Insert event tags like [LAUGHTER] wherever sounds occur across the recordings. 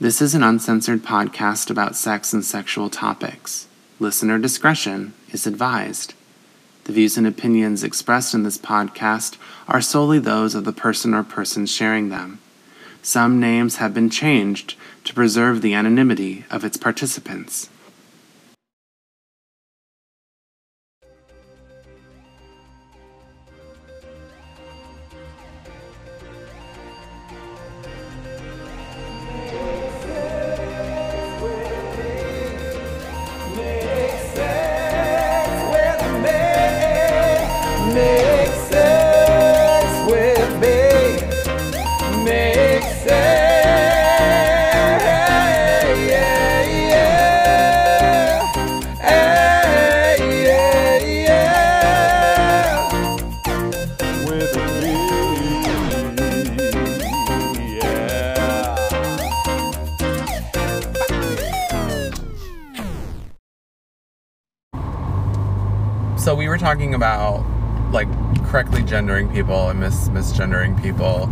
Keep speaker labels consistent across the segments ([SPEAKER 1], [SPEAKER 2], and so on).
[SPEAKER 1] This is an uncensored podcast about sex and sexual topics. Listener discretion is advised. The views and opinions expressed in this podcast are solely those of the person or persons sharing them. Some names have been changed to preserve the anonymity of its participants. People and mis misgendering people,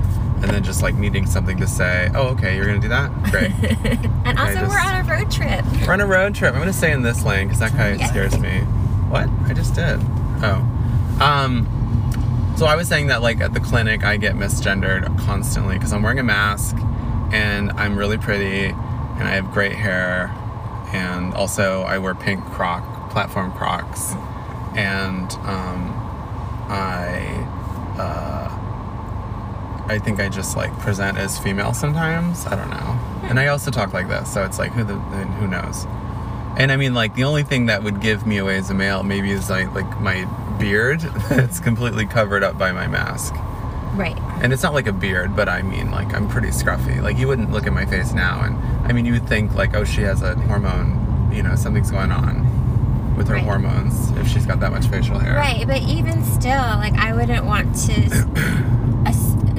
[SPEAKER 1] and then just like needing something to say. Oh, okay, you're gonna do that. Great. [LAUGHS]
[SPEAKER 2] And also,
[SPEAKER 1] just-
[SPEAKER 2] we're on a road trip.
[SPEAKER 1] We're on a road trip. I'm gonna stay in this lane because that guy
[SPEAKER 2] Yes.
[SPEAKER 1] scares me. What? I just did. Oh. Um. So I was saying that like at the clinic I get misgendered constantly because I'm wearing a mask and I'm really pretty and I have great hair and also I wear pink croc platform Crocs and um, I I think I just like present as female sometimes. I don't know. And I also talk like this, so it's like who the who knows. And I mean, like the only thing that would give me away as a male maybe is like like my beard [LAUGHS] that's completely covered up by my mask.
[SPEAKER 2] Right.
[SPEAKER 1] And it's not like a beard, but I mean, like I'm pretty scruffy. Like you wouldn't look at my face now, and I mean, you would think like, oh, she has a hormone. You know, something's going on with her
[SPEAKER 2] Right.
[SPEAKER 1] hormones if she's got that much facial hair.
[SPEAKER 2] Right, but even still, like I wouldn't want to [CLEARS THROAT]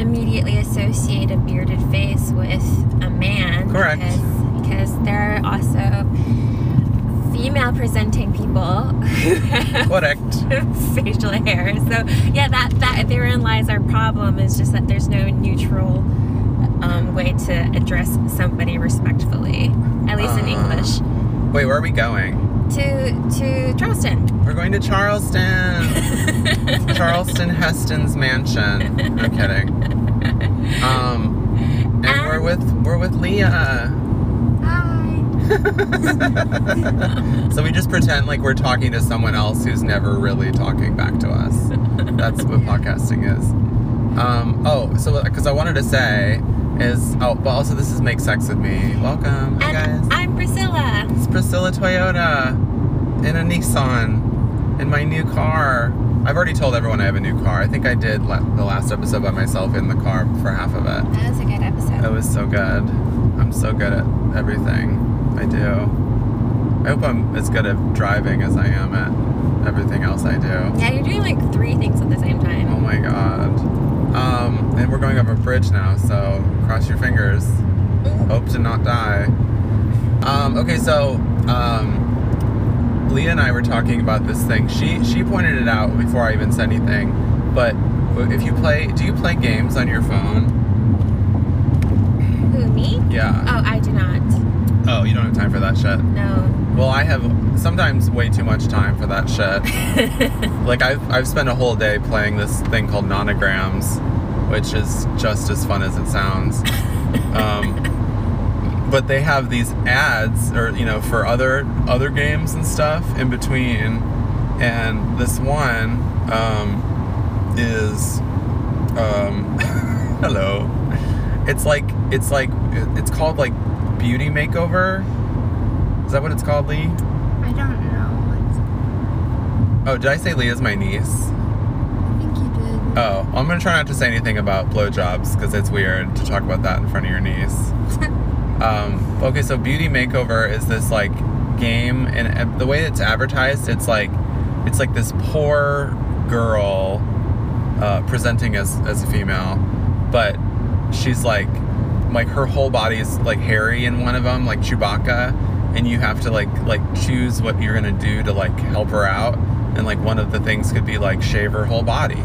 [SPEAKER 2] immediately associate a bearded face with a man.
[SPEAKER 1] Correct.
[SPEAKER 2] Because, because there are also female presenting people [LAUGHS]
[SPEAKER 1] Correct. [LAUGHS]
[SPEAKER 2] facial hair. So yeah, that that therein lies our problem. Is just that there's no neutral um, way to address somebody respectfully, at least in
[SPEAKER 1] Uh.
[SPEAKER 2] English.
[SPEAKER 1] Wait, where are we going?
[SPEAKER 2] To to Charleston.
[SPEAKER 1] We're going to Charleston. [LAUGHS] Charleston Heston's mansion. No kidding. We're with we're with Leah.
[SPEAKER 2] Hi. [LAUGHS]
[SPEAKER 1] So we just pretend like we're talking to someone else who's never really talking back to us. That's what [LAUGHS] podcasting is. Um, oh, so because I wanted to say is oh, but also this is make sex with me. Welcome, hi guys.
[SPEAKER 2] I'm Priscilla.
[SPEAKER 1] It's Priscilla Toyota in a Nissan in my new car. I've already told everyone I have a new car. I think I did la- the last episode by myself in the car for half of it.
[SPEAKER 2] That was a good episode.
[SPEAKER 1] It was so good. I'm so good at everything I do. I hope I'm as good at driving as I am at everything else I do.
[SPEAKER 2] Yeah, you're doing like three things at the same time.
[SPEAKER 1] Oh my god. Um, and we're going over a bridge now, so cross your fingers. Hope to not die. Um, okay, so um, Leah and I were talking about this thing. She she pointed it out before I even said anything. But if you play, do you play games on your phone?
[SPEAKER 2] Who, me?
[SPEAKER 1] Yeah.
[SPEAKER 2] Oh, I do not.
[SPEAKER 1] Oh, you don't have time for that shit.
[SPEAKER 2] No.
[SPEAKER 1] Well, I have sometimes way too much time for that shit. [LAUGHS] like I've I've spent a whole day playing this thing called Nonograms, which is just as fun as it sounds. [LAUGHS] Um, but they have these ads, or you know, for other other games and stuff in between. And this one um, is um, [LAUGHS] hello. It's like it's like it's called like beauty makeover. Is that what it's called, Lee?
[SPEAKER 3] I don't know.
[SPEAKER 1] Oh, did I say Leah's my niece?
[SPEAKER 3] I think you did.
[SPEAKER 1] Oh, I'm gonna try not to say anything about blowjobs because it's weird to talk about that in front of your niece. Um, okay, so Beauty Makeover is this like game, and uh, the way it's advertised, it's like it's like this poor girl uh, presenting as as a female, but she's like like her whole body's like hairy in one of them, like Chewbacca, and you have to like like choose what you're gonna do to like help her out, and like one of the things could be like shave her whole body,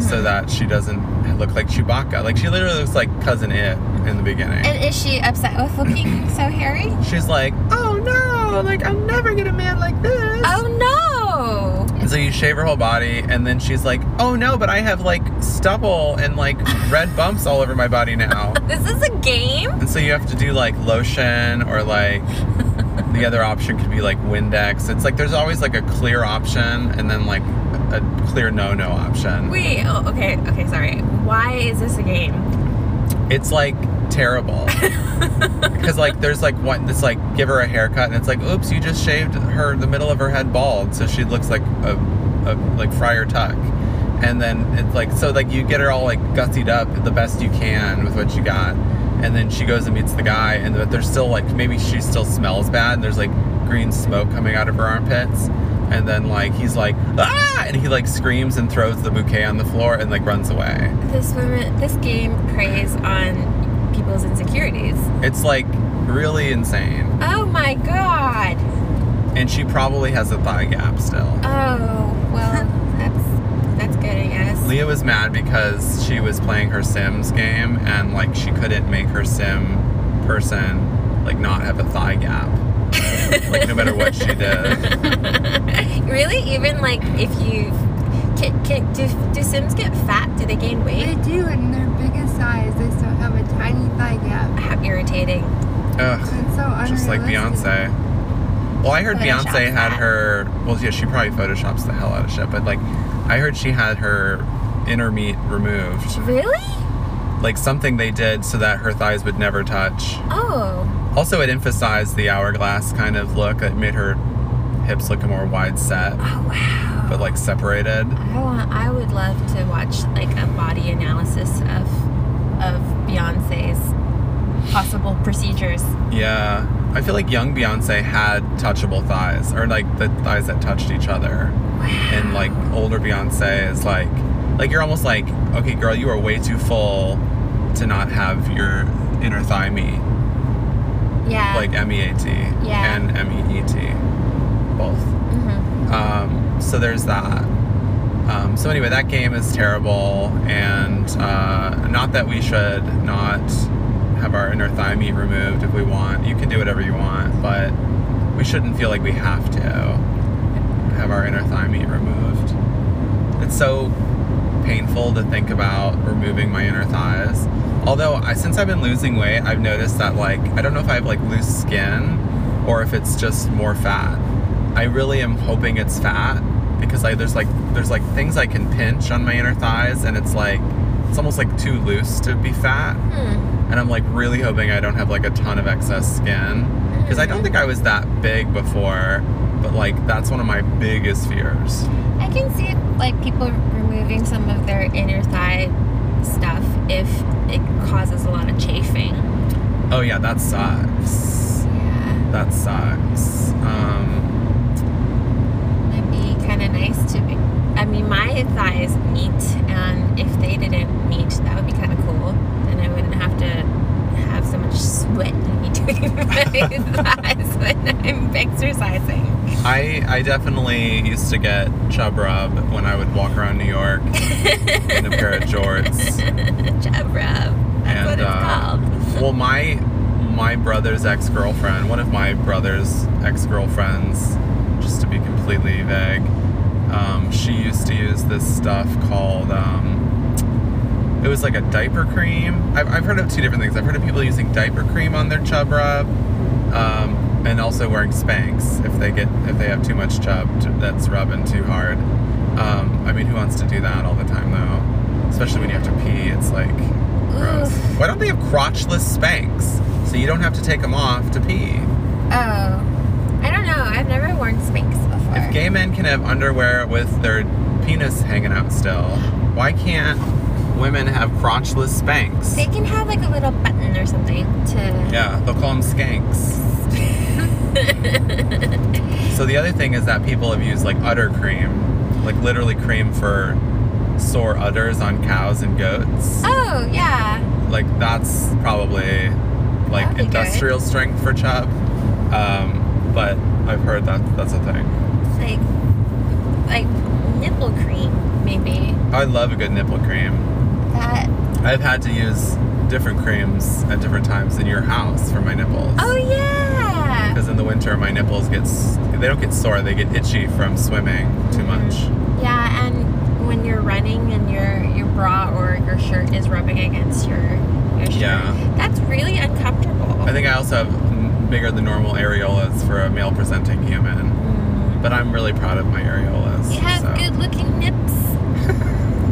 [SPEAKER 1] so
[SPEAKER 2] Mhm.
[SPEAKER 1] that she doesn't look like Chewbacca. Like she literally looks like cousin It in the beginning.
[SPEAKER 2] And is she upset with looking [CLEARS THROAT] so hairy?
[SPEAKER 1] She's like, oh no, like I'll never get a man like this.
[SPEAKER 2] Oh no!
[SPEAKER 1] And so you shave her whole body, and then she's like, oh no, but I have like stubble and like red [LAUGHS] bumps all over my body now.
[SPEAKER 2] This is a game?
[SPEAKER 1] And so you have to do like lotion or like the other option could be like Windex. It's like there's always like a clear option and then like a clear no no option.
[SPEAKER 2] Wait, oh, okay, okay, sorry. Why is this a game?
[SPEAKER 1] It's like terrible. [LAUGHS] Because like there's like one that's like give her a haircut and it's like oops you just shaved her the middle of her head bald so she looks like a, a like Friar Tuck, and then it's like so like you get her all like gussied up the best you can with what you got, and then she goes and meets the guy and but there's still like maybe she still smells bad and there's like green smoke coming out of her armpits. And then like he's like ah, and he like screams and throws the bouquet on the floor and like runs away.
[SPEAKER 2] This woman, this game preys on people's insecurities.
[SPEAKER 1] It's like really insane.
[SPEAKER 2] Oh my god!
[SPEAKER 1] And she probably has a thigh gap still.
[SPEAKER 2] Oh, well, that's that's good, I guess.
[SPEAKER 1] Leah was mad because she was playing her Sims game and like she couldn't make her Sim person like not have a thigh gap. Like no matter what she [LAUGHS] does.
[SPEAKER 2] really? Even like if you can, can do, do Sims get fat? Do they gain weight?
[SPEAKER 3] They
[SPEAKER 2] weight?
[SPEAKER 3] do, in their biggest size, they still have a tiny thigh gap.
[SPEAKER 2] How irritating.
[SPEAKER 1] Ugh,
[SPEAKER 3] It's so unrealistic.
[SPEAKER 1] just like Beyonce. Well, I heard
[SPEAKER 2] Photoshops
[SPEAKER 1] Beyonce had
[SPEAKER 2] that.
[SPEAKER 1] her. Well, yeah, she probably photoshops the hell out of shit. But like, I heard she had her inner meat removed,
[SPEAKER 2] Really?
[SPEAKER 1] Like something they did so that her thighs would never touch.
[SPEAKER 2] Oh.
[SPEAKER 1] Also, it emphasized the hourglass kind of look. It made her hips look a more wide set,
[SPEAKER 2] Oh wow.
[SPEAKER 1] but like separated.
[SPEAKER 2] I want. I would love to watch like a body analysis of of Beyonce's possible procedures.
[SPEAKER 1] Yeah. I feel like young Beyonce had touchable thighs, or like the thighs that touched each other. And like older Beyonce is like, like you're almost like, okay, girl, you are way too full to not have your inner thigh meat,
[SPEAKER 2] Yeah.
[SPEAKER 1] like M E A T
[SPEAKER 2] Yeah.
[SPEAKER 1] and M E E T, both.
[SPEAKER 2] hmm
[SPEAKER 1] Um, so there's that. Um, so anyway, that game is terrible, and uh, not that we should not have our inner thigh meat removed if we want. You can do whatever you want, but we shouldn't feel like we have to have our inner thigh meat removed. It's so painful to think about removing my inner thighs. Although I, since I've been losing weight, I've noticed that like I don't know if I have like loose skin or if it's just more fat. I really am hoping it's fat because like there's like there's like things I can pinch on my inner thighs and it's like it's almost like too loose to be fat.
[SPEAKER 2] Hmm.
[SPEAKER 1] And I'm like really hoping I don't have like a ton of excess skin because I don't think I was that big before, but like that's one of my biggest fears.
[SPEAKER 2] I can see like people removing some of their inner thigh stuff if it causes a lot of chafing.
[SPEAKER 1] Oh yeah, that sucks.
[SPEAKER 2] Yeah.
[SPEAKER 1] That sucks. Um,
[SPEAKER 2] It'd be kind of nice to be. I mean, my thighs meet, and if they didn't meet, that would be kind of cool. Then I wouldn't have to have so much sweat in between [LAUGHS] my [LAUGHS] thighs when I'm exercising.
[SPEAKER 1] I I definitely used to get chub rub when I would walk around New York [LAUGHS] in a pair of jorts.
[SPEAKER 2] Chub rub. That's
[SPEAKER 1] And,
[SPEAKER 2] what it's
[SPEAKER 1] uh,
[SPEAKER 2] called.
[SPEAKER 1] Well, my my brother's ex girlfriend, one of my brother's ex girlfriends, just to be completely vague, um, she used to use this stuff called. Um, it was like a diaper cream. I've, I've heard of two different things. I've heard of people using diaper cream on their chub rub, um, and also wearing Spanx if they get if they have too much chub to, that's rubbing too hard. Um, I mean, who wants to do that all the time though? Especially when you have to pee. It's like gross.
[SPEAKER 2] Oof.
[SPEAKER 1] Why don't they have crotchless Spanx so you don't have to take them off to pee?
[SPEAKER 2] Oh, I don't know. I've never worn Spanx before.
[SPEAKER 1] If gay men can have underwear with their penis hanging out still, why can't women have crotchless Spanx?
[SPEAKER 2] they can have like a little button or something to.
[SPEAKER 1] Yeah, they'll call them skanks. [LAUGHS] So the other thing is that people have used like udder cream, like literally cream for sore udders on cows and goats.
[SPEAKER 2] Oh yeah.
[SPEAKER 1] Like that's probably like
[SPEAKER 2] That'd good.
[SPEAKER 1] industrial strength for chub. Um, but I've heard that that's a thing.
[SPEAKER 2] like like nipple cream, maybe.
[SPEAKER 1] I love a good nipple cream.
[SPEAKER 2] That.
[SPEAKER 1] I've had to use different creams at different times in your house for my nipples.
[SPEAKER 2] Oh yeah.
[SPEAKER 1] Because in the winter, my nipples get they don't get sore; they get itchy from swimming too much.
[SPEAKER 2] Yeah, and when you're running and your your bra or your shirt is rubbing against your your shirt,
[SPEAKER 1] Yeah.
[SPEAKER 2] that's really uncomfortable.
[SPEAKER 1] I think I also have bigger than normal areolas for a male presenting human,
[SPEAKER 2] Mm.
[SPEAKER 1] but I'm really proud of my areolas.
[SPEAKER 2] You have
[SPEAKER 1] so.
[SPEAKER 2] good looking nips.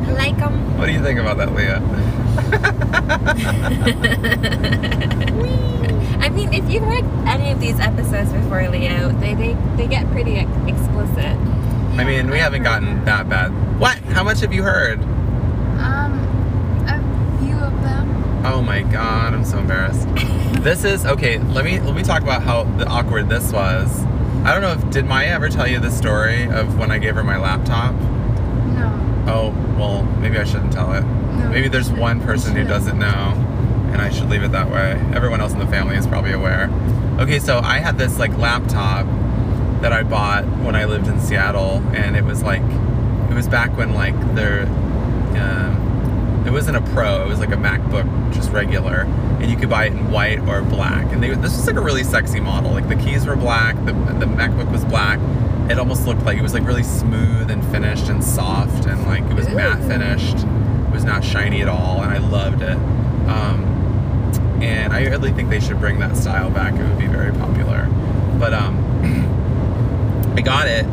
[SPEAKER 2] I like them. [LAUGHS]
[SPEAKER 1] What do you think about that, Leah? [LAUGHS] [LAUGHS]
[SPEAKER 2] I mean, if you've heard any of these episodes before, Leo, they they, they get pretty ex- explicit.
[SPEAKER 1] I mean, we haven't gotten that bad. What? How much have you heard?
[SPEAKER 3] Um, a few of them.
[SPEAKER 1] Oh my god, I'm so embarrassed. [LAUGHS] this is okay. Let me let me talk about how the awkward this was. I don't know if did Maya ever tell you the story of when I gave her my laptop?
[SPEAKER 3] No.
[SPEAKER 1] Oh well, maybe I shouldn't tell it.
[SPEAKER 3] No.
[SPEAKER 1] Maybe there's one person who doesn't know, and I should leave it that way. Everyone else in the family is probably aware. Okay, so I had this like laptop that I bought when I lived in Seattle, and it was like, it was back when like there, um, it wasn't a Pro, it was like a MacBook, just regular, and you could buy it in white or black. And they, this was like a really sexy model. Like the keys were black, the the MacBook was black. It almost looked like it was like really smooth and finished and soft, and like it was matte finished. It was not shiny at all, and I loved it. Um, and I really think they should bring that style back. It would be very popular. But um, [CLEARS THROAT] I got it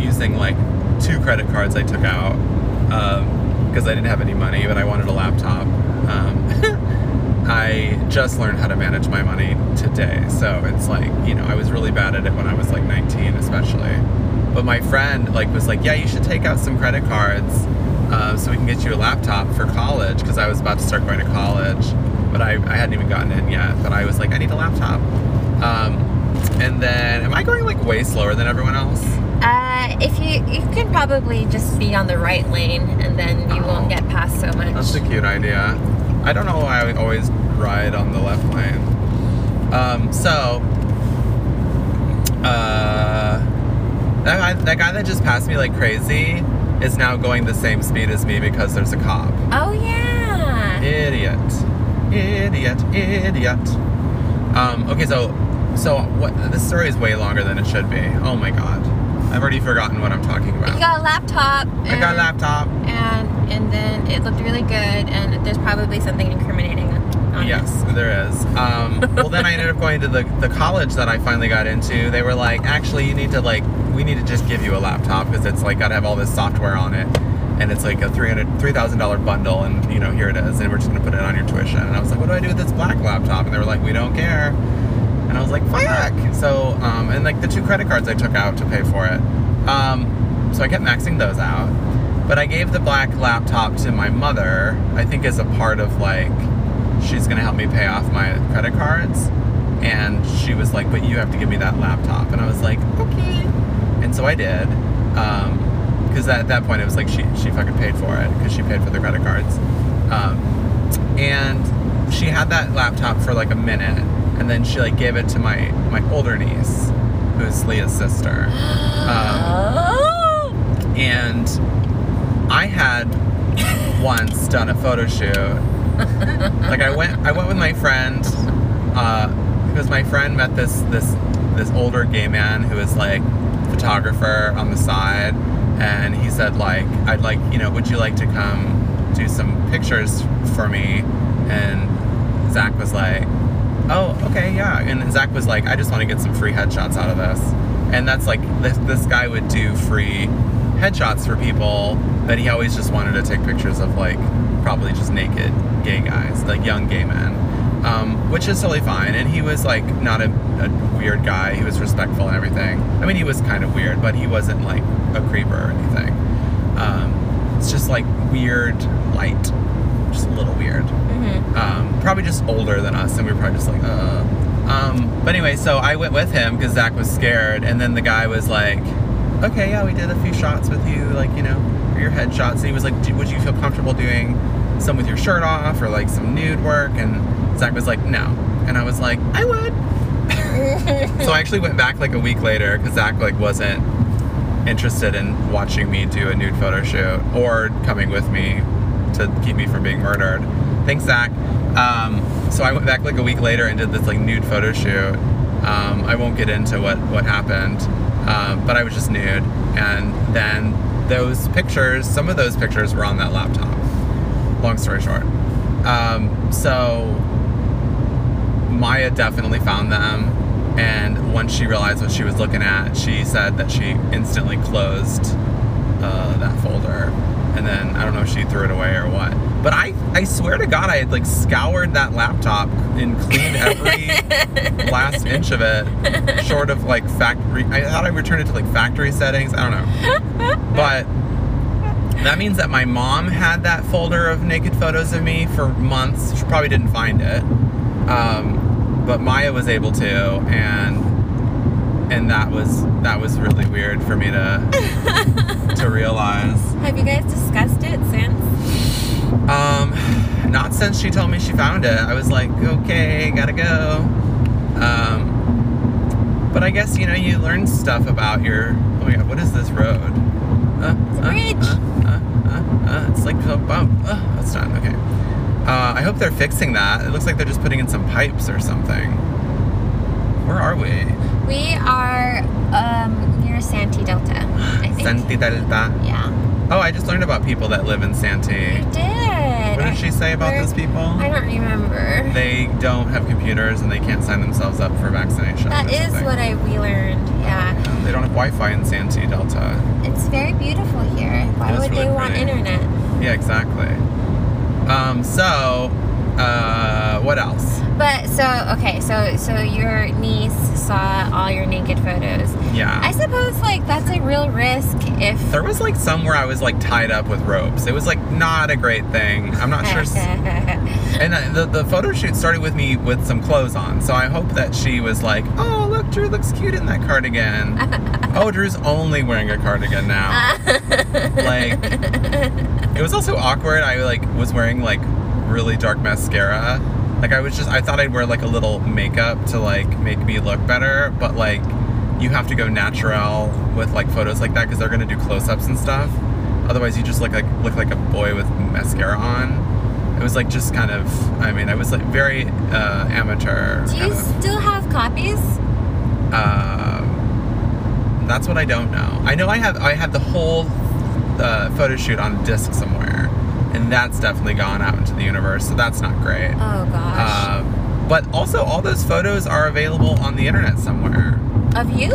[SPEAKER 1] using like two credit cards I took out because I didn't have any money, but I wanted a laptop. Um, [LAUGHS] I just learned how to manage my money today, so it's like you know I was really bad at it when I was like 19, especially. But my friend like was like, yeah, you should take out some credit cards uh, so we can get you a laptop for college because I was about to start going to college, but I, I hadn't even gotten in yet. But I was like, I need a laptop. Um, and then, am I going like way slower than everyone else?
[SPEAKER 2] Uh, if you you can probably just be on the right lane, and then you
[SPEAKER 1] Oh.
[SPEAKER 2] won't get past so much.
[SPEAKER 1] That's a cute idea. I don't know why I always ride on the left lane. Um, so, uh, that guy, that guy that just passed me like crazy is now going the same speed as me because there's a cop.
[SPEAKER 2] oh yeah.
[SPEAKER 1] Idiot. Idiot. Idiot. Um, okay, so so what this story is way longer than it should be. Oh my god. I've already forgotten what I'm talking about.
[SPEAKER 2] You got a laptop.
[SPEAKER 1] I got a laptop.
[SPEAKER 2] And and then it looked really good, and there's probably something incriminating on it.
[SPEAKER 1] Yes, there is. Um, well, then I ended up going to the, the college that I finally got into. They were like, actually, you need to like, we need to just give you a laptop because it's like got to have all this software on it, and it's like a three hundred three thousand dollar bundle, and you know here it is, and we're just gonna put it on your tuition. And I was like, what do I do with this black laptop? And they were like, we don't care. And I was like, fuck. So, um, and like the two credit cards I took out to pay for it. Um, so I kept maxing those out. But I gave the black laptop to my mother, I think as a part of like, she's gonna help me pay off my credit cards. And she was like, but you have to give me that laptop. And I was like, okay. And so I did. Um, because at that point it was like she, she fucking paid for it because she paid for the credit cards. Um, and she had that laptop for like a minute and then she like gave it to my my older niece who's leah's sister
[SPEAKER 2] Oh. [GASPS]
[SPEAKER 1] and i had once done a photo shoot like i went i went with my friend uh, because my friend met this this this older gay man who was like photographer on the side and he said like i'd like you know would you like to come do some pictures for me? And zach was like oh okay yeah. And zach was like i just want to get some free headshots out of this. And that's like this, this guy would do free headshots for people that he always just wanted to take pictures of like probably just naked gay guys like young gay men um, which is totally fine and he was like not a, a weird guy he was respectful and everything i mean he was kind of weird but he wasn't like a creeper or anything um, it's just like weird light just a little weird
[SPEAKER 2] Mhm.
[SPEAKER 1] um, probably just older than us, and we were probably just like, uh. Um, but anyway, so I went with him because Zach was scared, and then the guy was like, okay, yeah, we did a few shots with you, like, you know, for your headshots. And he was like, would you feel comfortable doing some with your shirt off or like some nude work? And Zach was like, no. And I was like, I would. [LAUGHS] So I actually went back like a week later because Zach like wasn't interested in watching me do a nude photo shoot or coming with me to keep me from being murdered. Thanks, Zach. Um, so I went back like a week later and did this like nude photo shoot. Um, I won't get into what what happened, um, but I was just nude, and then those pictures, some of those pictures were on that laptop. Long story short, um, so Maya definitely found them. And once she realized what she was looking at, she said that she instantly closed uh, that folder. And then I don't know if she threw it away or what. But I, I swear to God, I had like scoured that laptop and cleaned every [LAUGHS] last inch of it, short of like factory. I thought I returned it to like factory settings. I don't know. But that means that my mom had that folder of naked photos of me for months. She probably didn't find it. Um, but Maya was able to, and and that was that was really weird for me to [LAUGHS] to realize.
[SPEAKER 2] Have you guys discussed it since?
[SPEAKER 1] Um, not since she told me she found it. I was like, okay, gotta go. Um, but I guess you know you learn stuff about your. Oh my god, what is this road? Uh,
[SPEAKER 2] It's a
[SPEAKER 1] uh,
[SPEAKER 2] bridge.
[SPEAKER 1] Uh, uh, uh, uh, it's like a bump. Oh, that's done. Okay. Uh, I hope they're fixing that. It looks like they're just putting in some pipes or something. Where are we?
[SPEAKER 2] We are um, near Santee Delta, I think.
[SPEAKER 1] Santee Delta.
[SPEAKER 2] Yeah.
[SPEAKER 1] Oh, I just learned about people that live in Santee.
[SPEAKER 2] You did.
[SPEAKER 1] What did she say about those people?
[SPEAKER 2] I don't remember.
[SPEAKER 1] They don't have computers and they can't sign themselves up for vaccination.
[SPEAKER 2] That is
[SPEAKER 1] something.
[SPEAKER 2] what I we learned. Yeah.
[SPEAKER 1] They don't have Wi-Fi in Santee Delta.
[SPEAKER 2] It's very beautiful here. Why would
[SPEAKER 1] really
[SPEAKER 2] they want internet?
[SPEAKER 1] Yeah, exactly. Um, so, uh, what else?
[SPEAKER 2] But so okay, so so your niece saw all your naked photos.
[SPEAKER 1] Yeah.
[SPEAKER 2] I suppose like that's a real risk if
[SPEAKER 1] there was like somewhere I was like tied up with ropes. It was like not a great thing. I'm not sure. [LAUGHS] and uh, the the photo shoot started with me with some clothes on, so I hope that she was like, "Oh, look, Drew looks cute in that cardigan." [LAUGHS] oh, Drew's only wearing a cardigan now. [LAUGHS] like, it was also awkward. I like was wearing like really dark mascara. Like I was just I thought I'd wear like a little makeup to like make me look better, but like you have to go natural with like photos like that because they're gonna do close-ups and stuff. Otherwise, you just look like look like a boy with mascara on. It was like just kind of I mean I was like very uh, amateur.
[SPEAKER 2] Do you
[SPEAKER 1] of.
[SPEAKER 2] still have copies?
[SPEAKER 1] Um, that's what I don't know. I know I have I have the whole uh, photo shoot on disc somewhere, and that's definitely gone out into the universe. So that's not great.
[SPEAKER 2] Oh gosh.
[SPEAKER 1] Um, but also, all those photos are available on the internet somewhere.
[SPEAKER 2] of you?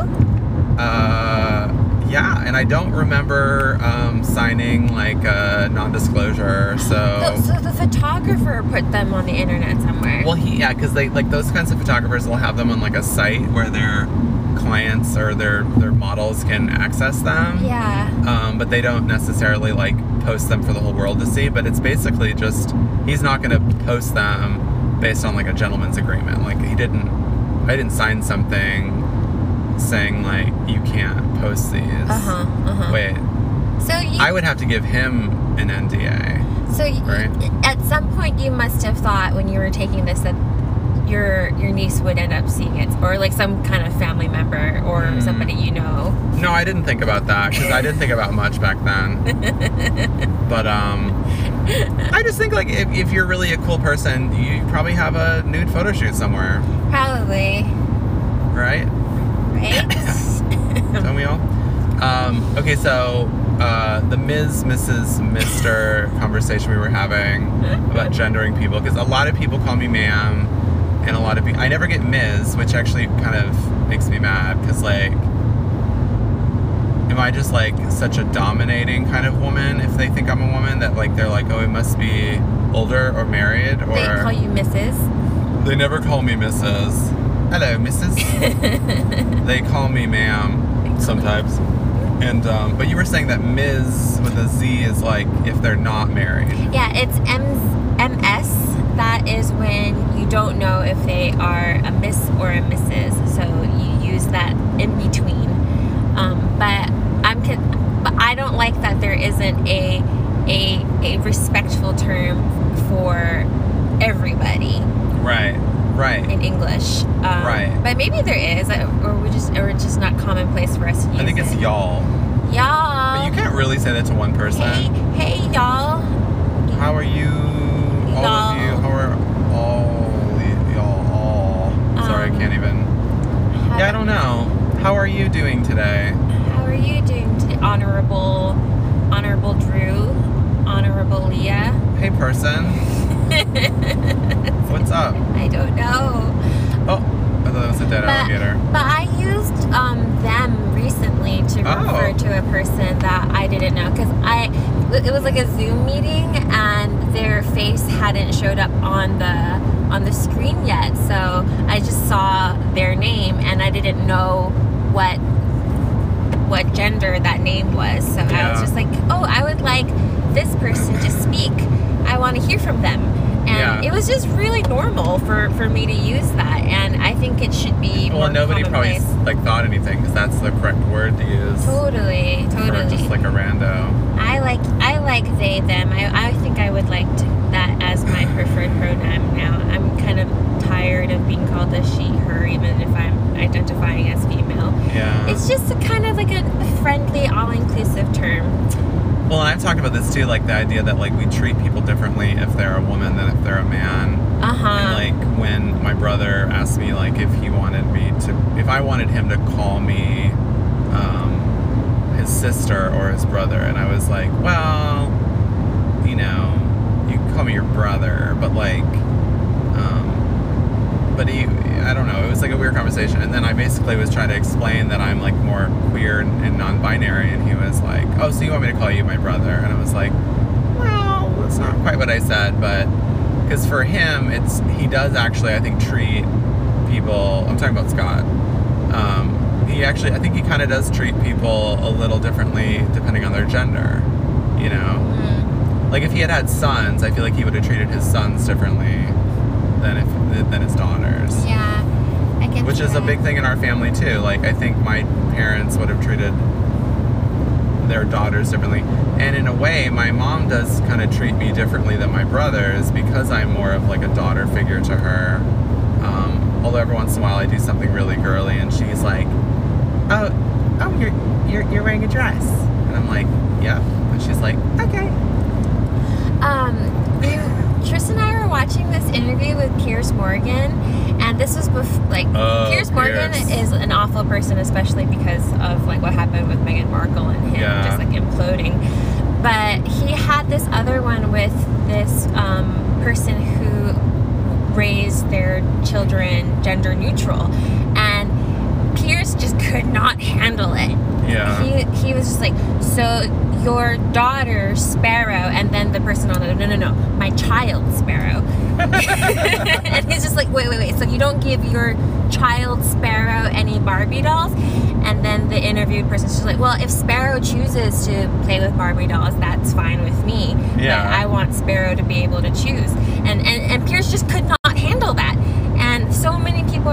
[SPEAKER 1] Uh, yeah, and I don't remember um, signing like a non-disclosure. So.
[SPEAKER 2] Oh, so the photographer put them on the internet somewhere.
[SPEAKER 1] Well, he yeah, because they like those kinds of photographers will have them on like a site where their clients or their their models can access them.
[SPEAKER 2] yeah.
[SPEAKER 1] Um, but they don't necessarily like post them for the whole world to see. But it's basically just he's not going to post them based on like a gentleman's agreement. Like he didn't, I didn't sign something saying like you can't post these.
[SPEAKER 2] Uh huh. Uh huh.
[SPEAKER 1] Wait,
[SPEAKER 2] So you.
[SPEAKER 1] I would have to give him an NDA.
[SPEAKER 2] so you,
[SPEAKER 1] right.
[SPEAKER 2] at some point you must have thought when you were taking this that your your niece would end up seeing it, or like some kind of family member or
[SPEAKER 1] Hmm.
[SPEAKER 2] somebody you know.
[SPEAKER 1] No, I didn't think about that because I didn't think about much back then. [LAUGHS] but um, I just think like if, if you're really a cool person, you probably have a nude photo shoot somewhere,
[SPEAKER 2] Probably.
[SPEAKER 1] right?
[SPEAKER 2] Right. [LAUGHS]
[SPEAKER 1] Don't we all? Um, okay, so uh, the Ms., Mrs., Mister [LAUGHS] conversation we were having about gendering people because a lot of people call me ma'am, and a lot of people I never get Ms., which actually kind of makes me mad because like. Am I just like such a dominating kind of woman if they think I'm a woman that like they're like oh it must be older or married or
[SPEAKER 2] they call you Mrs.
[SPEAKER 1] they never call me Mrs. Hello, Mrs. [LAUGHS] they call me ma'am sometimes. And um, but you were saying that Ms. with a Z is like if they're not married.
[SPEAKER 2] Yeah, it's M- MS. That is when you don't know if they are a Miss or a Mrs. So you use that in between. Um, but I'm, but I don't like that there isn't a a a respectful term for everybody
[SPEAKER 1] Right. Right.
[SPEAKER 2] in English. Um,
[SPEAKER 1] Right.
[SPEAKER 2] But maybe there is, or we just or it's just not commonplace for us to use.
[SPEAKER 1] I think it's
[SPEAKER 2] it.
[SPEAKER 1] y'all.
[SPEAKER 2] y'all.
[SPEAKER 1] But you can't really say that to one person.
[SPEAKER 2] Hey, hey, y'all.
[SPEAKER 1] How are you? You.
[SPEAKER 2] Y'all.
[SPEAKER 1] Can't even.
[SPEAKER 2] How-
[SPEAKER 1] Yeah, I don't know. How are you doing today?
[SPEAKER 2] How are you doing today, honorable, honorable Drew, honorable Leah?
[SPEAKER 1] Hey, person. [LAUGHS] What's up?
[SPEAKER 2] I don't know.
[SPEAKER 1] Oh, I thought it was a dead
[SPEAKER 2] But-
[SPEAKER 1] alligator.
[SPEAKER 2] But I used um, them recently to
[SPEAKER 1] Oh.
[SPEAKER 2] refer to a person that I didn't know because I it was like a Zoom meeting and their face hadn't showed up on the on the screen yet. So I just saw their name and I didn't know what what gender that name was. So I was just like, oh, I would like this person to speak. I want to hear from them. And
[SPEAKER 1] Yeah.
[SPEAKER 2] it was just really normal for, for me to use that. And I think it should be more
[SPEAKER 1] Well, nobody probably like thought anything because that's the correct word to use
[SPEAKER 2] Totally, totally.
[SPEAKER 1] just like a rando.
[SPEAKER 2] I like I like they them. I, I think I would like to, that as my preferred pronoun now. I'm kind of tired of being called a she her even if I'm identifying as female.
[SPEAKER 1] Yeah.
[SPEAKER 2] It's just a kind of like a friendly, all-inclusive term.
[SPEAKER 1] Well, and I've talked about this too, like the idea that like we treat people differently if they're a woman than if they're a man.
[SPEAKER 2] Uh-huh.
[SPEAKER 1] And like when my brother asked me like if he wanted me to, if I wanted him to call me sister or his brother, and I was like, well, you know, you call me your brother, but like, um, but he, I don't know, it was like a weird conversation, and then I basically was trying to explain that I'm like more queer and non-binary, and he was like, oh, so you want me to call you my brother? And I was like, well, that's not quite what I said, but because for him, it's he does actually, I think, treat people. I'm talking about Scott. Um, he actually, I think he kind of does treat people a little differently depending on their gender. You know,
[SPEAKER 2] Mm.
[SPEAKER 1] like if he had had sons, I feel like he would have treated his sons differently than if than his daughters.
[SPEAKER 2] Yeah. I get
[SPEAKER 1] Which is a big thing in our family too. Like I think my parents would have treated their daughters differently. And in a way, my mom does kind of treat me differently than my brothers because I'm more of like a daughter figure to her. Um, although every once in a while I do something really girly and she's like, "Oh, oh, you're you're, you're wearing a dress," and I'm like, yeah. and she's like, "Okay."
[SPEAKER 2] Um, we, Tristan and I were watching this interview with Pierce Morgan, and this was bef- like
[SPEAKER 1] Oh,
[SPEAKER 2] Piers Morgan
[SPEAKER 1] Piers.
[SPEAKER 2] is an awful person, especially because of like what happened with Meghan Markle and him
[SPEAKER 1] Yeah.
[SPEAKER 2] just like imploding. But he had this other one with this um, person who raised their children gender neutral, and Piers just could not handle it.
[SPEAKER 1] Yeah.
[SPEAKER 2] he he was just like, so your daughter Sparrow, and then the person on the no no no, my child Sparrow, [LAUGHS] and he's just like, wait wait wait, so you don't give your child Sparrow any Barbie dolls, and then the interviewed person's just like, well, if Sparrow chooses to play with Barbie dolls, that's fine with me,
[SPEAKER 1] Yeah.
[SPEAKER 2] but I want Sparrow to be able to choose, and and and Pierce just could not handle that. And so many people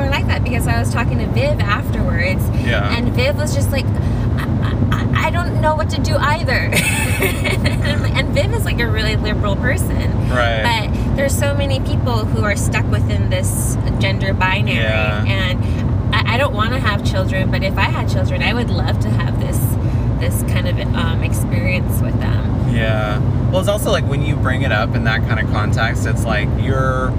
[SPEAKER 2] like I was talking to Viv afterwards,
[SPEAKER 1] Yeah.
[SPEAKER 2] and Viv was just like, I, I, I don't know what to do either. [LAUGHS] and Viv is like a really liberal person.
[SPEAKER 1] Right.
[SPEAKER 2] But there's so many people who are stuck within this gender binary.
[SPEAKER 1] Yeah.
[SPEAKER 2] And I, I don't want to have children, but if I had children, I would love to have this this kind of um, experience with them.
[SPEAKER 1] Yeah. Well, it's also like when you bring it up in that kind of context, it's like you're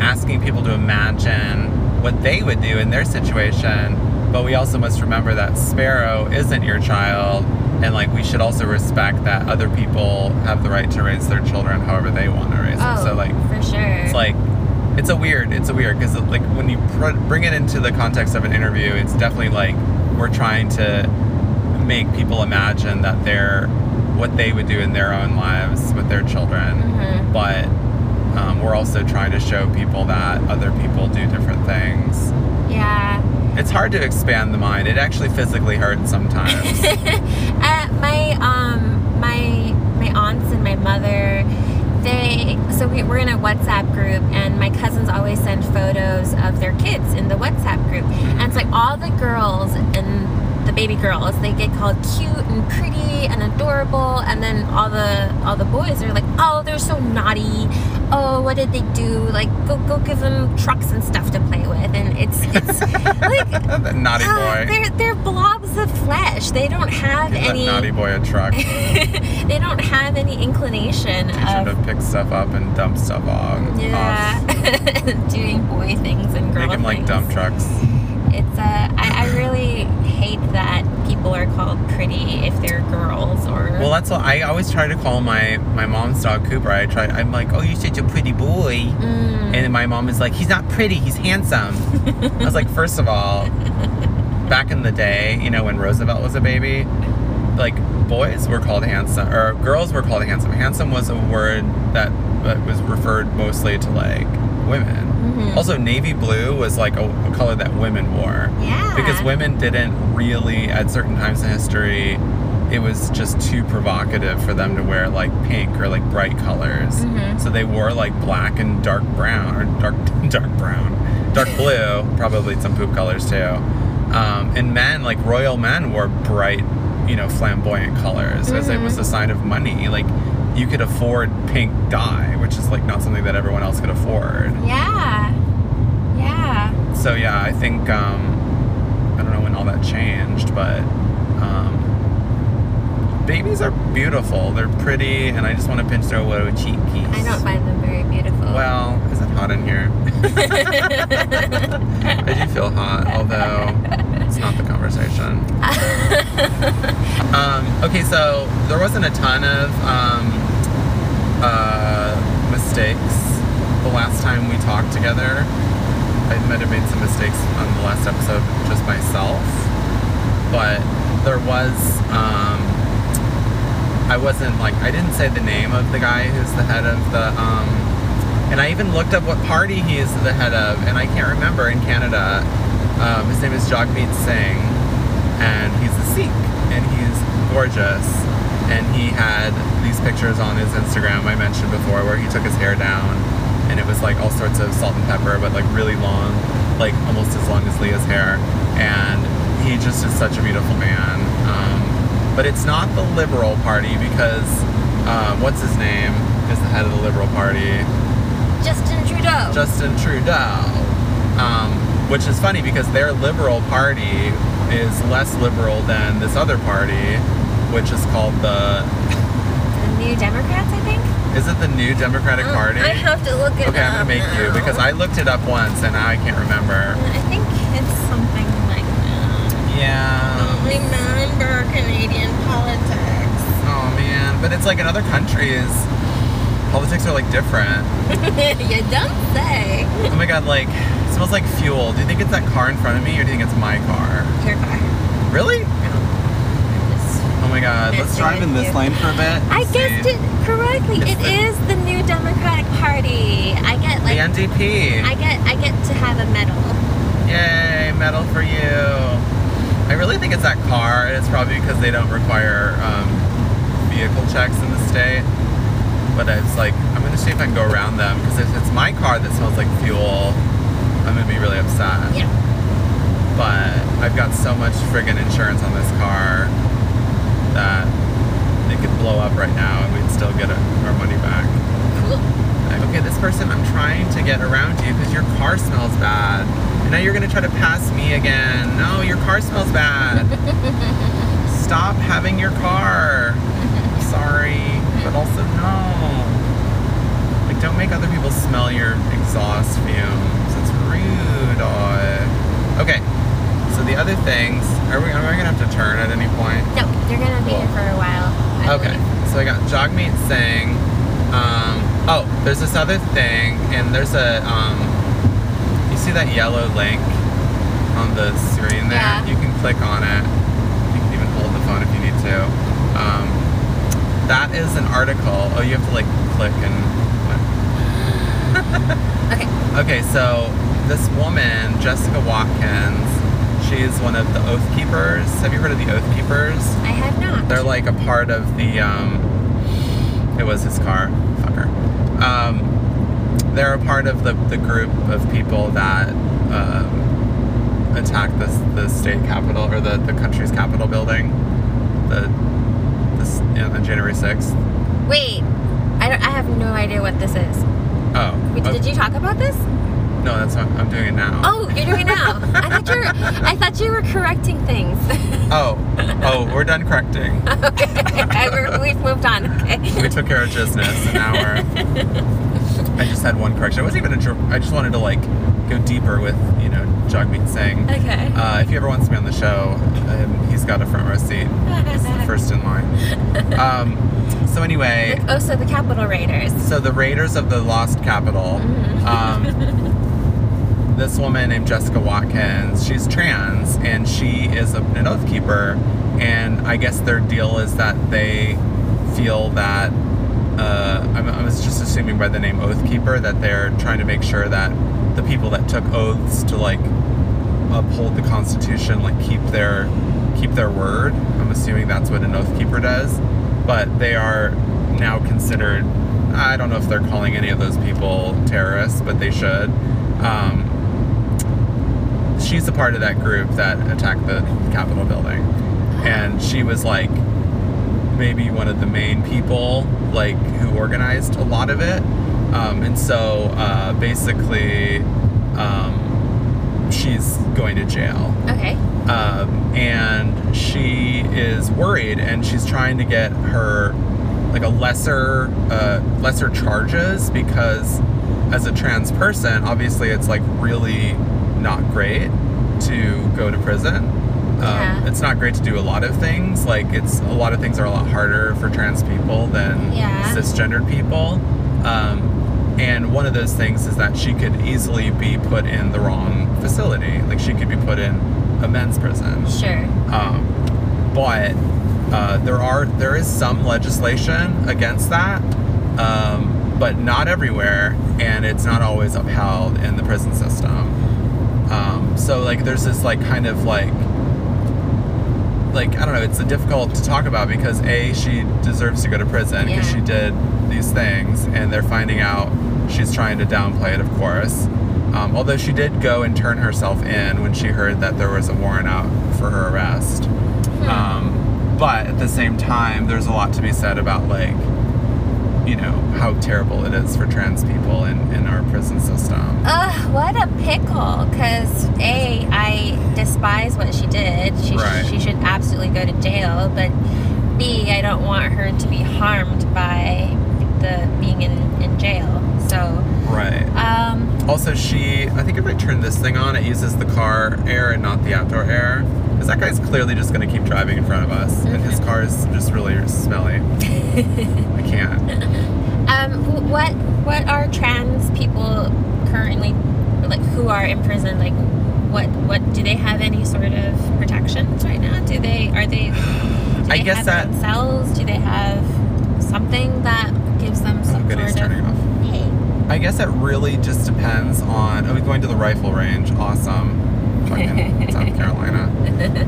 [SPEAKER 1] asking people to imagine what they would do in their situation. But we also must remember that Sparrow isn't your child. And like we should also respect that other people have the right to raise their children however they want to raise them.
[SPEAKER 2] Oh,
[SPEAKER 1] So like
[SPEAKER 2] for sure.
[SPEAKER 1] it's like it's a weird it's a weird because like when you pr- bring it into the context of an interview it's definitely like we're trying to make people imagine that they're what they would do in their own lives with their children
[SPEAKER 2] Mhm.
[SPEAKER 1] but um, we're also trying to show people that other people do different things.
[SPEAKER 2] Yeah.
[SPEAKER 1] it's hard to expand the mind. It actually physically hurts sometimes. [LAUGHS]
[SPEAKER 2] Uh, my um my my aunts and my mother they so we, we're in a whatsapp group and my cousins always send photos of their kids in the whatsapp group. And it's like all the girls and the baby girls they get called cute and pretty and adorable. And then all the all the boys are like oh they're so naughty oh what did they do like go go give them trucks and stuff to play with and it's it's [LAUGHS] like
[SPEAKER 1] that naughty
[SPEAKER 2] Ah,
[SPEAKER 1] boy.
[SPEAKER 2] they're they're blobs of flesh. They don't have
[SPEAKER 1] Give
[SPEAKER 2] any.
[SPEAKER 1] naughty boy a truck. [LAUGHS]
[SPEAKER 2] they don't have any inclination
[SPEAKER 1] Teach
[SPEAKER 2] of
[SPEAKER 1] to pick stuff up and dump stuff off.
[SPEAKER 2] yeah, [LAUGHS] doing boy things and girl
[SPEAKER 1] Make him like dump trucks.
[SPEAKER 2] It's uh, I, I really hate that people are called pretty if they're girls or.
[SPEAKER 1] Well, that's what I always try to call my my mom's dog Cooper. I try. I'm like, oh, you're such a pretty boy.
[SPEAKER 2] Mm.
[SPEAKER 1] And my mom is like, he's not pretty, he's handsome. I was like, first of all, back in the day, you know, when Roosevelt was a baby, like boys were called handsome, or girls were called handsome. Handsome was a word that, that was referred mostly to like women.
[SPEAKER 2] Mhm.
[SPEAKER 1] Also, navy blue was like a, a color that women wore.
[SPEAKER 2] yeah.
[SPEAKER 1] Because women didn't really, at certain times in history, it was just too provocative for them to wear like pink or like bright colors.
[SPEAKER 2] Mhm.
[SPEAKER 1] So they wore like black and dark brown or dark [LAUGHS] dark brown, dark blue, probably some poop colors too. Um, and men, like royal men, wore bright, you know, flamboyant colors as it was a sign of money. Like you could afford pink dye, which is like not something that everyone else could afford.
[SPEAKER 2] Yeah. Yeah.
[SPEAKER 1] So yeah, I think um, I don't know when all that changed, but um, babies are beautiful. They're pretty, and I just want to pinch their little cheekies.
[SPEAKER 2] I don't find them very beautiful.
[SPEAKER 1] Well, is it hot in here? [LAUGHS] I do feel hot, although it's not the conversation. [LAUGHS] Um, okay, so there wasn't a ton of um, uh, mistakes the last time we talked together. I might have made some mistakes on the last episode just myself, but there was. Um, I wasn't like I didn't say the name of the guy who's the head of the. Um, and I even looked up what party he is the head of, and I can't remember in Canada. Um, his name is Jagmeet Singh, and he's a Sikh, and he's gorgeous. And he had these pictures on his Instagram I mentioned before, where he took his hair down, and it was like all sorts of salt and pepper, but like really long, like almost as long as Leah's hair. And he just is such a beautiful man. But it's not the Liberal Party because um, what's his name is the head of the Liberal Party.
[SPEAKER 2] Justin Trudeau.
[SPEAKER 1] Justin Trudeau. Um, which is funny because their Liberal Party is less liberal than this other party, which is called the.
[SPEAKER 2] the New Democrats, I think.
[SPEAKER 1] Is it the New Democratic
[SPEAKER 2] Um,
[SPEAKER 1] Party?
[SPEAKER 2] I have to look it
[SPEAKER 1] okay,
[SPEAKER 2] up.
[SPEAKER 1] Okay, I'm gonna make you because I looked it up once and now I can't remember.
[SPEAKER 2] I think it's
[SPEAKER 1] Yeah.
[SPEAKER 2] don't remember Canadian politics.
[SPEAKER 1] Oh man, but it's like in other countries, politics are like different. [LAUGHS]
[SPEAKER 2] you don't say.
[SPEAKER 1] Oh my god, like it smells like fuel. Do you think it's that car in front of me or do you think it's my car?
[SPEAKER 2] Your car.
[SPEAKER 1] Really? Oh my god, let's drive in this
[SPEAKER 2] you.
[SPEAKER 1] lane for a bit.
[SPEAKER 2] I guessed it correctly.
[SPEAKER 1] It's
[SPEAKER 2] It
[SPEAKER 1] the-
[SPEAKER 2] is the New Democratic Party. I get like The
[SPEAKER 1] NDP.
[SPEAKER 2] I get I get to have a medal.
[SPEAKER 1] Yay, medal for you. I really think it's that car, and it's probably because they don't require um, vehicle checks in the state. But it's like, I'm gonna see if I can go around them, because if it's my car that smells like fuel, I'm gonna be really upset.
[SPEAKER 2] Yeah.
[SPEAKER 1] But I've got so much friggin' insurance on this car that it could blow up right now and we'd still get our money back.
[SPEAKER 2] Cool.
[SPEAKER 1] Okay, this person, I'm trying to get around you because your car smells bad. And now you're gonna try to pass me again. No, your car smells bad. [LAUGHS] Stop having your car. Sorry, but also no. Like, don't make other people smell your exhaust fumes. It's rude. Okay, so the other things, are we, are we gonna have to turn at any point?
[SPEAKER 2] No, you're gonna be
[SPEAKER 1] Cool.
[SPEAKER 2] here for a while. I
[SPEAKER 1] Okay,
[SPEAKER 2] believe.
[SPEAKER 1] so I got Jagmeet Singh. Um, oh, there's this other thing, and there's a, um, see that yellow link on the screen there?
[SPEAKER 2] Yeah.
[SPEAKER 1] You can click on it. You can even hold the phone if you need to. Um, that is an article. Oh, you have to like click and. [LAUGHS]
[SPEAKER 2] Okay.
[SPEAKER 1] Okay, so this woman, Jessica Watkins, she's one of the Oath Keepers. Have you heard of the Oath Keepers?
[SPEAKER 2] I have not.
[SPEAKER 1] They're like a part of the. Um, it was his car, fucker. Um, they're a part of the, the group of people that um, attacked this the state capitol or the, the country's capitol building. The this you know, the January sixth.
[SPEAKER 2] Wait. I, don't, I have no idea what this is.
[SPEAKER 1] Oh,
[SPEAKER 2] Wait,
[SPEAKER 1] oh,
[SPEAKER 2] Did you talk about this?
[SPEAKER 1] no, that's not, I'm doing it now.
[SPEAKER 2] Oh, you're doing it now. [LAUGHS] I thought you were. I thought you were correcting things.
[SPEAKER 1] Oh, oh, we're done correcting. [LAUGHS]
[SPEAKER 2] okay, I- [LAUGHS] we've moved on. Okay.
[SPEAKER 1] We took care of business, and now we're. I just had one correction. It wasn't even a. dr- I just wanted to like go deeper with you know Jagmeet Singh.
[SPEAKER 2] Okay.
[SPEAKER 1] Uh, if he ever wants to be on the show, um, he's got a front row seat. He's the [LAUGHS] first in line. Um, so anyway,
[SPEAKER 2] oh, so the Capitol Raiders.
[SPEAKER 1] so the Raiders of the Lost Capital.
[SPEAKER 2] Mhm.
[SPEAKER 1] Um, [LAUGHS] this woman named Jessica Watkins, she's trans and she is a, an oath keeper. And I guess their deal is that they feel that, uh, I'm, I was just assuming by the name Oath Keeper, that they're trying to make sure that the people that took oaths to like uphold the Constitution, like keep their keep their word. I'm assuming that's what an oath keeper does. But they are now considered. I don't know if they're calling any of those people terrorists, but they should. Um, she's a part of that group that attacked the Capitol building, and she was like maybe one of the main people like who organized a lot of it. Um, and so uh, basically, um, she's going to jail
[SPEAKER 2] Okay.
[SPEAKER 1] um, and she is worried and she's trying to get her like a lesser uh, lesser charges because as a trans person obviously it's like really not great to go to prison um,
[SPEAKER 2] Yeah.
[SPEAKER 1] it's not great to do a lot of things like it's a lot of things are a lot harder for trans people than
[SPEAKER 2] Yeah.
[SPEAKER 1] cisgendered people um, and one of those things is that she could easily be put in the wrong facility. Like she could be put in a men's prison.
[SPEAKER 2] Sure.
[SPEAKER 1] Um, but uh, there are there is some legislation against that, um, but not everywhere, and it's not always upheld in the prison system. Um, so like there's this like kind of like like I don't know, it's difficult to talk about because a she deserves to go to prison because
[SPEAKER 2] Yeah.
[SPEAKER 1] she did these things, and they're finding out she's trying to downplay it, of course. Um, although she did go and turn herself in when she heard that there was a warrant out for her arrest.
[SPEAKER 2] Hmm.
[SPEAKER 1] Um, but at the same time, there's a lot to be said about like, you know, how terrible it is for trans people in, in our prison system.
[SPEAKER 2] Ugh, what a pickle. Because, A, I despise what she did. She,
[SPEAKER 1] Right.
[SPEAKER 2] she should absolutely go to jail. But, B, I don't want her to be harmed by the being in, in jail. So,
[SPEAKER 1] Right.
[SPEAKER 2] um,
[SPEAKER 1] Also, she, I think if I turn this thing on, it uses the car air and not the outdoor air. Because that guy's clearly just going to keep driving in front of us. And his car is just really smelly. [LAUGHS] Can't. [LAUGHS]
[SPEAKER 2] um, what what are trans people currently, like, who are in prison, like, what, what, do they have any sort of protections right now? Do they, are they, do [SIGHS]
[SPEAKER 1] I guess
[SPEAKER 2] have
[SPEAKER 1] that-
[SPEAKER 2] cells? Do they have something that gives them
[SPEAKER 1] Oh,
[SPEAKER 2] some
[SPEAKER 1] good, he's
[SPEAKER 2] sort
[SPEAKER 1] turning
[SPEAKER 2] of,
[SPEAKER 1] off.
[SPEAKER 2] hey,
[SPEAKER 1] I guess it really just depends on. Oh, we're going to the rifle range. Awesome. Fucking [LAUGHS] South Carolina.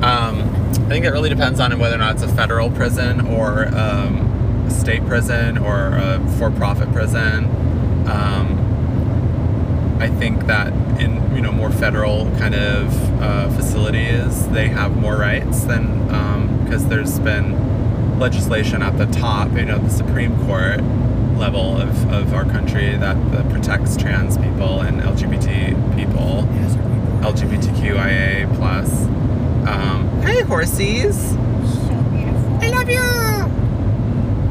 [SPEAKER 1] Um, I think it really depends on whether or not it's a federal prison or um, a state prison or a for-profit prison. Um, I think that in you know more federal kind of uh, facilities, they have more rights than because there's been legislation at the top, you know, the Supreme Court level of, of our country that, that protects trans people and LGBT people, LGBTQIA plus. Um, hey, horsies!
[SPEAKER 3] So beautiful.
[SPEAKER 2] I love you.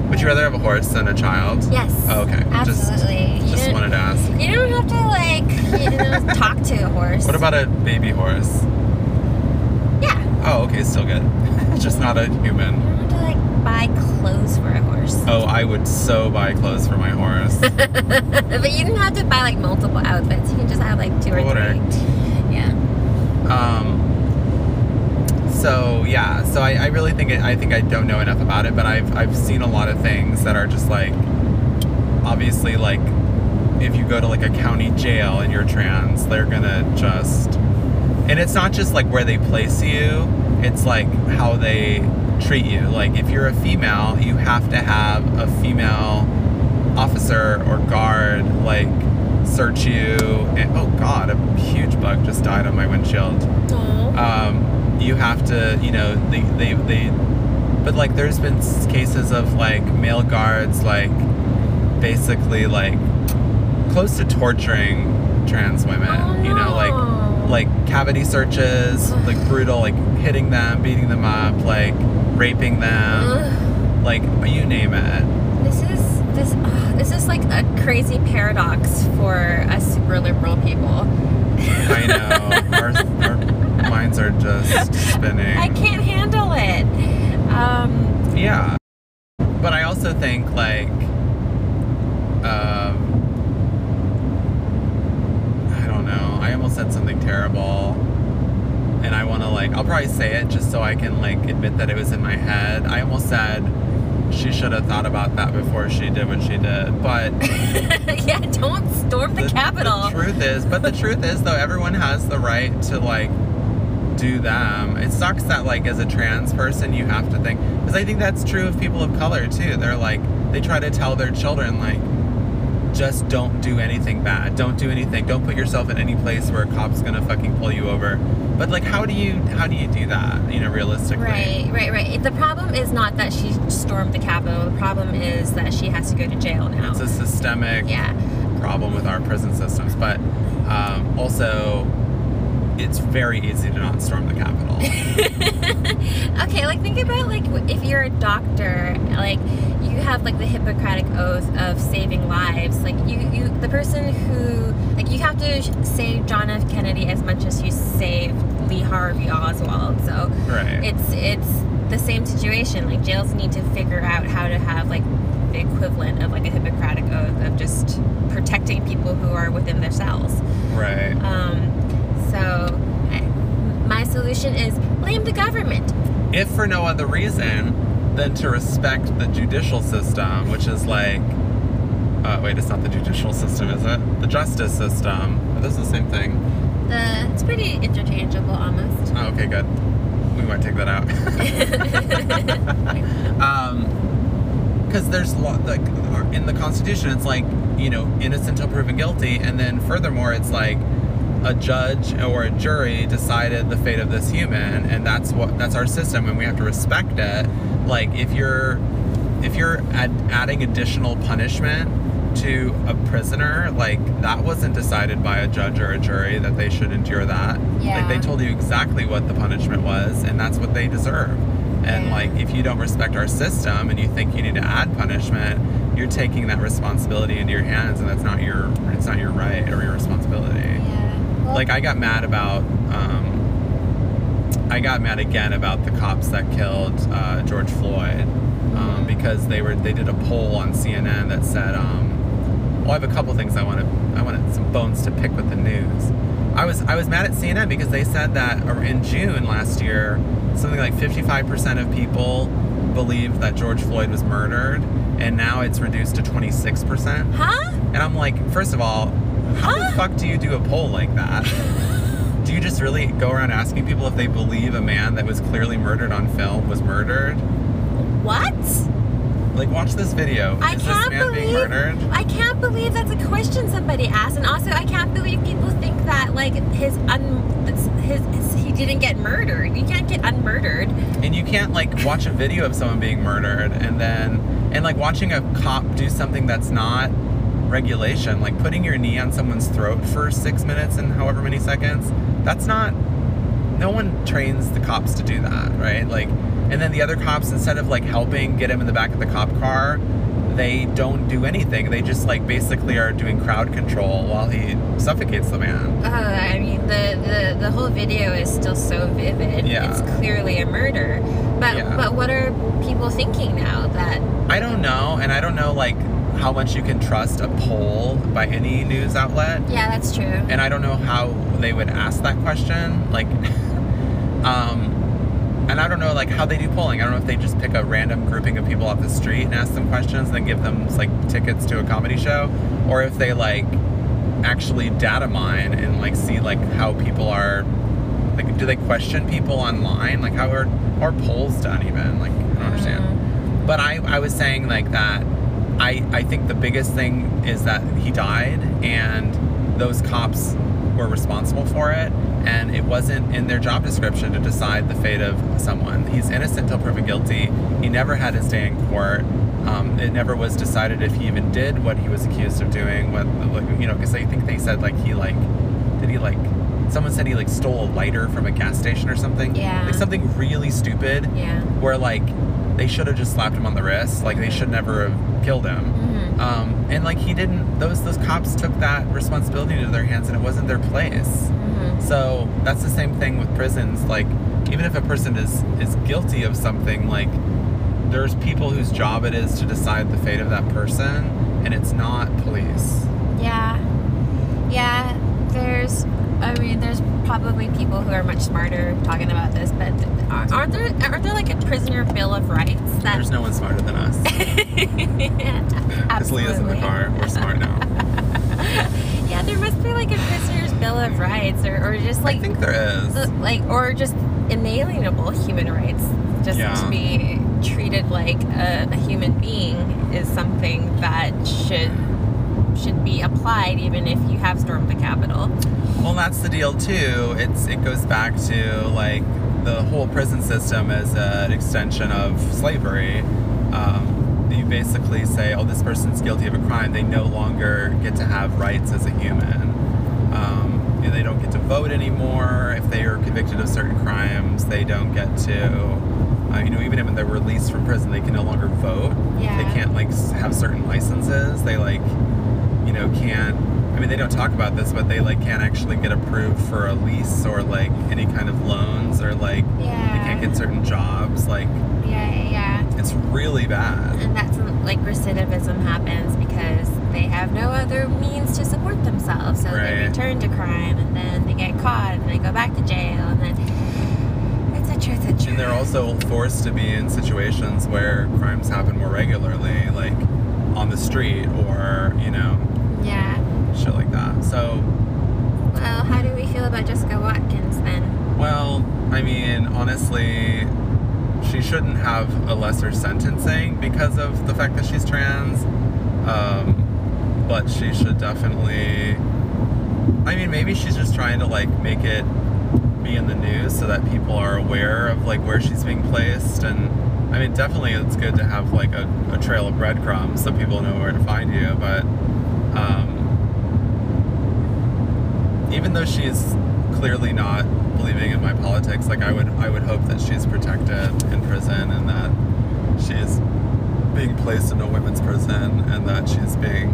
[SPEAKER 1] Would you rather have a horse than a child?
[SPEAKER 2] Yes.
[SPEAKER 1] Oh, okay. Just-
[SPEAKER 2] Absolutely. you,
[SPEAKER 1] Just wanted to ask.
[SPEAKER 2] you don't have to like you know, [LAUGHS] talk to a horse.
[SPEAKER 1] What about a baby horse?
[SPEAKER 2] Yeah.
[SPEAKER 1] Oh, okay, it's still good. [LAUGHS] Just not a
[SPEAKER 2] You
[SPEAKER 1] human.
[SPEAKER 2] don't have to like buy clothes for a horse.
[SPEAKER 1] Oh, I would so buy clothes for my horse. [LAUGHS]
[SPEAKER 2] but you don't have to buy like multiple outfits. You can just have like two or
[SPEAKER 1] Correct.
[SPEAKER 2] three. Yeah.
[SPEAKER 1] Um, so yeah, so I, I really think it, I think I don't know enough about it, but I've I've seen a lot of things that are just like obviously like if you go to like a county jail and you're trans, they're gonna just and it's not just like where they place you, it's like how they treat you. Like if you're a female, you have to have a female officer or guard like search you and oh god, a huge bug just died on my windshield um, you have to, you know, they, they, they, but like there's been cases of like male guards, like basically like close to torturing trans women, oh, you know, like like cavity searches, [SIGHS] like brutal, like hitting them, beating them up, like raping them,
[SPEAKER 2] Ugh.
[SPEAKER 1] like you name it.
[SPEAKER 2] This is this ugh, this is like a crazy paradox for us super liberal people.
[SPEAKER 1] I know. [LAUGHS] our, our minds are just [LAUGHS] spinning.
[SPEAKER 2] I can't handle it. Um,
[SPEAKER 1] Yeah. But I also think like um I don't know. I almost said something terrible. And I want to like I'll probably say it just so I can like admit that it was in my head. I almost said she should have thought about that before she did what she did. But [LAUGHS]
[SPEAKER 2] yeah, don't storm the, Capitol.
[SPEAKER 1] The truth is, but the truth is though everyone has the right to like do them. It sucks that like as a trans person you have to think because I think that's true of people of color too. They're like they try to tell their children like just don't do anything bad. Don't do anything. Don't put yourself in any place where a cop's gonna fucking pull you over. But like how do you how do you do that, you know, realistically?
[SPEAKER 2] Right, right, right. The problem is not that she stormed the Capitol. The problem is that she has to go to jail now.
[SPEAKER 1] It's a systemic
[SPEAKER 2] yeah.
[SPEAKER 1] problem with our prison systems. But um, also it's very easy to not storm the Capitol. [LAUGHS]
[SPEAKER 2] okay, like think about like if you're a doctor, like you have like the Hippocratic oath of saving lives. Like you, you, the person who, like you have to save John F. Kennedy as much as you saved Lee Harvey Oswald. So
[SPEAKER 1] right.
[SPEAKER 2] it's it's the same situation. Like jails need to figure out how to have like the equivalent of like a Hippocratic oath of just protecting people who are within their cells.
[SPEAKER 1] right.
[SPEAKER 2] Um, so my solution is blame the government.
[SPEAKER 1] if for no other reason than to respect the judicial system, which is like, uh, wait, it's not the judicial system, is it? The justice system. Are those the same thing?
[SPEAKER 2] The it's pretty interchangeable almost.
[SPEAKER 1] Oh, okay, good. We might take that out. [LAUGHS] um, because there's a lot like in the Constitution, it's like you know innocent until proven guilty, and then furthermore, it's like a judge or a jury decided the fate of this human, and that's what that's our system, and we have to respect it. Like if you're if you're add, adding additional punishment to a prisoner, like that wasn't decided by a judge or a jury that they should endure that. Yeah. Like they told you exactly what the punishment was, and that's what they deserve. And
[SPEAKER 2] Yeah.
[SPEAKER 1] like if you don't respect our system and you think you need to add punishment, you're taking that responsibility into your hands, and that's not your it's not your right or your responsibility. Like I got mad about. Um, I got mad again about the cops that killed uh, George Floyd um, because they were they did a poll on CNN that said, um, "Well, I have a couple things I want to I wanted some bones to pick with the news." I was I was mad at CNN because they said that in June last year, something like 55% of people believed that George Floyd was murdered, and now it's reduced to 26%.
[SPEAKER 2] huh?
[SPEAKER 1] And I'm like, first of all, how
[SPEAKER 2] Huh?
[SPEAKER 1] the fuck do you do a poll like that? [LAUGHS] do you just really go around asking people if they believe a man that was clearly murdered on film was murdered?
[SPEAKER 2] What?
[SPEAKER 1] Like, watch this video.
[SPEAKER 2] I
[SPEAKER 1] Is
[SPEAKER 2] can't
[SPEAKER 1] this man being
[SPEAKER 2] believe
[SPEAKER 1] murdered?
[SPEAKER 2] I can't believe that's a question somebody asked, and also I can't believe people think that like his un his, his he didn't get murdered. You can't get unmurdered.
[SPEAKER 1] And you can't like watch a video of someone being murdered and then and like watching a cop do something that's not regulation, like putting your knee on someone's throat for six minutes and however many seconds. That's not. No one trains the cops to do that, right? Like, and then the other cops, instead of like helping get him in the back of the cop car, they don't do anything. They just like basically are doing crowd control while he suffocates the man.
[SPEAKER 2] Uh, I mean, the, the the whole video is still so vivid.
[SPEAKER 1] Yeah.
[SPEAKER 2] It's clearly a murder. But
[SPEAKER 1] Yeah.
[SPEAKER 2] but what are people thinking now that
[SPEAKER 1] I don't know, and I don't know like how much you can trust a poll by any news outlet.
[SPEAKER 2] yeah, that's true.
[SPEAKER 1] and I don't know how they would ask that question. Like, [LAUGHS] um, and I don't know like how they do polling. I don't know if they just pick a random grouping of people off the street and ask them questions, and then give them like tickets to a comedy show, or if they like actually data mine and like see like how people are. Like, do they question people online? Like, how are are polls done? Even like, I don't understand. But I, I was saying like that I, I think the biggest thing is that he died and those cops were responsible for it and it wasn't in their job description to decide the fate of someone. He's innocent till proven guilty. He never had his day in court. Um, it never was decided if he even did what he was accused of doing. What you know, because I think they said like he like did he like someone said he like stole a lighter from a gas station or something.
[SPEAKER 2] Yeah.
[SPEAKER 1] Like something really stupid
[SPEAKER 2] Yeah.
[SPEAKER 1] where like they should have just slapped him on the wrist. Like they should never have killed him.
[SPEAKER 2] hmm
[SPEAKER 1] Um, and like he didn't. Those those cops took that responsibility into their hands, and it wasn't their place.
[SPEAKER 2] hmm
[SPEAKER 1] So that's the same thing with prisons. Like even if a person is is guilty of something, like there's people whose job it is to decide the fate of that person, and it's not police.
[SPEAKER 2] Yeah. Yeah. There's, I mean, there's probably people who are much smarter talking about this, but are- aren't there, aren't there like a prisoner bill of rights that.
[SPEAKER 1] There's no one smarter than us. [LAUGHS] Because Leah's in the car. We're smart now. [LAUGHS]
[SPEAKER 2] yeah, there must be like a prisoner's bill of rights, or, or just like
[SPEAKER 1] I think there is.
[SPEAKER 2] like or just inalienable human rights just
[SPEAKER 1] Yeah.
[SPEAKER 2] to be treated like a, a human being is something that should should be applied even if you have stormed the capitol
[SPEAKER 1] Well, that's the deal too. It's it goes back to like the whole prison system as an extension of slavery. Um, you basically say, "Oh, this person's guilty of a crime. They no longer get to have rights as a human. Um, you know, they don't get to vote anymore. If they are convicted of certain crimes, they don't get to." Uh, you know, even when they're released from prison, they can no longer vote.
[SPEAKER 2] Yeah.
[SPEAKER 1] They can't like have certain licenses. They like know, can't. I mean, they don't talk about this, but they like can't actually get approved for a lease or like any kind of loans or like
[SPEAKER 2] yeah
[SPEAKER 1] they can't get certain jobs. Like
[SPEAKER 2] yeah yeah yeah
[SPEAKER 1] it's really bad.
[SPEAKER 2] and that's like recidivism happens because they have no other means to support themselves so they return to crime and then they get caught and they go back to jail and then etc etc
[SPEAKER 1] And they're also forced to be in situations where crimes happen more regularly, like on the street or you know
[SPEAKER 2] yeah
[SPEAKER 1] shit like that. So
[SPEAKER 2] well how do we feel about jessica watkins then
[SPEAKER 1] Well, I mean, honestly, she shouldn't have a lesser sentencing because of the fact that she's trans. Um, but she should definitely. I mean, maybe she's just trying to like make it be in the news so that people are aware of like where she's being placed. And I mean, definitely it's good to have like a, a trail of breadcrumbs so people know where to find you. But um, even though she's clearly not believing in my politics, like I would I would hope that she's protected in prison and that she's being placed in a women's prison and that she's being,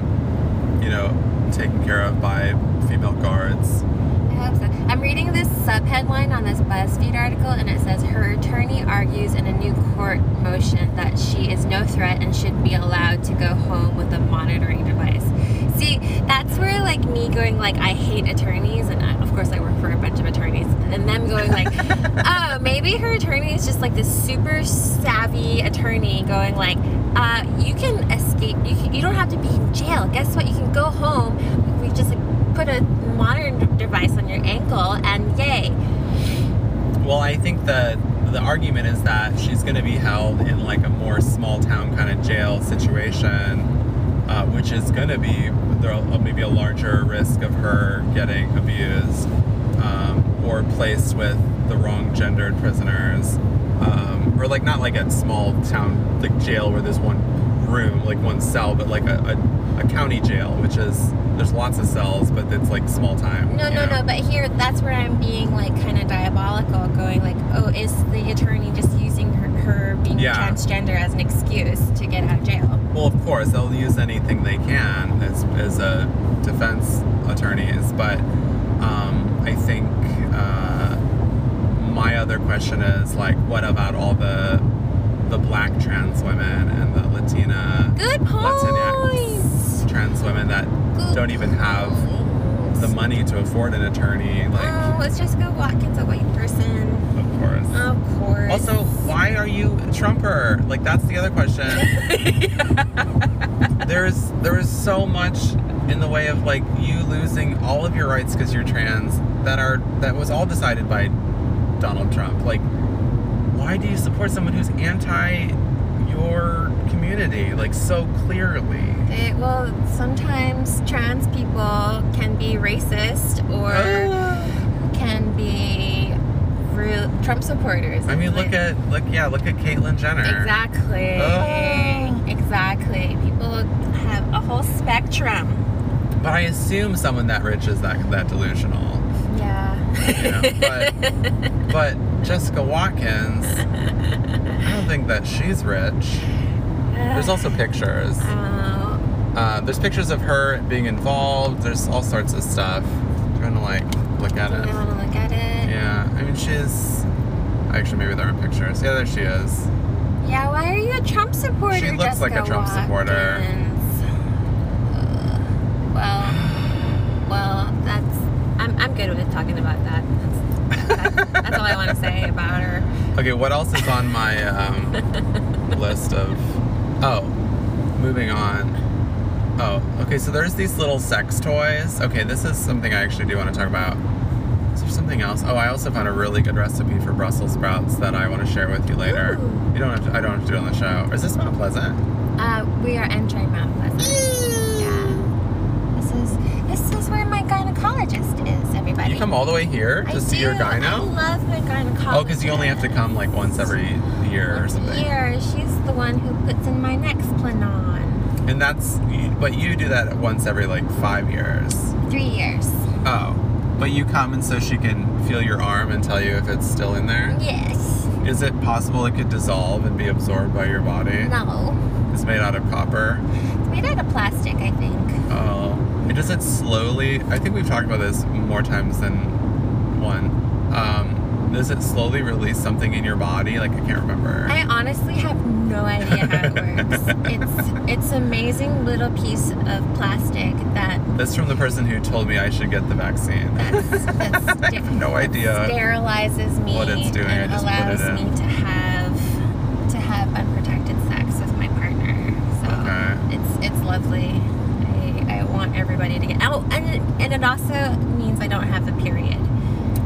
[SPEAKER 1] you know, taken care of by female guards.
[SPEAKER 2] So. I'm reading this subheadline on this BuzzFeed article, and it says her attorney argues in a new court motion that she is no threat and should be allowed to go home with a monitoring device. See, that's where like me going like I hate attorneys, and I, of course I work for a bunch of attorneys, and them going like, [LAUGHS] oh, maybe her attorney is just like this super savvy attorney going like, uh, you can escape. You can, you don't have to be in jail. Guess what? You can go home. We just like, put a modern device on your ankle, and yay.
[SPEAKER 1] Well, I think that the argument is that she's going to be held in like a more small town kind of jail situation, uh, which is going to be there maybe a larger risk of her getting abused um, or placed with the wrong gendered prisoners, um, or like not like a small town like jail where there's one room, like one cell, but like a, a, a county jail, which is there's lots of cells, but it's like small time.
[SPEAKER 2] No, no,
[SPEAKER 1] know?
[SPEAKER 2] no. But here, that's where I'm being like kind of diabolical, going like, oh, is the attorney just using her, her being
[SPEAKER 1] Yeah.
[SPEAKER 2] transgender as an excuse to get out of jail?
[SPEAKER 1] Well, of course, they'll use anything they can as, as a defense attorneys, but um, I think uh, my other question is like, what about all the the black trans women and the Latina
[SPEAKER 2] Good
[SPEAKER 1] Latinx trans women that
[SPEAKER 2] Good
[SPEAKER 1] don't even have the money to afford an attorney? Like,
[SPEAKER 2] Oh, it's Jessica Watkins, a white person.
[SPEAKER 1] Of course.
[SPEAKER 2] Of course.
[SPEAKER 1] Also, why are you a Trumper? Like that's the other question. [LAUGHS] there's there is so much in the way of like you losing all of your rights because you're trans that are that was all decided by Donald Trump. Like, why do you support someone who's anti your community like so clearly?
[SPEAKER 2] It, well, sometimes trans people can be racist or ah. can be real Trump supporters.
[SPEAKER 1] I mean,
[SPEAKER 2] Like-
[SPEAKER 1] look at look yeah, look at Caitlyn Jenner.
[SPEAKER 2] Exactly.
[SPEAKER 1] Oh.
[SPEAKER 2] Exactly. People have a whole spectrum.
[SPEAKER 1] But I assume someone that rich is that that delusional.
[SPEAKER 2] Yeah.
[SPEAKER 1] You know, but but Jessica Watkins, I don't think that she's rich. There's also pictures. [SIGHS]
[SPEAKER 2] Oh,
[SPEAKER 1] Uh, there's pictures of her being involved. There's all sorts of stuff. Trying to like look at
[SPEAKER 2] do
[SPEAKER 1] it.
[SPEAKER 2] I want to look at it?
[SPEAKER 1] I she's. Actually, maybe there are pictures. Yeah, there she is.
[SPEAKER 2] Yeah, why are you a Trump supporter?
[SPEAKER 1] She looks like a
[SPEAKER 2] Jessica
[SPEAKER 1] Trump supporter.
[SPEAKER 2] Uh, well, well, that's. I'm, I'm good with talking about that. That's, that's, that's all I want to say about her.
[SPEAKER 1] Okay, what else is on my um, [LAUGHS] list of? Oh, moving on. Oh, okay. So there's these little sex toys. Okay, this is something I actually do want to talk about. Something else? Oh, I also found a really good recipe for Brussels sprouts that I want to share with you later.
[SPEAKER 2] Ooh.
[SPEAKER 1] You don't have to. I don't have to do it on the show. Is this Mount Pleasant?
[SPEAKER 2] Uh, we are entering Mount Pleasant. Yeah. This is this is where my gynecologist is. Everybody.
[SPEAKER 1] You come all the way here to
[SPEAKER 2] I
[SPEAKER 1] see
[SPEAKER 2] do.
[SPEAKER 1] your
[SPEAKER 2] I
[SPEAKER 1] gyno?
[SPEAKER 2] love my gynecologist.
[SPEAKER 1] Oh, because you only have to come like once every year or
[SPEAKER 2] Once
[SPEAKER 1] something.
[SPEAKER 2] year. She's the one who puts in my Nexplanon.
[SPEAKER 1] And that's, but you do that once every like five years.
[SPEAKER 2] Three years.
[SPEAKER 1] Oh, but you come and so she can feel your arm and tell you if it's still in there.
[SPEAKER 2] Yes.
[SPEAKER 1] Is it possible it could dissolve and be absorbed by your body?
[SPEAKER 2] No.
[SPEAKER 1] It's made out of copper.
[SPEAKER 2] It's made out of plastic, I think.
[SPEAKER 1] Oh, and does it slowly? I think we've talked about this more times than one. Um, does it slowly release something in your body? Like I can't remember.
[SPEAKER 2] I honestly have no idea how it little piece of plastic that
[SPEAKER 1] That's from the person who told me I should get the vaccine.
[SPEAKER 2] that's, that's [LAUGHS]
[SPEAKER 1] I have no idea.
[SPEAKER 2] sterilizes me
[SPEAKER 1] what it's doing.
[SPEAKER 2] And allows me to have to have unprotected sex with my partner. So
[SPEAKER 1] Okay.
[SPEAKER 2] it's it's lovely. I, I want everybody to get oh and it, and it also means I don't have a period.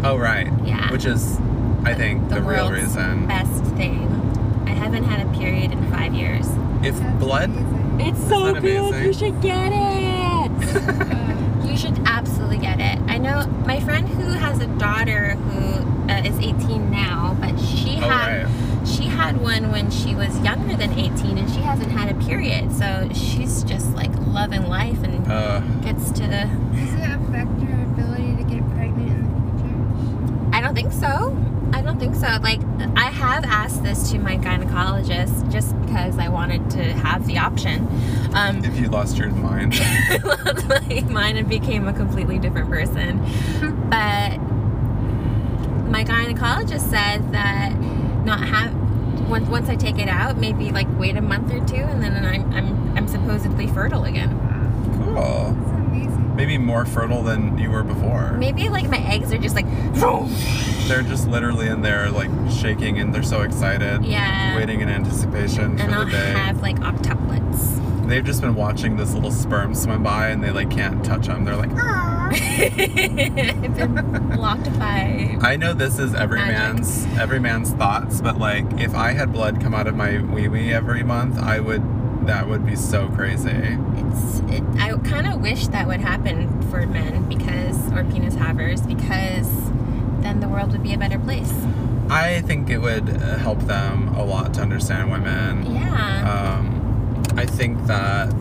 [SPEAKER 1] Oh right.
[SPEAKER 2] Yeah.
[SPEAKER 1] Which is, I think, the, real reason.
[SPEAKER 2] Best thing. I haven't had a period in five years.
[SPEAKER 1] If blood.
[SPEAKER 2] It's
[SPEAKER 1] Isn't
[SPEAKER 2] so
[SPEAKER 1] that
[SPEAKER 2] good.
[SPEAKER 1] amazing?
[SPEAKER 2] You should get it. [LAUGHS] [LAUGHS] You should absolutely get it. I know my friend who has a daughter who uh, is 18 now, but she
[SPEAKER 1] oh
[SPEAKER 2] had
[SPEAKER 1] right.
[SPEAKER 2] she had one when she was younger than 18, and she hasn't had a period. So she's just like loving life and
[SPEAKER 1] Uh,
[SPEAKER 2] gets to.
[SPEAKER 3] Does it affect your ability to get pregnant in the future?
[SPEAKER 2] I don't think so. Don't think so. Like, I have asked this to my gynecologist just because I wanted to have the option. Um,
[SPEAKER 1] if you lost your mind. [LAUGHS]
[SPEAKER 2] like mine and became a completely different person. But my gynecologist said that not have once once I take it out, maybe like wait a month or two, and then I'm I'm I'm supposedly fertile again.
[SPEAKER 1] cool. Maybe more fertile than you were before.
[SPEAKER 2] Maybe like my eggs are just like,
[SPEAKER 1] They're just literally in there, like shaking, and they're so excited,
[SPEAKER 2] yeah.
[SPEAKER 1] waiting in anticipation
[SPEAKER 2] and
[SPEAKER 1] for
[SPEAKER 2] I'll
[SPEAKER 1] the day.
[SPEAKER 2] have like octuplets.
[SPEAKER 1] They've just been watching this little sperm swim by, and they like can't touch them. They're like, "Ah." [LAUGHS]
[SPEAKER 2] I've been blocked by.
[SPEAKER 1] I know this is every
[SPEAKER 2] Magic.
[SPEAKER 1] man's every man's thoughts, but like if I had blood come out of my wee wee every month, I would. That would be so crazy.
[SPEAKER 2] It's. It, I kind of wish that would happen for men because, or penis havers, because then the world would be a better place.
[SPEAKER 1] I think it would uh, help them a lot to understand women.
[SPEAKER 2] Yeah.
[SPEAKER 1] Um, I think that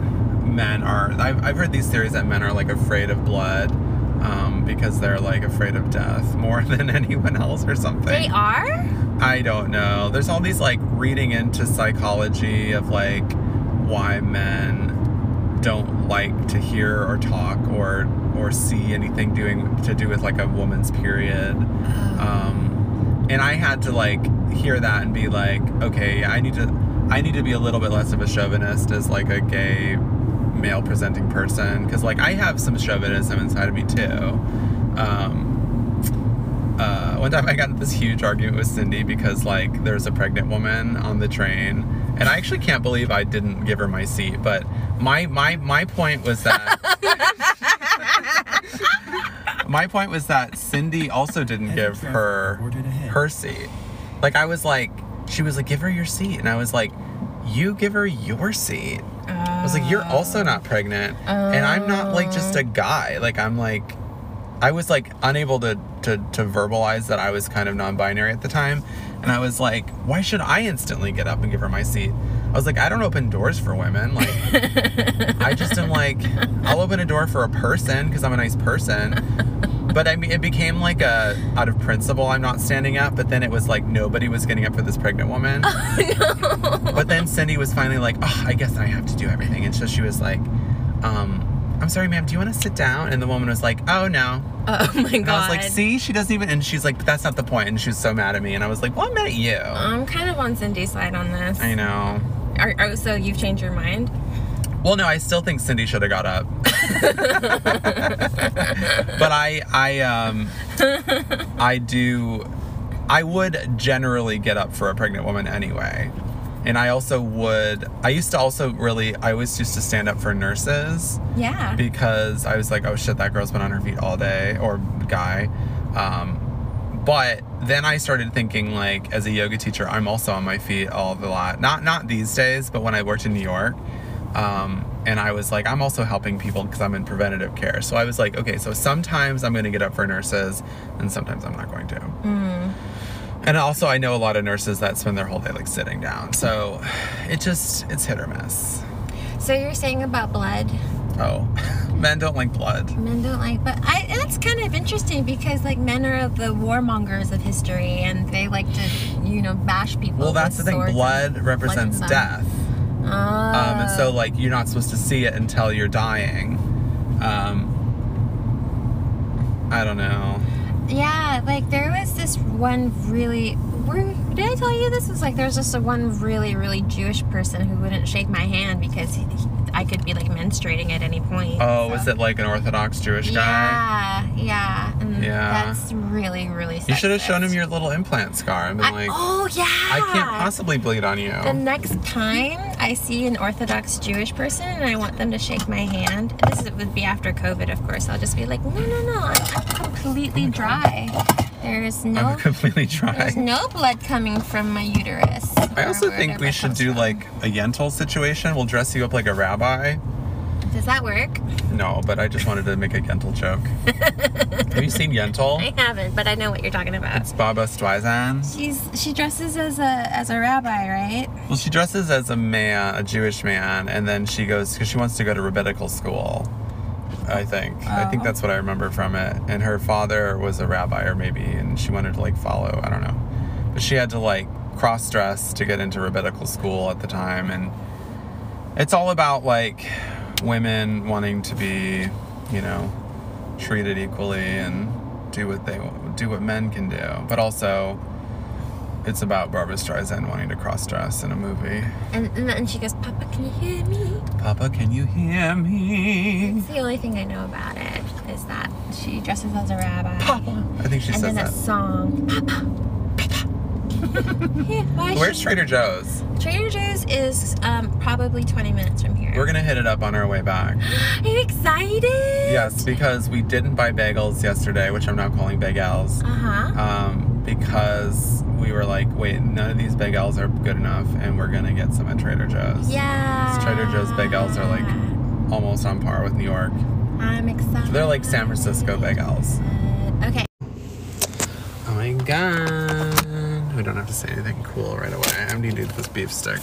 [SPEAKER 1] men are. I've, I've heard these theories that men are like afraid of blood um, because they're like afraid of death [LAUGHS] more than anyone else or something.
[SPEAKER 2] they are.
[SPEAKER 1] I don't know. There's all these like reading into psychology of like why men don't like to hear or talk or or see anything doing to do with like a woman's period. Um, and I had to like hear that and be like, okay, I need to I need to be a little bit less of a chauvinist as like a gay male presenting person because like I have some chauvinism inside of me too. Um, uh, one time I got into this huge argument with Cindy because like there's a pregnant woman on the train, and I actually can't believe I didn't give her my seat. But my my my point was that [LAUGHS] my point was that Cindy also didn't give her her seat. Like I was like, she was like, give her your seat, and I was like, you give her your seat. I was like, you're also not pregnant, and I'm not like just a guy. Like I'm like, I was like unable to to to verbalize that I was kind of non-binary at the time, and I was like, why should I instantly get up and give her my seat? I was like, I don't open doors for women. Like, I just am like, I'll open a door for a person because I'm a nice person, But I mean, it became like a out of principle. I'm not standing up. But then it was like nobody was getting up for this pregnant woman. [LAUGHS]
[SPEAKER 2] no.
[SPEAKER 1] But then Cindy was finally like, oh, I guess I have to do everything. And so she was like, um, I'm sorry, ma'am, do you want to sit down? And the woman was like, oh, no.
[SPEAKER 2] Oh my
[SPEAKER 1] And
[SPEAKER 2] god.
[SPEAKER 1] I was like, see, she doesn't even, and she's like, but that's not the point. And she was so mad at me. And I was like, well, I'm mad at you.
[SPEAKER 2] I'm kind of on Cindy's side on this.
[SPEAKER 1] I know.
[SPEAKER 2] Are, are, so you've changed your mind?
[SPEAKER 1] Well, no, I still think Cindy should have got up. [LAUGHS] but I, I, um, I do, I would generally get up for a pregnant woman anyway. And I also would, I used to also really, I always used to stand up for nurses
[SPEAKER 2] Yeah.
[SPEAKER 1] because I was like, oh shit, that girl's been on her feet all day, or guy. Um, but then I started thinking, like, as a yoga teacher, I'm also on my feet all the lot. Not not these days, but when I worked in New York, um, and I was like, I'm also helping people because I'm in preventative care. So I was like, okay, so sometimes I'm going to get up for nurses, and sometimes I'm not going to.
[SPEAKER 2] Mm.
[SPEAKER 1] And also, I know a lot of nurses that spend their whole day like sitting down. So it just it's hit or miss.
[SPEAKER 2] So you're saying about blood?
[SPEAKER 1] Oh, [LAUGHS] men don't like blood.
[SPEAKER 2] Men don't like, but I that's kind of interesting because like men are the warmongers of history and they like to you know bash people.
[SPEAKER 1] Well, that's the thing. Blood represents
[SPEAKER 2] blood
[SPEAKER 1] death.
[SPEAKER 2] Oh.
[SPEAKER 1] Um, and so, like, you're not supposed to see it until you're dying. Um, I don't know.
[SPEAKER 2] Yeah, like there was this one really. Where, did I tell you this? was like there's just a one really, really Jewish person who wouldn't shake my hand because he- I could be like menstruating at any point.
[SPEAKER 1] Oh,
[SPEAKER 2] so-
[SPEAKER 1] was it like an Orthodox Jewish guy?
[SPEAKER 2] Yeah, yeah, and
[SPEAKER 1] Yeah.
[SPEAKER 2] That's really, really.
[SPEAKER 1] You should have shown him your little implant scar and been
[SPEAKER 2] I-
[SPEAKER 1] like,
[SPEAKER 2] oh yeah.
[SPEAKER 1] I can't possibly bleed on you.
[SPEAKER 2] The next time I see an Orthodox Jewish person and I want them to shake my hand, this would be after COVID, of course. I'll just be like, no, no, no, I'm, I'm completely dry. [LAUGHS] There's no,
[SPEAKER 1] I'm completely dry.
[SPEAKER 2] there's no blood coming from my uterus.
[SPEAKER 1] I also think we should do
[SPEAKER 2] from.
[SPEAKER 1] like a Yentl situation. We'll dress you up like a rabbi.
[SPEAKER 2] Does that work?
[SPEAKER 1] No, but I just wanted to make a Yentl joke. [LAUGHS] Have you seen Yentl?
[SPEAKER 2] I haven't, but I know what you're talking about.
[SPEAKER 1] It's Barbra Streisand.
[SPEAKER 2] She's she dresses as a as a rabbi, right?
[SPEAKER 1] Well, she dresses as a man, a Jewish man, and then she goes because she wants to go to rabbinical school. I think. I think
[SPEAKER 2] Oh.
[SPEAKER 1] that's what I remember from it. And her father was a rabbi, or maybe, and she wanted to like follow. I don't know, but she had to like cross dress to get into rabbinical school at the time, and it's all about like women wanting to be, you know, treated equally and do what they do what men can do, but also it's about Barbra Streisand wanting to cross dress in a movie.
[SPEAKER 2] And, and then she goes, Papa, can you hear me?
[SPEAKER 1] Papa, can you hear me?
[SPEAKER 2] It's the only thing I know about it is that she dresses as a rabbi.
[SPEAKER 1] Papa. I think she
[SPEAKER 2] and
[SPEAKER 1] says
[SPEAKER 2] then a
[SPEAKER 1] that.
[SPEAKER 2] song, Papa. [LAUGHS] yeah,
[SPEAKER 1] Where's Trader Joe's?
[SPEAKER 2] Trader Joe's is um, probably 20 minutes from here.
[SPEAKER 1] We're gonna hit it up on our way back. [GASPS]
[SPEAKER 2] Are you excited?
[SPEAKER 1] Yes, because we didn't buy bagels yesterday, which I'm now calling bagels.
[SPEAKER 2] Uh huh.
[SPEAKER 1] Um, because we were like, wait, none of these bagels are good enough, and we're gonna get some at Trader Joe's.
[SPEAKER 2] Yeah.
[SPEAKER 1] Trader Joe's bagels are like almost on par with New York.
[SPEAKER 2] I'm excited.
[SPEAKER 1] They're like San Francisco bagels.
[SPEAKER 2] Okay.
[SPEAKER 1] Oh my god. Don't have to say anything cool right away. I need to eat this beef stick.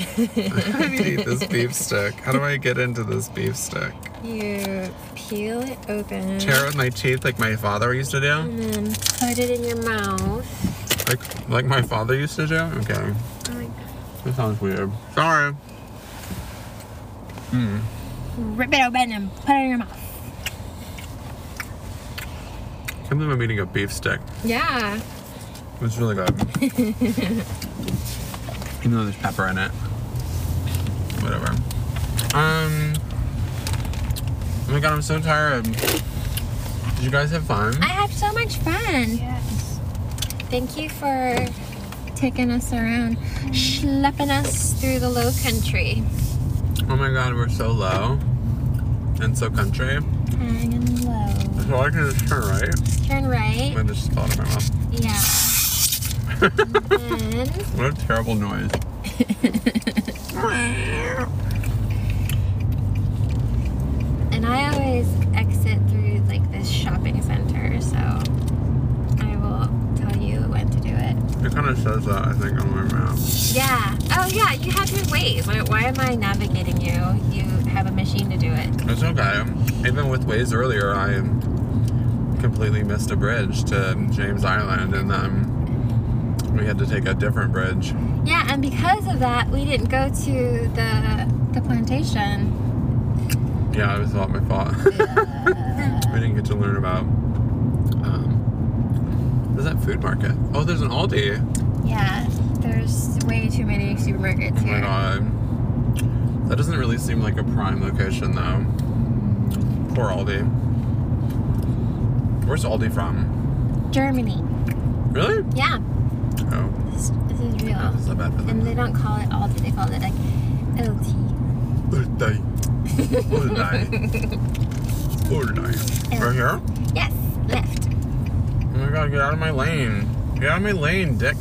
[SPEAKER 1] [LAUGHS] I need to eat this beef stick. How do I get into this beef stick?
[SPEAKER 2] You peel it open.
[SPEAKER 1] Tear it with my teeth like my father used to do?
[SPEAKER 2] And then put it in your mouth.
[SPEAKER 1] Like like my father used to do? Okay.
[SPEAKER 2] Oh my God.
[SPEAKER 1] That sounds weird. Sorry. Mm.
[SPEAKER 2] Rip it open and put it in your mouth.
[SPEAKER 1] I can't believe I'm eating a beef stick.
[SPEAKER 2] Yeah.
[SPEAKER 1] It's really good. [LAUGHS] Even though there's pepper in it. Whatever. Um. Oh my god, I'm so tired. Did you guys have fun?
[SPEAKER 2] I had so much fun.
[SPEAKER 3] Yes.
[SPEAKER 2] Thank you for taking us around, schlepping us through the low country.
[SPEAKER 1] Oh my god, we're so low. And so country.
[SPEAKER 2] Hanging low.
[SPEAKER 1] So I can just turn right.
[SPEAKER 2] Turn right.
[SPEAKER 1] I just thought in my mouth.
[SPEAKER 2] Yeah. And [LAUGHS]
[SPEAKER 1] What a terrible noise. [LAUGHS]
[SPEAKER 2] And I always exit through like this shopping center, so I will tell you when to do it.
[SPEAKER 1] It kind of says that, I think, on my map.
[SPEAKER 2] Yeah. Oh yeah, you have your ways. Why, why am I navigating you? You have a machine to do it.
[SPEAKER 1] It's okay. Even with Waze earlier, I completely missed a bridge to James Island, and then we had to take a different bridge.
[SPEAKER 2] Yeah, and because of that, we didn't go to the the plantation.
[SPEAKER 1] Yeah, it was all my fault. [LAUGHS] we didn't get to learn about. Um, there's that food market. Oh, there's an Aldi.
[SPEAKER 2] Yeah, there's way too many supermarkets
[SPEAKER 1] Oh my god. That doesn't really seem like a prime location though. Poor Aldi. Where's Aldi from?
[SPEAKER 2] Germany.
[SPEAKER 1] Really?
[SPEAKER 2] Yeah,
[SPEAKER 1] Oh,
[SPEAKER 2] this, this is real.
[SPEAKER 1] Ah, it's not bad for
[SPEAKER 2] And they don't call it Aldi, they call it like LT.
[SPEAKER 1] Aldi. Aldi. Aldi. Right here?
[SPEAKER 2] Yes, left.
[SPEAKER 1] Oh my god, get out of my lane. Get out of my lane, dick.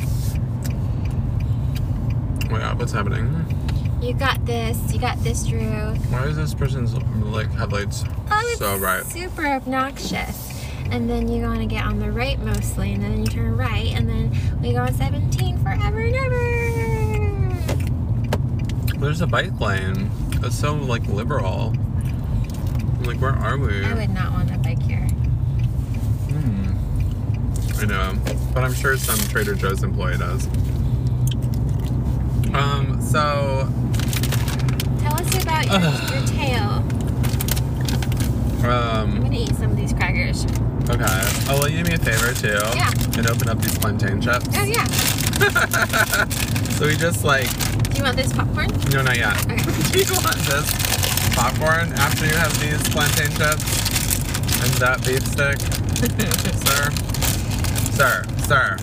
[SPEAKER 1] Oh my god, what's happening?
[SPEAKER 2] You got this. You got this, Drew.
[SPEAKER 1] Why is this person's like headlights
[SPEAKER 2] Oh,
[SPEAKER 1] so bright?
[SPEAKER 2] super obnoxious. And then you want to get on the rightmost lane, and then you turn right, and then we go on 17 forever and ever.
[SPEAKER 1] There's a bike lane. It's so like liberal. I'm like, where are we?
[SPEAKER 2] I would not want a bike here.
[SPEAKER 1] Hmm. I know, but I'm sure some Trader Joe's employee does. Um. So,
[SPEAKER 2] Tell us about your, your [SIGHS] tail. I'm
[SPEAKER 1] um.
[SPEAKER 2] gonna eat some of these crackers.
[SPEAKER 1] Okay. Oh, will you do me a favor too?
[SPEAKER 2] Yeah.
[SPEAKER 1] And open up these plantain chips.
[SPEAKER 2] Oh yeah. [LAUGHS]
[SPEAKER 1] So we just like
[SPEAKER 2] Do you want this popcorn?
[SPEAKER 1] no, not yet.
[SPEAKER 2] Okay. [LAUGHS]
[SPEAKER 1] Do you want this popcorn after you have these plantain chips and that beef stick, [LAUGHS] sir? Sir, sir.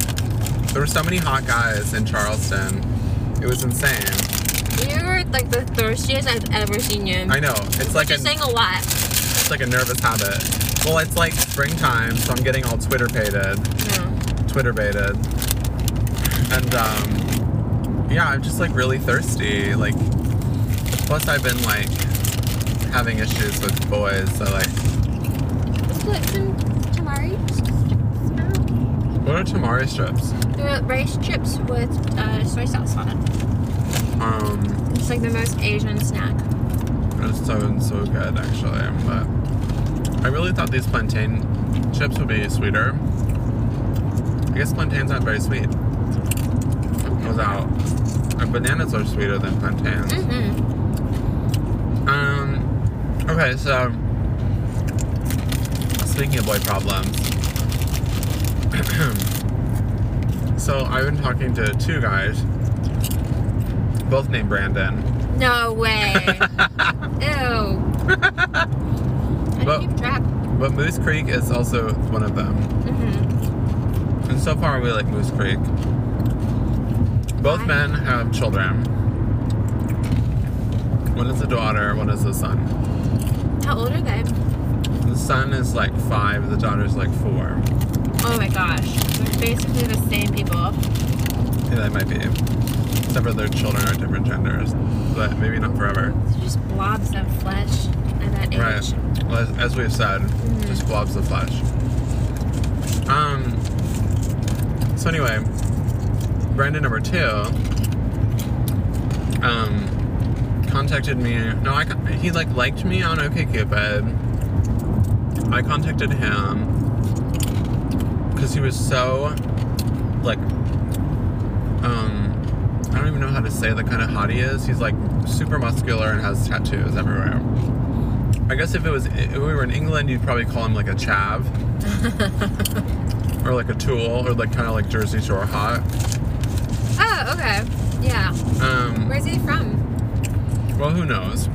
[SPEAKER 1] There were so many hot guys in Charleston. It was insane.
[SPEAKER 2] You're like the thirstiest I've ever seen you.
[SPEAKER 1] I know. It's like
[SPEAKER 2] You're
[SPEAKER 1] a
[SPEAKER 2] saying a lot.
[SPEAKER 1] It's like a nervous habit. Well, it's like springtime, so I'm getting all twitterpated,
[SPEAKER 2] No.
[SPEAKER 1] twitterpated, and um, yeah, I'm just like really thirsty. Like, plus I've been like having issues with boys, so like,
[SPEAKER 2] Let's put some tamari
[SPEAKER 1] what are tamari strips?
[SPEAKER 2] They're rice chips with uh, soy sauce on it.
[SPEAKER 1] Um,
[SPEAKER 2] It's like the most Asian snack.
[SPEAKER 1] It sounds so good actually, but I really thought these plantain chips would be sweeter. I guess plantains aren't very sweet. Without, uh, bananas are sweeter than plantains.
[SPEAKER 2] Mm-hmm.
[SPEAKER 1] Um. Okay, so speaking of boy problems, [CLEARS THROAT] so I've been talking to two guys, both named Brandon.
[SPEAKER 2] No way. [LAUGHS] Do [LAUGHS]
[SPEAKER 1] But-
[SPEAKER 2] keep track?
[SPEAKER 1] But Moose Creek is also one of them,
[SPEAKER 2] Mm-hmm.
[SPEAKER 1] and so far we like Moose Creek. Both
[SPEAKER 2] Why?
[SPEAKER 1] men have children. One is a daughter, one is a son.
[SPEAKER 2] How old are they?
[SPEAKER 1] The son is like five, the daughter's like four.
[SPEAKER 2] Oh my gosh. They're basically the same people.
[SPEAKER 1] Yeah, they might be. Except for their children are different genders, but maybe not forever.
[SPEAKER 2] Just blobs of flesh at that age.
[SPEAKER 1] Right. Well, as, as we've said,
[SPEAKER 2] Mhm.
[SPEAKER 1] just blobs of flesh. Um. So anyway, Brandon number two. Um, contacted me. No, I he like liked me on OkCupid. I contacted him because he was so like um I don't even know how to say the kind of hot he is. He's like super muscular and has tattoos everywhere. I guess if it was if we were in England, you'd probably call him like a chav [LAUGHS] or like a tool or like kind of like Jersey Shore hot.
[SPEAKER 2] Oh, okay. Yeah.
[SPEAKER 1] Um,
[SPEAKER 2] Where's he from?
[SPEAKER 1] well, who knows?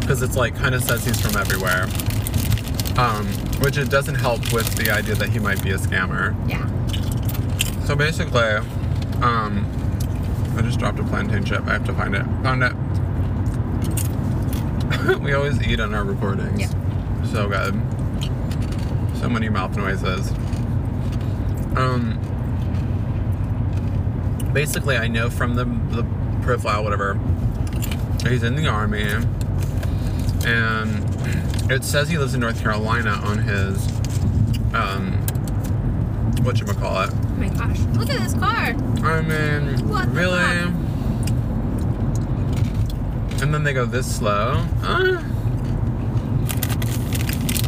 [SPEAKER 1] Because it's like kind of says he's from everywhere. Um, which it doesn't help with the idea that he might be a scammer.
[SPEAKER 2] Yeah.
[SPEAKER 1] So basically, um, I just dropped a plantain chip. I have to find it. Found it. [LAUGHS] we always eat on our recordings.
[SPEAKER 2] Yeah.
[SPEAKER 1] So good. So many mouth noises. Um, basically, I know from the, the profile, whatever, he's in the army. And it says he lives in North Carolina on his, um, whatchamacallit.
[SPEAKER 2] Oh my gosh. Look at this car.
[SPEAKER 1] I mean,
[SPEAKER 2] What the
[SPEAKER 1] really?
[SPEAKER 2] fuck?
[SPEAKER 1] They go this slow. Uh.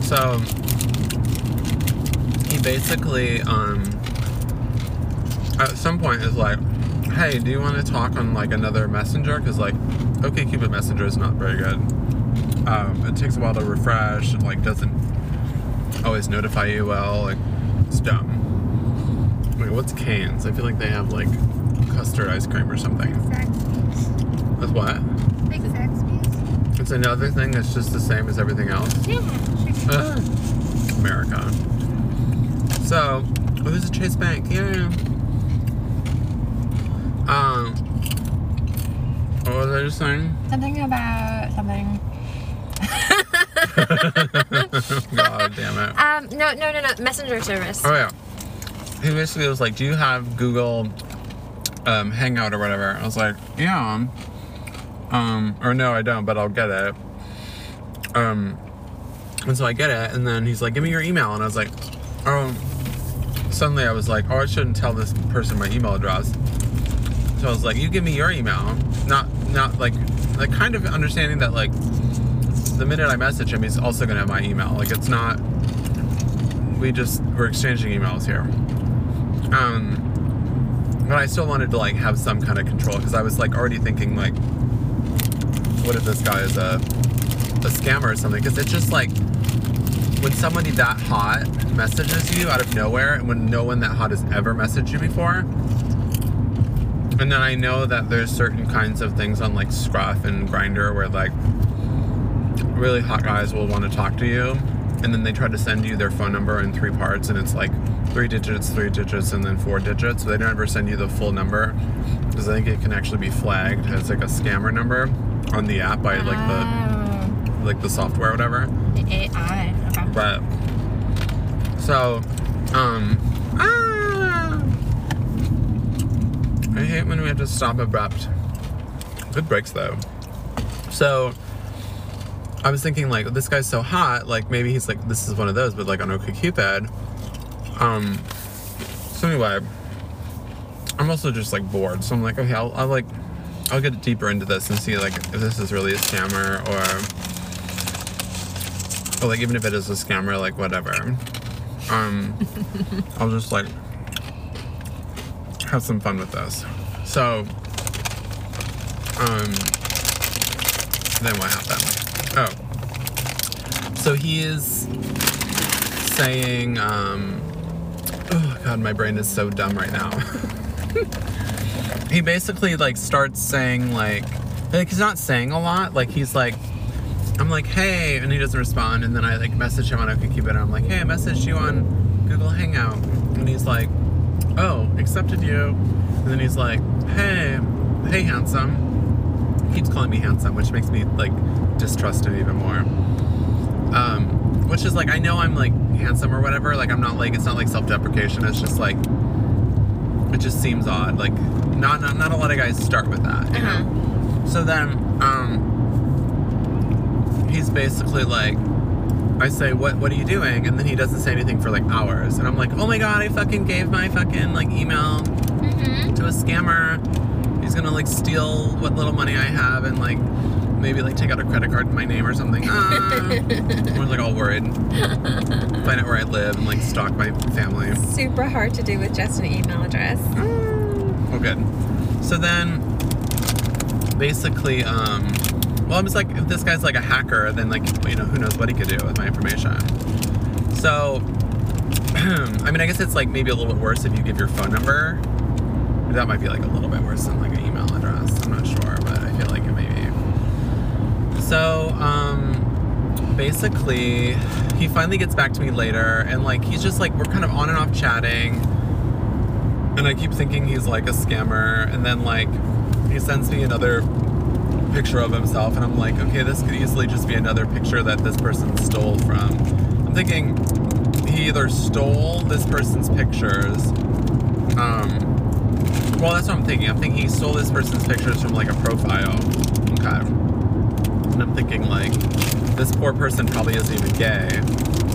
[SPEAKER 1] So, he basically, um, at some point is like, hey, do you want to talk on like another messenger? Because like, OkCupid Messenger is not very good. Um, it takes a while to refresh. It like doesn't always notify you well. Like, it's dumb. Wait, what's Canes? I feel like they have like custard ice cream or something. That's what? It's another thing that's just the same as everything else.
[SPEAKER 3] Yeah.
[SPEAKER 1] Uh, America. So, oh, there's a Chase Bank. Yeah. Um. What was I just saying?
[SPEAKER 2] Something about something. [LAUGHS]
[SPEAKER 1] God damn it.
[SPEAKER 2] Um, no, no, no, no. Messenger service.
[SPEAKER 1] Oh yeah. He basically was like, "Do you have Google um, Hangout or whatever?" I was like, "Yeah." Um, or no, I don't, but I'll get it. Um, and so I get it, and then he's like, "Give me your email," and I was like, "Oh." Suddenly, I was like, "Oh, I shouldn't tell this person my email address." So I was like, "You give me your email," not not like like kind of understanding that like the minute I message him, he's also gonna have my email. Like it's not we just we're exchanging emails here. Um, but I still wanted to like have some kind of control because I was like already thinking like, what if this guy is a a scammer or something? Because it's just like when somebody that hot messages you out of nowhere, and when no one that hot has ever messaged you before. And then I know that there's certain kinds of things on like Scruff and Grindr where like really hot guys will want to talk to you and then they try to send you their phone number in three parts and it's like three digits three digits and then four digits so they don't ever send you the full number because i think it can actually be flagged as like a scammer number on the app by like
[SPEAKER 2] Oh,
[SPEAKER 1] the like the software or whatever
[SPEAKER 2] the AI. Okay.
[SPEAKER 1] but so um ah, i hate when we have to stop abrupt good breaks though so I was thinking like this guy's so hot, like maybe he's like this is one of those, but like on OkCupid. Um. So anyway, I'm also just like bored, so I'm like, okay, I'll, I'll like, I'll get deeper into this and see like if this is really a scammer or, or like even if it is a scammer, like whatever. Um, [LAUGHS] I'll just like have some fun with this. So, um, then what happened? Oh. So he is saying, um, oh god, my brain is so dumb right now. [LAUGHS] he basically like starts saying like, like he's not saying a lot. Like he's like, I'm like, hey, and he doesn't respond. And then I like message him on OkCupid, and I'm like, hey, I messaged you on Google Hangout, and he's like, oh, accepted you. And then he's like, hey, hey, handsome. He keeps calling me handsome, which makes me like distrust him even more. Um, which is like I know I'm like handsome or whatever. Like I'm not like it's not like self-deprecation. It's just like it just seems odd. Like not not, not a lot of guys start with that. You
[SPEAKER 2] Uh-huh.
[SPEAKER 1] know. So then um, he's basically like. I say, what what are you doing? And then he doesn't say anything for like hours. And I'm like, oh my god, I fucking gave my fucking like email
[SPEAKER 2] Mm-hmm.
[SPEAKER 1] to a scammer. He's gonna like steal what little money I have and like maybe like take out a credit card in my name or something. [LAUGHS] Ah. We're like all worried. Find out where I live and like stalk my family.
[SPEAKER 2] Super hard to do with just an email address.
[SPEAKER 1] Oh, good. So then, basically, um, well, I'm just like, if this guy's like a hacker, then like, you know, who knows what he could do with my information. So, [CLEARS THROAT] I mean, I guess it's like maybe a little bit worse if you give your phone number. That might be like a little bit worse than like an email address. I'm not sure, So, um, basically, he finally gets back to me later, and like, he's just like, we're kind of on and off chatting and I keep thinking he's like a scammer, and then like he sends me another picture of himself, and I'm like, okay, this could easily just be another picture that this person stole from. I'm thinking he either stole this person's pictures. Um, well, that's what I'm thinking. I'm thinking he stole this person's pictures from like a profile. Okay. And I'm thinking like this poor person probably isn't even gay.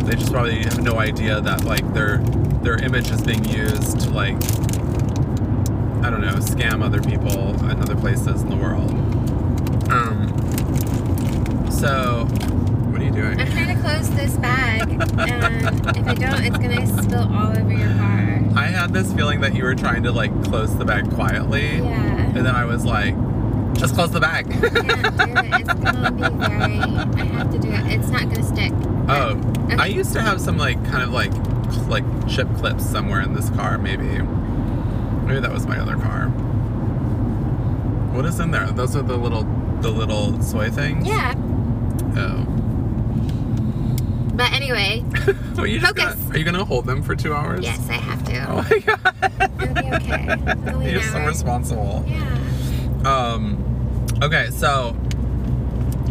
[SPEAKER 1] They just probably have no idea that like their their image is being used to like I don't know, scam other people in other places in the world. Um so What are you doing?
[SPEAKER 2] I'm trying to close this bag, and if I don't, it's gonna spill all over your car.
[SPEAKER 1] I had this feeling that you were trying to like close the bag quietly,
[SPEAKER 2] Yeah.
[SPEAKER 1] and then I was like, just close the bag.
[SPEAKER 2] I can't do it. It's gonna be very. I have to do it. It's not gonna stick.
[SPEAKER 1] oh,
[SPEAKER 2] Okay.
[SPEAKER 1] I used to have some like kind of like like chip clips somewhere in this car. Maybe, maybe that was my other car. What is in there? Those are the little the little soy things.
[SPEAKER 2] Yeah.
[SPEAKER 1] Oh.
[SPEAKER 2] But anyway, [LAUGHS]
[SPEAKER 1] Are you
[SPEAKER 2] Focus.
[SPEAKER 1] gonna, are you gonna hold them for two hours?
[SPEAKER 2] yes, I have to.
[SPEAKER 1] Oh my [LAUGHS] god.
[SPEAKER 2] It'll be okay. It's only an
[SPEAKER 1] You're so responsible.
[SPEAKER 2] Yeah.
[SPEAKER 1] Um. Okay, so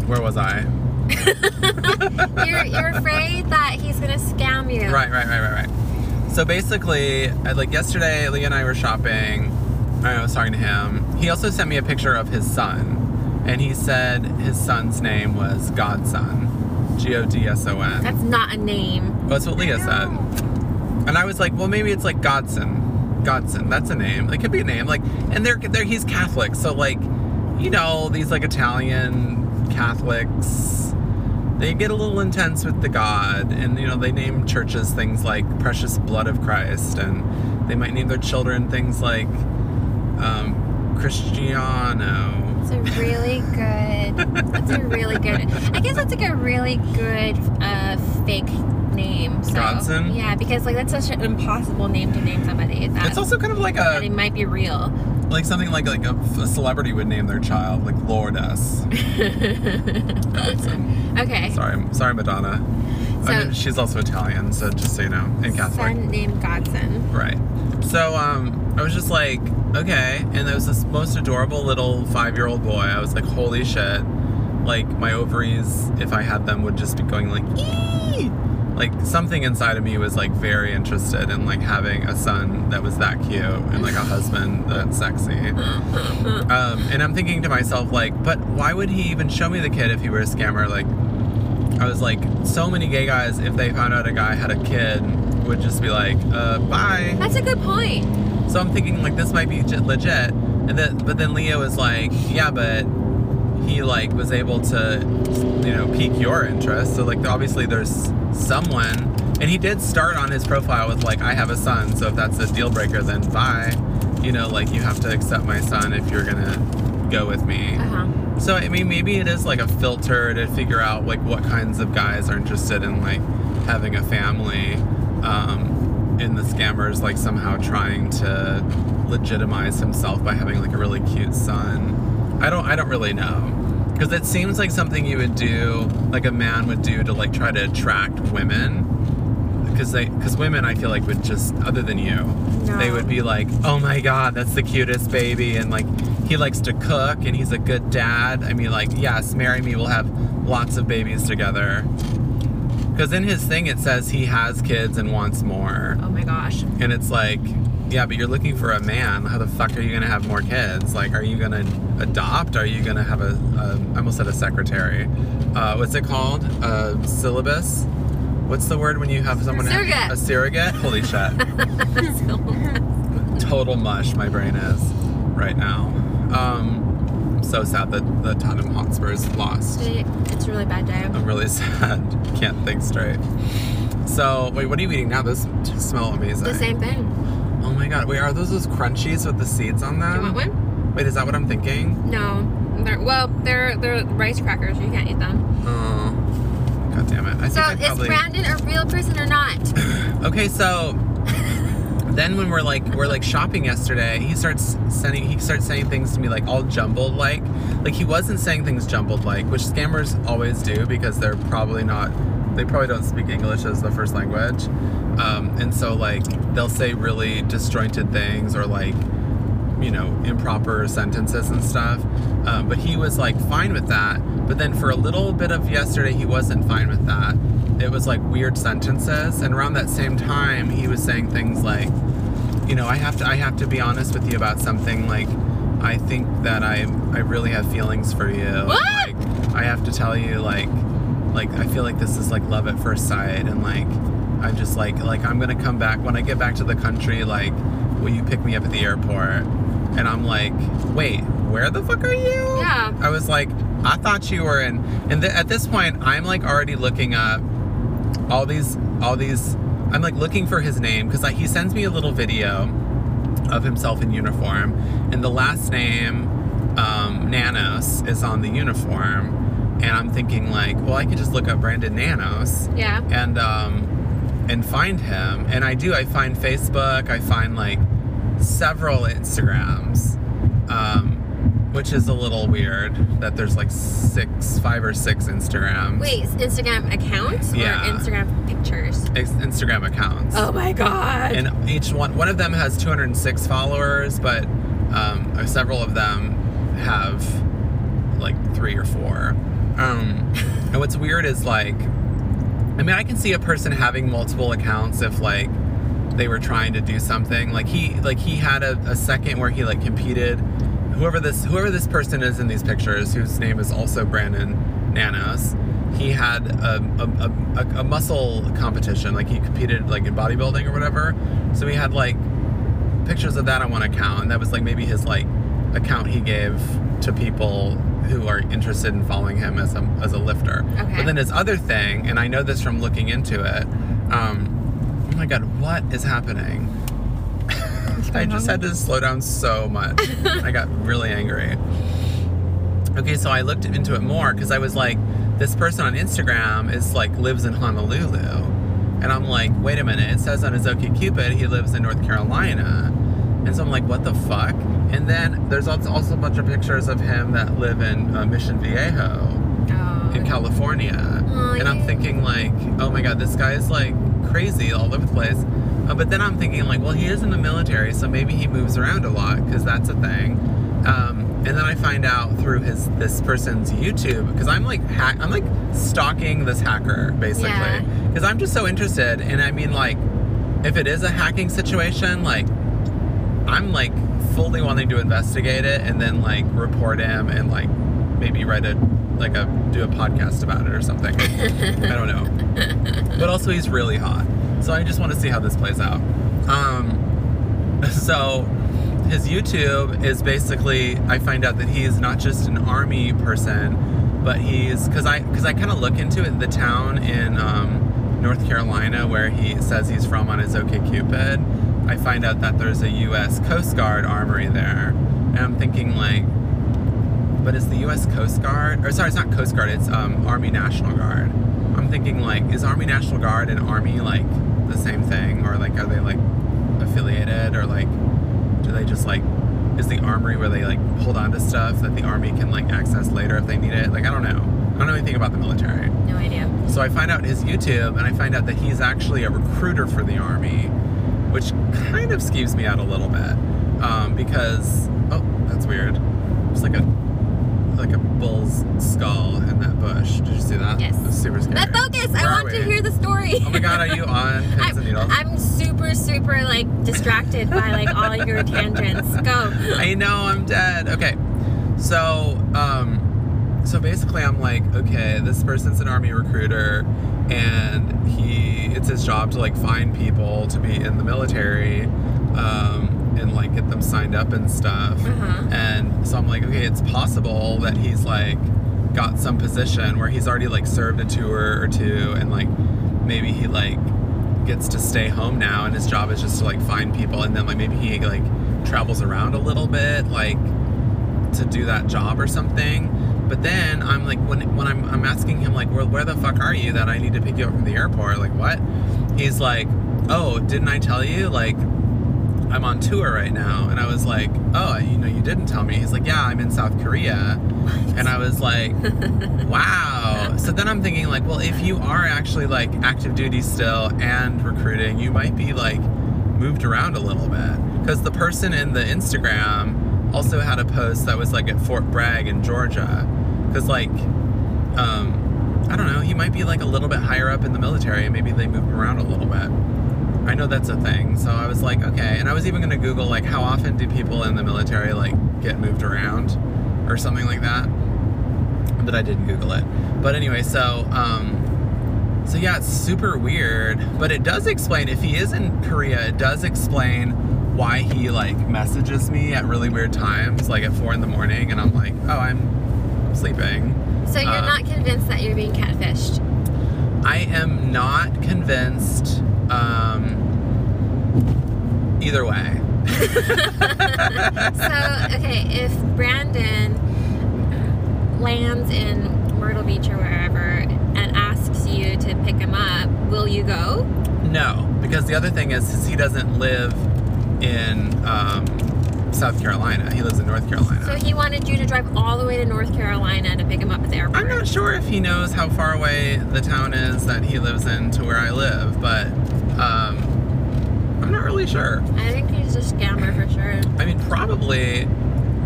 [SPEAKER 1] where was I? [LAUGHS]
[SPEAKER 2] You're you're afraid that he's gonna scam you.
[SPEAKER 1] Right, right, right, right, right. So basically, uh, like yesterday, Leah and I were shopping. I was talking to him. He also sent me a picture of his son, and he said his son's name was Godson, G O D S O N.
[SPEAKER 2] That's not a name.
[SPEAKER 1] That's what Leah said. And I was like, well, maybe it's like Godson. Godson, that's a name. It could be a name. Like, and they're, they're he's Catholic, so like, you know, these like Italian Catholics, they get a little intense with the God, and you know, they name churches things like Precious Blood of Christ, and they might name their children things like um, Cristiano.
[SPEAKER 2] It's a really good. That's a really good. I guess that's like a really good uh, fake name. So,
[SPEAKER 1] Godson?
[SPEAKER 2] Yeah, because like that's such an impossible name to name somebody. That,
[SPEAKER 1] It's also kind of like
[SPEAKER 2] a. it might be real.
[SPEAKER 1] Like something like like a, a celebrity would name their child, like Lourdes. Godson. [LAUGHS]
[SPEAKER 2] Okay.
[SPEAKER 1] Sorry, sorry, Madonna.
[SPEAKER 2] So-
[SPEAKER 1] I mean, she's also Italian, so just so you know, and Catholic.
[SPEAKER 2] Son named Godson.
[SPEAKER 1] Right. So um, I was just like, okay, and there was this most adorable little five-year-old boy. I was like, holy shit! Like my ovaries, if I had them, would just be going like, ee! Like something inside of me was like very interested in like having a son that was that cute and like a husband that's sexy. Um, and I'm thinking to myself, like, but why would he even show me the kid if he were a scammer? Like, I was like, so many gay guys, if they found out a guy had a kid, would just be like, uh, bye.
[SPEAKER 2] That's a good point.
[SPEAKER 1] So I'm thinking, like, this might be j- legit. And then, but then Leo was like, yeah, but he, like, was able to, you know, pique your interest. So, like, obviously there's someone. And he did start on his profile with, like, I have a son. So if that's a deal breaker, then bye. You know, like, you have to accept my son if you're gonna go with me.
[SPEAKER 2] Uh huh.
[SPEAKER 1] So I mean, maybe it is like a filter to figure out like what kinds of guys are interested in like having a family, um, in the scammers like somehow trying to legitimize himself by having like a really cute son. I don't, I don't really know because it seems like something you would do, like a man would do to like try to attract women. Because they, because women, I feel like would just, other than you, they would be like, "Oh my god, that's the cutest baby," and like he likes to cook and he's a good dad. I mean, like, yes, marry me. We'll have lots of babies together. Because in his thing it says he has kids and wants more,
[SPEAKER 2] Oh my gosh.
[SPEAKER 1] and it's like, yeah, but you're looking for a man. How the fuck are you gonna have more kids? Like, are you gonna adopt? Are you gonna have a, a I almost said a secretary? Uh, what's it called? A syllabus? What's the word when you have someone
[SPEAKER 2] Surrogate.
[SPEAKER 1] a surrogate? Holy shit! [LAUGHS] total mush my brain is right now. Um, I'm so sad that the Tottenham Hotspurs lost.
[SPEAKER 2] It's a really bad day.
[SPEAKER 1] I'm really [LAUGHS] sad. Can't think straight. So, wait, what are you eating now? This smell amazing.
[SPEAKER 2] The same thing.
[SPEAKER 1] Oh my god. Wait, are those those crunchies with the seeds on
[SPEAKER 2] Do
[SPEAKER 1] them?
[SPEAKER 2] you want one?
[SPEAKER 1] Wait, is that what I'm thinking?
[SPEAKER 2] No. They're, well, they're they're rice crackers. You can't eat them.
[SPEAKER 1] Oh. God damn it. I
[SPEAKER 2] So
[SPEAKER 1] think I
[SPEAKER 2] is
[SPEAKER 1] probably.
[SPEAKER 2] Brandon a real person or not? [SIGHS]
[SPEAKER 1] Okay, so [LAUGHS] then when we're like we're like shopping yesterday, he starts sending he starts saying things to me like all jumbled like like he wasn't saying things jumbled like which scammers always do because they're probably not they probably don't speak English as the first language. Um, and so like they'll say really disjointed things or like you know improper sentences and stuff. Um, but he was like fine with that. But then for a little bit of yesterday, he wasn't fine with that. It was like weird sentences, and around that same time, he was saying things like, you know, I have to I have to be honest with you about something. Like, I think that I I really have feelings for you.
[SPEAKER 2] What?
[SPEAKER 1] Like, I have to tell you, like, like I feel like this is like love at first sight, and like I'm just like like I'm gonna come back when I get back to the country. Like, will you pick me up at the airport? And I'm like, wait, where the fuck are you?
[SPEAKER 2] Yeah.
[SPEAKER 1] I was like, I thought you were in. And th- at this point, I'm like already looking up all these, all these. I'm like looking for his name because he sends me a little video of himself in uniform, and the last name um, Nanos is on the uniform. And I'm thinking like, well, I could just look up Brandon Nanos
[SPEAKER 2] Yeah.
[SPEAKER 1] and um and find him and i do i find facebook i find like several instagrams um which is a little weird that there's like six five or six instagrams
[SPEAKER 2] Wait, Instagram accounts
[SPEAKER 1] Yeah.
[SPEAKER 2] or Instagram pictures?
[SPEAKER 1] Ex- instagram accounts
[SPEAKER 2] Oh my god.
[SPEAKER 1] and each one one of them has 206 followers but um several of them have like three or four um [LAUGHS] and what's weird is like i mean i can see a person having multiple accounts if like they were trying to do something. Like he like he had a, a second where he like competed. Whoever this whoever this person is in these pictures whose name is also brandon nanos he had a, a, a, a muscle competition. Like he competed like in bodybuilding or whatever. So he had like pictures of that on one account. And that was like maybe his like account he gave to people who are interested in following him as a, as a lifter.
[SPEAKER 2] Okay.
[SPEAKER 1] but then his other thing and i know this from looking into it um, oh my god what is happening? [LAUGHS] I just had to slow down so much. [LAUGHS] I got really angry. Okay so i looked into it more because i was like this person on instagram is like lives in honolulu. And i'm like wait a minute it says on his okcupid he lives in north carolina. And so i'm like what the fuck and then there's also a bunch of pictures of him that live in uh, mission viejo
[SPEAKER 2] oh.
[SPEAKER 1] in California.
[SPEAKER 2] Aw,
[SPEAKER 1] and I'm thinking like, oh my god, this guy is like crazy all over the place. Uh, but then I'm thinking like, well, he is in the military, so maybe he moves around a lot because that's a thing. Um, and then I find out through his this person's YouTube because I'm like hack, I'm like stalking this hacker basically
[SPEAKER 2] Yeah.
[SPEAKER 1] because I'm just so interested. And I mean like, if it is a hacking situation, like I'm like fully wanting to investigate it and then like report him and like maybe write a like a do a podcast about it or something. I don't know. [LAUGHS] But also he's really hot. So I just want to see how this plays out. Um so his YouTube is basically I find out that he's not just an army person, but he's cuz I cuz I kind of look into it the town in um North Carolina where he says he's from on his OkCupid. I find out that there's a US Coast Guard armory there. And I'm thinking like but is the U.S. Coast Guard, or sorry, it's not Coast Guard, it's um, Army National Guard. I'm thinking like, is Army National Guard and Army like the same thing, or like are they like affiliated, or like do they just like is the armory where they like hold on to stuff that the army can like access later if they need it? Like I don't know. I don't know anything about the military.
[SPEAKER 2] No idea.
[SPEAKER 1] So I find out his YouTube, and I find out that he's actually a recruiter for the army, which kind of skews me out a little bit, um, because oh, that's weird. It's like a like a bull's skull in that bush. Did you see that?
[SPEAKER 2] Yes.
[SPEAKER 1] Super scary.
[SPEAKER 2] But focus!
[SPEAKER 1] Where
[SPEAKER 2] I want to
[SPEAKER 1] we?
[SPEAKER 2] hear the story.
[SPEAKER 1] Oh my god, are you on [LAUGHS] pins
[SPEAKER 2] I'm,
[SPEAKER 1] and needles?
[SPEAKER 2] I'm super, super like distracted by like all your tangents. Go.
[SPEAKER 1] I know I'm dead. Okay. So, um, so basically I'm like, okay, this person's an army recruiter and he, it's his job to like find people to be in the military, um, and like get them signed up and stuff.
[SPEAKER 2] Uh-huh.
[SPEAKER 1] And so I'm like, okay, it's possible that he's like got some position where he's already like served a tour or two and like maybe he like gets to stay home now and his job is just to like find people and then like maybe he like travels around a little bit like to do that job or something but then i'm like when when i'm, I'm asking him like where, where the fuck are you that i need to pick you up from the airport? Like what? He's like oh didn't i tell you like i'm on tour right now? And i was like oh you know you didn't tell me. He's like yeah i'm in south korea. And i was like [LAUGHS] wow. So then i'm thinking like well if you are actually like active duty still and recruiting you might be like moved around a little bit. Because the person in the instagram also had a post that was like at fort bragg in georgia because like um i don't know he might be like a little bit higher up in the military and maybe they move him around a little bit I know that's a thing. So I was like, okay. And I was even going to Google, like, how often do people in the military, like, get moved around or something like that. But I didn't Google it. But anyway, so, um, so yeah, it's super weird. But it does explain, if he is in Korea, it does explain why he, like, messages me at really weird times, like at four in the morning. And I'm like, oh, I'm sleeping.
[SPEAKER 2] So you're
[SPEAKER 1] Uh,
[SPEAKER 2] not convinced that you're being catfished?
[SPEAKER 1] I am not convinced um, either way. [LAUGHS]
[SPEAKER 2] so okay, if Brandon lands in Myrtle Beach or wherever and asks you to pick him up, will you go?
[SPEAKER 1] No, because the other thing is, is he doesn't live in um, South Carolina. He lives in North Carolina.
[SPEAKER 2] So he wanted you to drive all the way to North Carolina to pick him up at the airport.
[SPEAKER 1] I'm not sure if he knows how far away the town is that he lives in to where I live, but um, I'm not really sure.
[SPEAKER 2] I think he's a scammer for sure.
[SPEAKER 1] I mean, probably.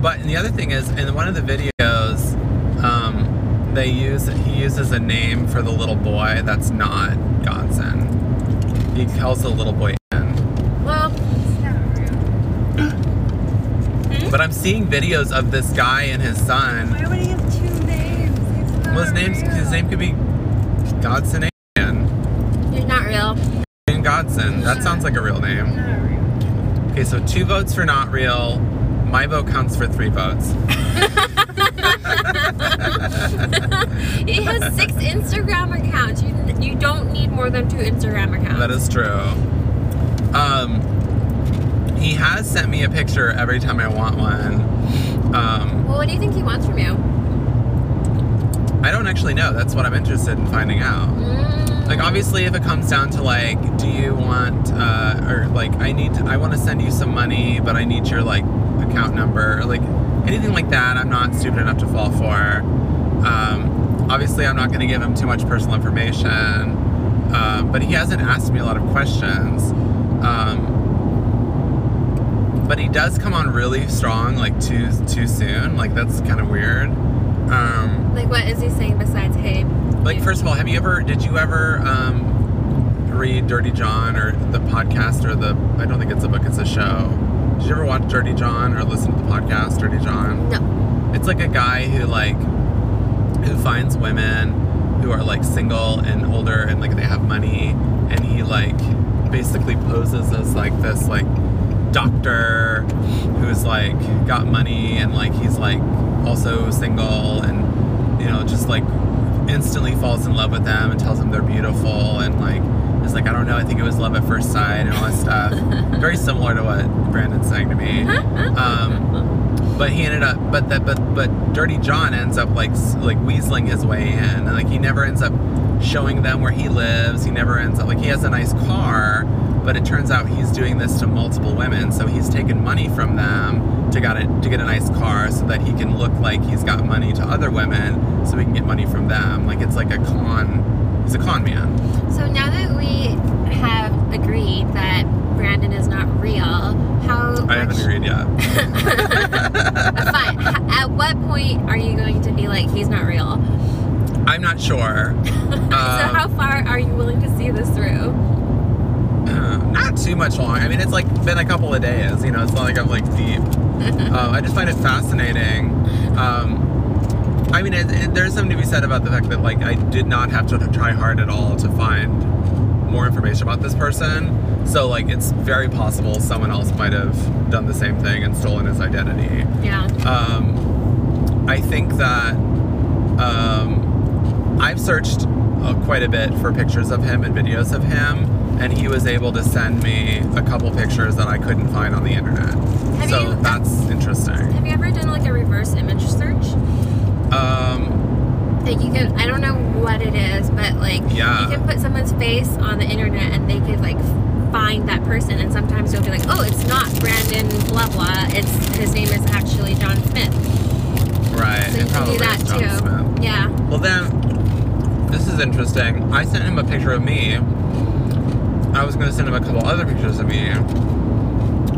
[SPEAKER 1] But the other thing is, in one of the videos, um, they use he uses a name for the little boy that's not Godson. He calls the little boy Ian.
[SPEAKER 2] Well,
[SPEAKER 3] It's not real.
[SPEAKER 1] But I'm seeing videos of this guy and his son.
[SPEAKER 3] Why would he have two names?
[SPEAKER 1] Well, his name's
[SPEAKER 3] real.
[SPEAKER 1] his name could be Godson Ian.
[SPEAKER 2] he's not real.
[SPEAKER 1] Ian Godson. That sounds like a real name.
[SPEAKER 3] Not real.
[SPEAKER 1] Okay, so two votes for not real. My vote counts for three votes. [LAUGHS] [LAUGHS]
[SPEAKER 2] he has six Instagram accounts. You you don't need more than two Instagram accounts.
[SPEAKER 1] That is true. Um, he has sent me a picture every time I want one. Um,
[SPEAKER 2] Well, what do you think he wants from you?
[SPEAKER 1] I don't actually know. That's what I'm interested in finding out.
[SPEAKER 2] Mm,
[SPEAKER 1] Like, obviously, if it comes down to like, do you want, uh, or like, I need, to, I want to send you some money, but I need your like account number, or like anything like that. I'm not stupid enough to fall for. Um, obviously, I'm not going to give him too much personal information, um, but he hasn't asked me a lot of questions. Um, but he does come on really strong, like too too soon. Like that's kind of weird. Um,
[SPEAKER 2] like, what is he saying besides, hey?
[SPEAKER 1] like first of all, have you ever? Did you ever um, read Dirty John or the podcast or the? I don't think it's a book; it's a show. Did you ever watch Dirty John or listen to the podcast Dirty John?
[SPEAKER 2] No.
[SPEAKER 1] It's like a guy who like who finds women who are like single and older and like they have money, and he like basically poses as like this like doctor who's like got money and like he's like also single and you know just like instantly falls in love with them and tells them they're beautiful and like is like I don't know I think it was love at first sight and all that stuff. [LAUGHS] Very similar to what Brandon's saying to me. Um, but he ended up but that but but Dirty John ends up like like weaseling his way in. And like he never ends up showing them where he lives. He never ends up like he has a nice car but it turns out he's doing this to multiple women so he's taken money from them to get it to get a nice car so that he can look like he's got money to other women so he can get money from them like it's like a con he's a con man
[SPEAKER 2] So now that we have agreed that Brandon is not real, how
[SPEAKER 1] I haven't
[SPEAKER 2] much-
[SPEAKER 1] agreed yet [LAUGHS]
[SPEAKER 2] Fine. At what point are you going to be like he's not real?
[SPEAKER 1] I'm not sure [LAUGHS]
[SPEAKER 2] so
[SPEAKER 1] Um,
[SPEAKER 2] how far are you willing to see this through? [LAUGHS]
[SPEAKER 1] Not too much long. I mean, it's like been a couple of days. You know, it's not like I'm like deep. [LAUGHS] uh, I just find it fascinating. Um, I mean, it, it, there's something to be said about the fact that like I did not have to try hard at all to find more information about this person. So like, it's very possible someone else might have done the same thing and stolen his identity.
[SPEAKER 2] Yeah.
[SPEAKER 1] Um, I think that um, I've searched uh, quite a bit for pictures of him and videos of him, and he was able to send me a couple pictures that I couldn't find on the internet.
[SPEAKER 2] Have
[SPEAKER 1] so
[SPEAKER 2] you-
[SPEAKER 1] that's interesting.
[SPEAKER 2] Have you ever done like a reverse image search?
[SPEAKER 1] Um,
[SPEAKER 2] Like you could, I don't know what it is, but like
[SPEAKER 1] Yeah.
[SPEAKER 2] you can put someone's face on the internet and they could like find that person. And sometimes you'll be like, oh, it's not Brandon blah blah. It's his name is actually John Smith.
[SPEAKER 1] right.
[SPEAKER 2] So you can do that too.
[SPEAKER 1] Smith.
[SPEAKER 2] Yeah.
[SPEAKER 1] Well, then, this is interesting. I sent him a picture of me. I was to send him a couple other pictures of me.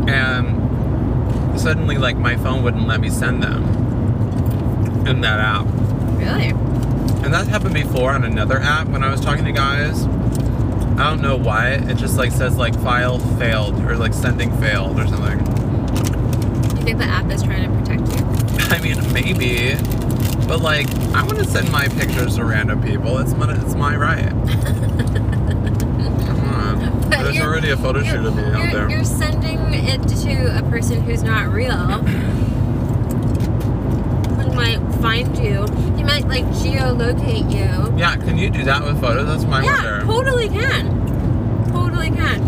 [SPEAKER 1] And suddenly, like, my phone wouldn't let me send them in that app.
[SPEAKER 2] Really?
[SPEAKER 1] And that happened before on another app when I was talking to guys. I don't know why. It just, like, says, like, file failed or, like, sending failed or something.
[SPEAKER 2] You think the app is trying to protect you? [LAUGHS]
[SPEAKER 1] I mean, maybe. But, like, I want to send my pictures to random people. It's my, it's my right. [LAUGHS] Come on.
[SPEAKER 2] But
[SPEAKER 1] There's
[SPEAKER 2] you're-
[SPEAKER 1] already a photo shoot of me out there.
[SPEAKER 2] you're sending it to a person who's not real. When might find you. He might like geolocate you.
[SPEAKER 1] Yeah, can you do that with photos? That's my
[SPEAKER 2] yeah,
[SPEAKER 1] wonder.
[SPEAKER 2] totally can. Totally can.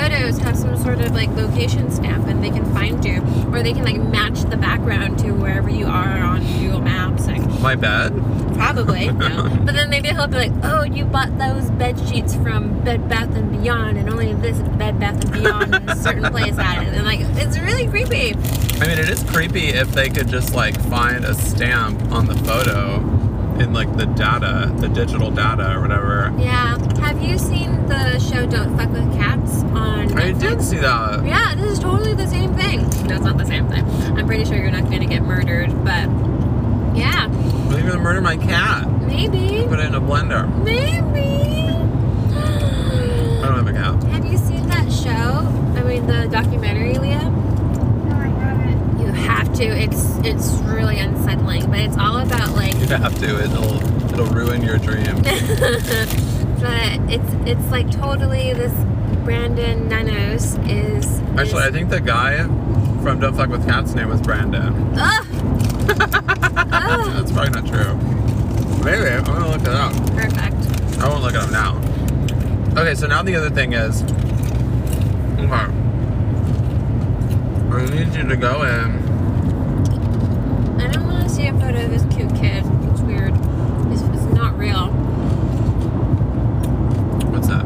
[SPEAKER 2] Photos have some sort of like location stamp and they can find you. Or they can like match the background to wherever you are on Google Maps. Like
[SPEAKER 1] My bed?
[SPEAKER 2] probably, [LAUGHS] no. But then maybe he'll be like, Oh, you bought those bed sheets from Bed Bath and Beyond and only this Bed Bath and Beyond in a certain [LAUGHS] place had it. And like it's really creepy.
[SPEAKER 1] I mean, it is creepy if they could just like find a stamp on the photo in like the data, the digital data or whatever.
[SPEAKER 2] Yeah. Have you seen the show Don't Fuck with Cats on Netflix?
[SPEAKER 1] I did see that.
[SPEAKER 2] Yeah, this is totally the same thing. No, it's not the same thing. I'm pretty sure you're not going to get murdered, but yeah,
[SPEAKER 1] They're gonna murder my cat.
[SPEAKER 2] maybe.
[SPEAKER 1] Put it in a blender.
[SPEAKER 2] Maybe.
[SPEAKER 1] I don't have a cat.
[SPEAKER 2] Have you seen that show? I mean, the documentary, Leah?
[SPEAKER 3] No, I haven't.
[SPEAKER 2] You have to. It's it's really unsettling, but it's all about like.
[SPEAKER 1] You have to. It'll it'll ruin your dream. [LAUGHS]
[SPEAKER 2] but it's it's like totally this Brandon Nanos is.
[SPEAKER 1] Actually, I think the guy from Don't Fuck with Cats' name was Brandon.
[SPEAKER 2] Ugh! [LAUGHS] Ugh!
[SPEAKER 1] That's probably not true. Maybe. I'm gonna look it up.
[SPEAKER 2] Perfect.
[SPEAKER 1] I won't look it up now. Okay, so now the other thing is. Okay. I need you to go in.
[SPEAKER 2] I don't want to see a photo of this cute kid. It's weird. It's, it's not real.
[SPEAKER 1] What's that?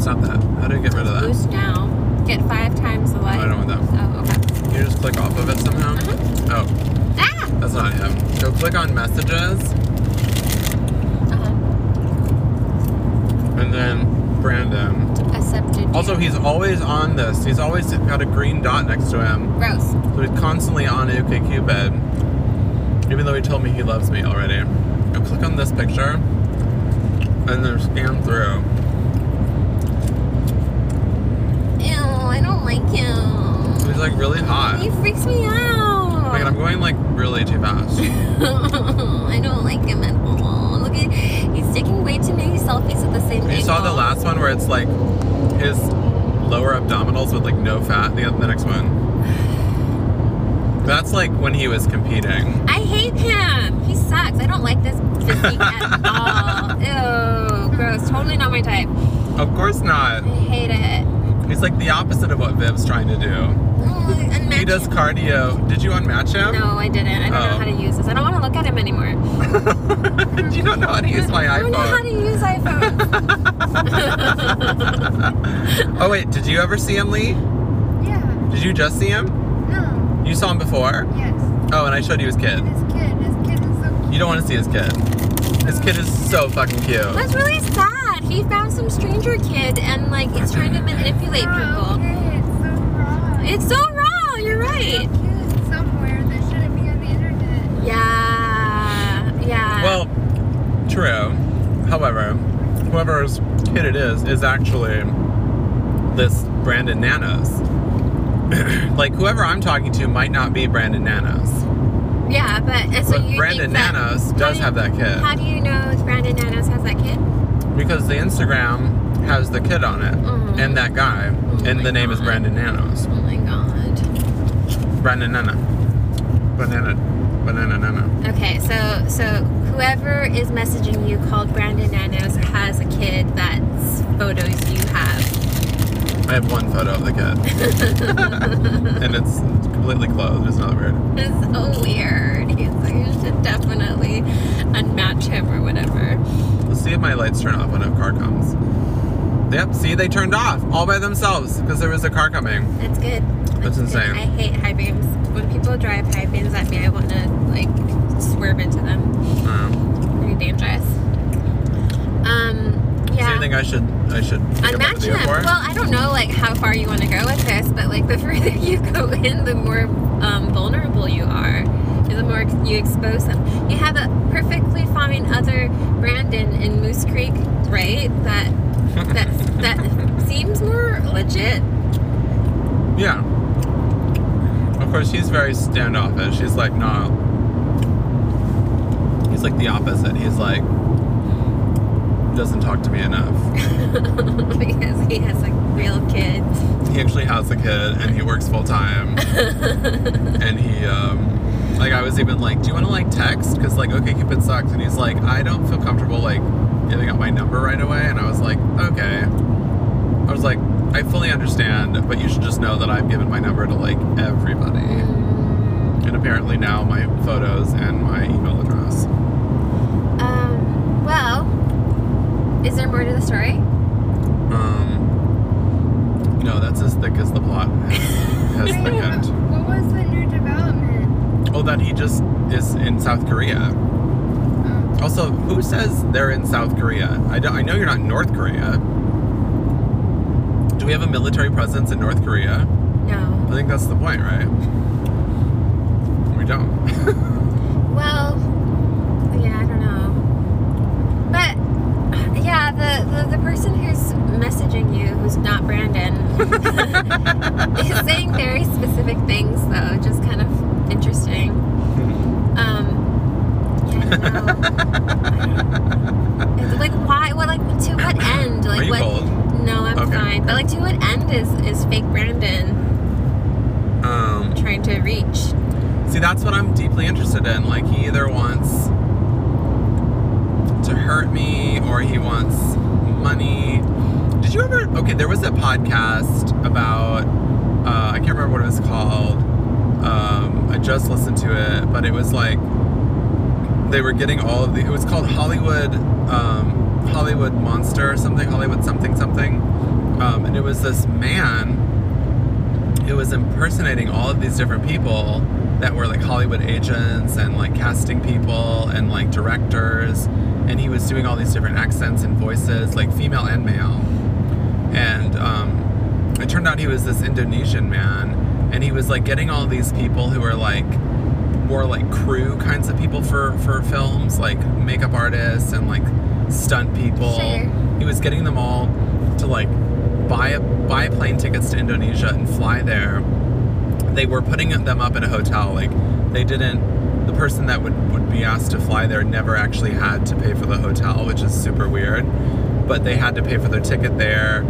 [SPEAKER 1] Stop that. How do you get rid of that?
[SPEAKER 2] Boost now. Get five times the light.
[SPEAKER 1] I don't want that.
[SPEAKER 2] Oh, okay.
[SPEAKER 1] Can you just click off of it somehow?
[SPEAKER 2] Uh-huh.
[SPEAKER 1] Oh,
[SPEAKER 2] Ah!
[SPEAKER 1] that's not him. Go click on messages
[SPEAKER 2] Uh-huh.
[SPEAKER 1] and then Brandon.
[SPEAKER 2] Accepted.
[SPEAKER 1] Also, he's always on this. He's always got a green dot next to him.
[SPEAKER 2] gross.
[SPEAKER 1] So he's constantly on OkCupid. Even though he told me he loves me already. Go click on this picture and then scan through.
[SPEAKER 2] Ew, I don't like him.
[SPEAKER 1] He's like really hot.
[SPEAKER 2] He freaks me out.
[SPEAKER 1] Oh my god, I'm going like really too fast. [LAUGHS]
[SPEAKER 2] I don't like him at all. Look at he's taking way too many selfies at the same time.
[SPEAKER 1] You saw the last one where it's like his lower abdominals with like no fat. The, the next one. That's like when he was competing.
[SPEAKER 2] I hate him. He sucks. I don't like this physique at [LAUGHS] all. Ew, gross. Totally not my type.
[SPEAKER 1] Of course not.
[SPEAKER 2] I hate it.
[SPEAKER 1] He's like the opposite of what Viv's trying to do.
[SPEAKER 2] Unmatch-
[SPEAKER 1] He does cardio. Did you unmatch him?
[SPEAKER 2] No, I didn't. I don't know
[SPEAKER 1] Oh.
[SPEAKER 2] how to use this. I don't want to look at him anymore. [LAUGHS]
[SPEAKER 1] you don't know how to use my iPhone.
[SPEAKER 2] I don't know how to use [LAUGHS] iPhone.
[SPEAKER 1] oh wait, did you ever see him, Lee?
[SPEAKER 3] Yeah.
[SPEAKER 1] Did you just see him?
[SPEAKER 3] No.
[SPEAKER 1] You saw him before?
[SPEAKER 3] Yes.
[SPEAKER 1] Oh, and I showed you his kid.
[SPEAKER 3] His kid. His kid is so cute.
[SPEAKER 1] You don't want to see his kid. His kid is so fucking cute.
[SPEAKER 2] That's really sad. He found some stranger kid and like is trying to manipulate
[SPEAKER 3] Oh,
[SPEAKER 2] people.
[SPEAKER 3] okay. It's so wrong.
[SPEAKER 2] It's so wrong. You're
[SPEAKER 3] So
[SPEAKER 2] right.
[SPEAKER 3] cute somewhere that shouldn't be on the internet.
[SPEAKER 2] Yeah. Yeah.
[SPEAKER 1] Well, true. However, whoever's kid it is is actually this Brandon Nanos. [CLEARS THROAT] like whoever I'm talking to might not be Brandon Nanos,
[SPEAKER 2] yeah, but and so
[SPEAKER 1] but
[SPEAKER 2] you
[SPEAKER 1] Brandon
[SPEAKER 2] that,
[SPEAKER 1] Nanos does
[SPEAKER 2] do you-
[SPEAKER 1] have that kid
[SPEAKER 2] How do you know Brandon Nanos has that kid?
[SPEAKER 1] because the Instagram has the kid on it
[SPEAKER 2] Mhm.
[SPEAKER 1] and that guy, and
[SPEAKER 2] my
[SPEAKER 1] the name is Brandon Nanos.
[SPEAKER 2] Oh my god.
[SPEAKER 1] Brandon Nana, banana, banana Nana.
[SPEAKER 2] Okay, so so whoever is messaging you called Brandon Nanos has a kid that's photos you have.
[SPEAKER 1] I have one photo of the cat. [LAUGHS] and it's completely closed. It's not weird.
[SPEAKER 2] It's so weird. He's like, you should definitely unmatch him or whatever.
[SPEAKER 1] Let's see if my lights turn off when a car comes. Yep, see, they turned off all by themselves because there was a car coming.
[SPEAKER 2] That's good.
[SPEAKER 1] That's
[SPEAKER 2] good.
[SPEAKER 1] insane.
[SPEAKER 2] I hate high beams. When people drive high beams at me, I want to like swerve into them.
[SPEAKER 1] Um,
[SPEAKER 2] Pretty dangerous. Um,
[SPEAKER 1] So
[SPEAKER 2] yeah.
[SPEAKER 1] you think I should, I should pick up a
[SPEAKER 2] Unmatch him. Well, I don't know like how far you want to go with this, but like the [LAUGHS] further you go in, the more um, vulnerable you are. The more you expose them. You have a perfectly fine other Brandon in Moose Creek, right? That that [LAUGHS] that seems more legit.
[SPEAKER 1] yeah. Of course, he's very standoffish. He's like, no. He's like the opposite. He's like, doesn't talk to me enough. [LAUGHS]
[SPEAKER 2] because he has a real kid.
[SPEAKER 1] He actually has a kid and he works full time. [LAUGHS] and he, um, Like I was even like, do you want to like text? Because like OK Cupid sucks, and he's like, I don't feel comfortable like giving out my number right away, and I was like, okay. I was like, I fully understand, but you should just know that I've given my number to like everybody,
[SPEAKER 2] Mm,
[SPEAKER 1] and apparently now my photos and my email address.
[SPEAKER 2] um, well, is there more to the story?
[SPEAKER 1] Um, no, that's as thick as the plot has, [LAUGHS] has thickened.
[SPEAKER 3] What was the new development?
[SPEAKER 1] Oh, that he just is in South Korea.
[SPEAKER 3] Oh.
[SPEAKER 1] Also, who says they're in South Korea? I, don't, I know you're not in North Korea. Do we have a military presence in North Korea?
[SPEAKER 2] No.
[SPEAKER 1] I think that's the point, right? We don't. [LAUGHS]
[SPEAKER 2] Well, yeah, I don't know. But yeah, the, the, the person who's you, who's not Brandon, [LAUGHS] is saying very specific things, though, just kind of interesting. Um, yeah, I. It's like why? What like to what end? Like
[SPEAKER 1] Are you
[SPEAKER 2] what?
[SPEAKER 1] cold?
[SPEAKER 2] No, I'm
[SPEAKER 1] Okay.
[SPEAKER 2] fine. But like to what end is is fake Brandon
[SPEAKER 1] Um,
[SPEAKER 2] trying to reach?
[SPEAKER 1] see, that's what I'm deeply interested in. Like, he either wants to hurt me or he wants money. Did you ever? Okay, there was a podcast about. Uh, I can't remember what it was called. Um, I just listened to it, but it was like they were getting all of the. It was called Hollywood, um, Hollywood Monster or something, Hollywood something something, um, and it was this man. It was impersonating all of these different people that were like Hollywood agents and like casting people and like directors, and he was doing all these different accents and voices, like female and male. And um, it turned out he was this Indonesian man, and he was like getting all these people who were like more like crew kinds of people for for films, like makeup artists and like stunt people.
[SPEAKER 2] Sure.
[SPEAKER 1] He was getting them all to like buy a, buy plane tickets to Indonesia and fly there. They were putting them up in a hotel. Like they didn't. The person that would would be asked to fly there never actually had to pay for the hotel, which is super weird. But they had to pay for their ticket there.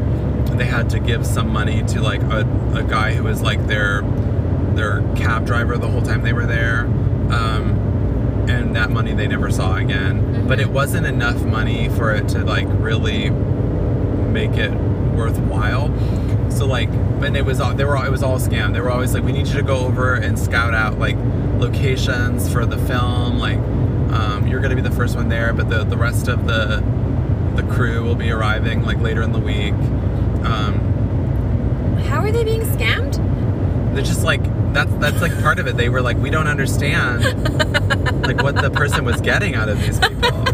[SPEAKER 1] They had to give some money to like a, a guy who was like their their cab driver the whole time they were there. Um, and that money they never saw again. But it wasn't enough money for it to like really make it worthwhile. So like, and it was all they were. All, it was all scam. They were always like, we need you to go over and scout out like locations for the film. Like, um, you're gonna be the first one there, but the the rest of the the crew will be arriving like later in the week. Um,
[SPEAKER 2] How are they being scammed?
[SPEAKER 1] they're just like that's that's like part of it. They were like, we don't understand like what the person was getting out of these people.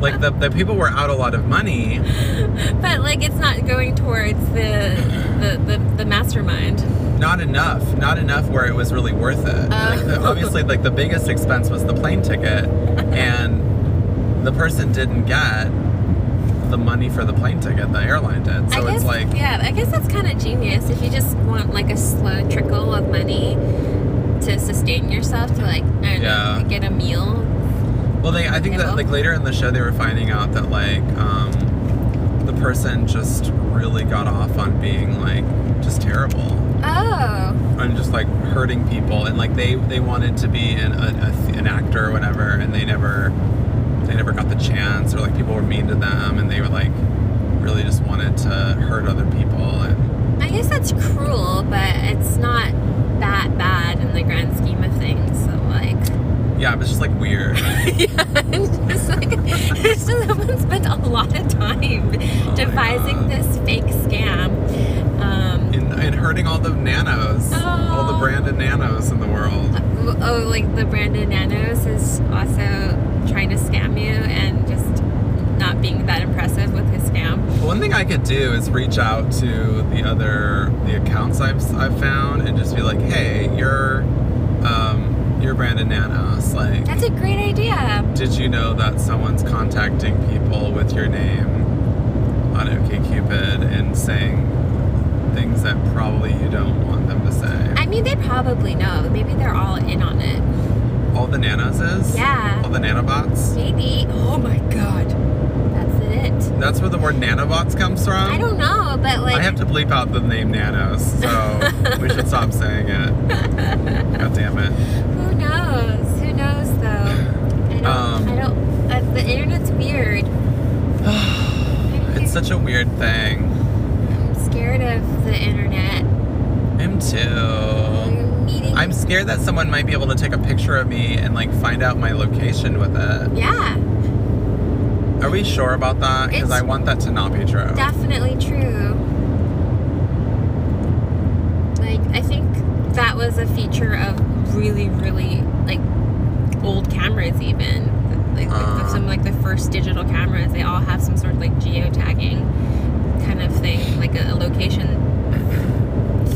[SPEAKER 1] like the, the people were out a lot of money.
[SPEAKER 2] But like it's not going towards the the, the, the mastermind.
[SPEAKER 1] Not enough. Not enough where it was really worth it. Like, the- obviously, like the biggest expense was the plane ticket, and the person didn't get the money for the plane ticket. The airline did. So
[SPEAKER 2] I guess
[SPEAKER 1] it's like,
[SPEAKER 2] yeah, I guess that's kind of genius if you just want like a slow trickle of money to sustain yourself to like
[SPEAKER 1] Yeah.
[SPEAKER 2] know, get a meal.
[SPEAKER 1] well, they. I think that like later in the show they were finding out that like um, the person just really got off on being like just terrible.
[SPEAKER 2] Oh,
[SPEAKER 1] and just like hurting people and like they they wanted to be an, a, a, an actor or whatever and they never never got the chance or like people were mean to them and they were like really just wanted to hurt other people and
[SPEAKER 2] I guess that's cruel, but it's not that bad in the grand scheme of things. So like,
[SPEAKER 1] yeah it was just like weird [LAUGHS]
[SPEAKER 2] yeah, it's just like it's just someone spent a lot of time
[SPEAKER 1] Oh
[SPEAKER 2] devising this fake scam. Um,
[SPEAKER 1] and, and hurting all the nanos all the
[SPEAKER 2] Oh.
[SPEAKER 1] Brandon nanos in the world
[SPEAKER 2] oh, like the Brandon Nanos is also trying to scam you and just not being that impressive with his scam.
[SPEAKER 1] one thing I could do is reach out to the other the accounts I've, I've found and just be like hey you're um, you're Brandon Nanos like
[SPEAKER 2] That's a great idea.
[SPEAKER 1] Did you know that someone's contacting people with your name on OkCupid and saying things that probably you don't want them to say?
[SPEAKER 2] I mean, they probably know. Maybe they're all in on it.
[SPEAKER 1] Nanos is?
[SPEAKER 2] Yeah.
[SPEAKER 1] All the nanobots?
[SPEAKER 2] Maybe. Oh my god. That's it.
[SPEAKER 1] That's where the word nanobots comes from?
[SPEAKER 2] I don't know, but like.
[SPEAKER 1] I have to bleep out the name nanos, so [LAUGHS] we should stop saying it. That's damn it.
[SPEAKER 2] Who knows? Who knows though? I don't.
[SPEAKER 1] Um,
[SPEAKER 2] I don't. Uh, the internet's weird. [SIGHS]
[SPEAKER 1] It's such a weird thing.
[SPEAKER 2] I'm scared of the internet.
[SPEAKER 1] Him too.
[SPEAKER 2] I'm.
[SPEAKER 1] Scared that someone might be able to take a picture of me and like find out my location with it.
[SPEAKER 2] Yeah,
[SPEAKER 1] Are we sure about that? Because I want that to not be true.
[SPEAKER 2] definitely true. Like I think that was a feature of really, really like old cameras, even like, like
[SPEAKER 1] Uh.
[SPEAKER 2] some like the first digital cameras. They all have some sort of like geotagging kind of thing, like a, a location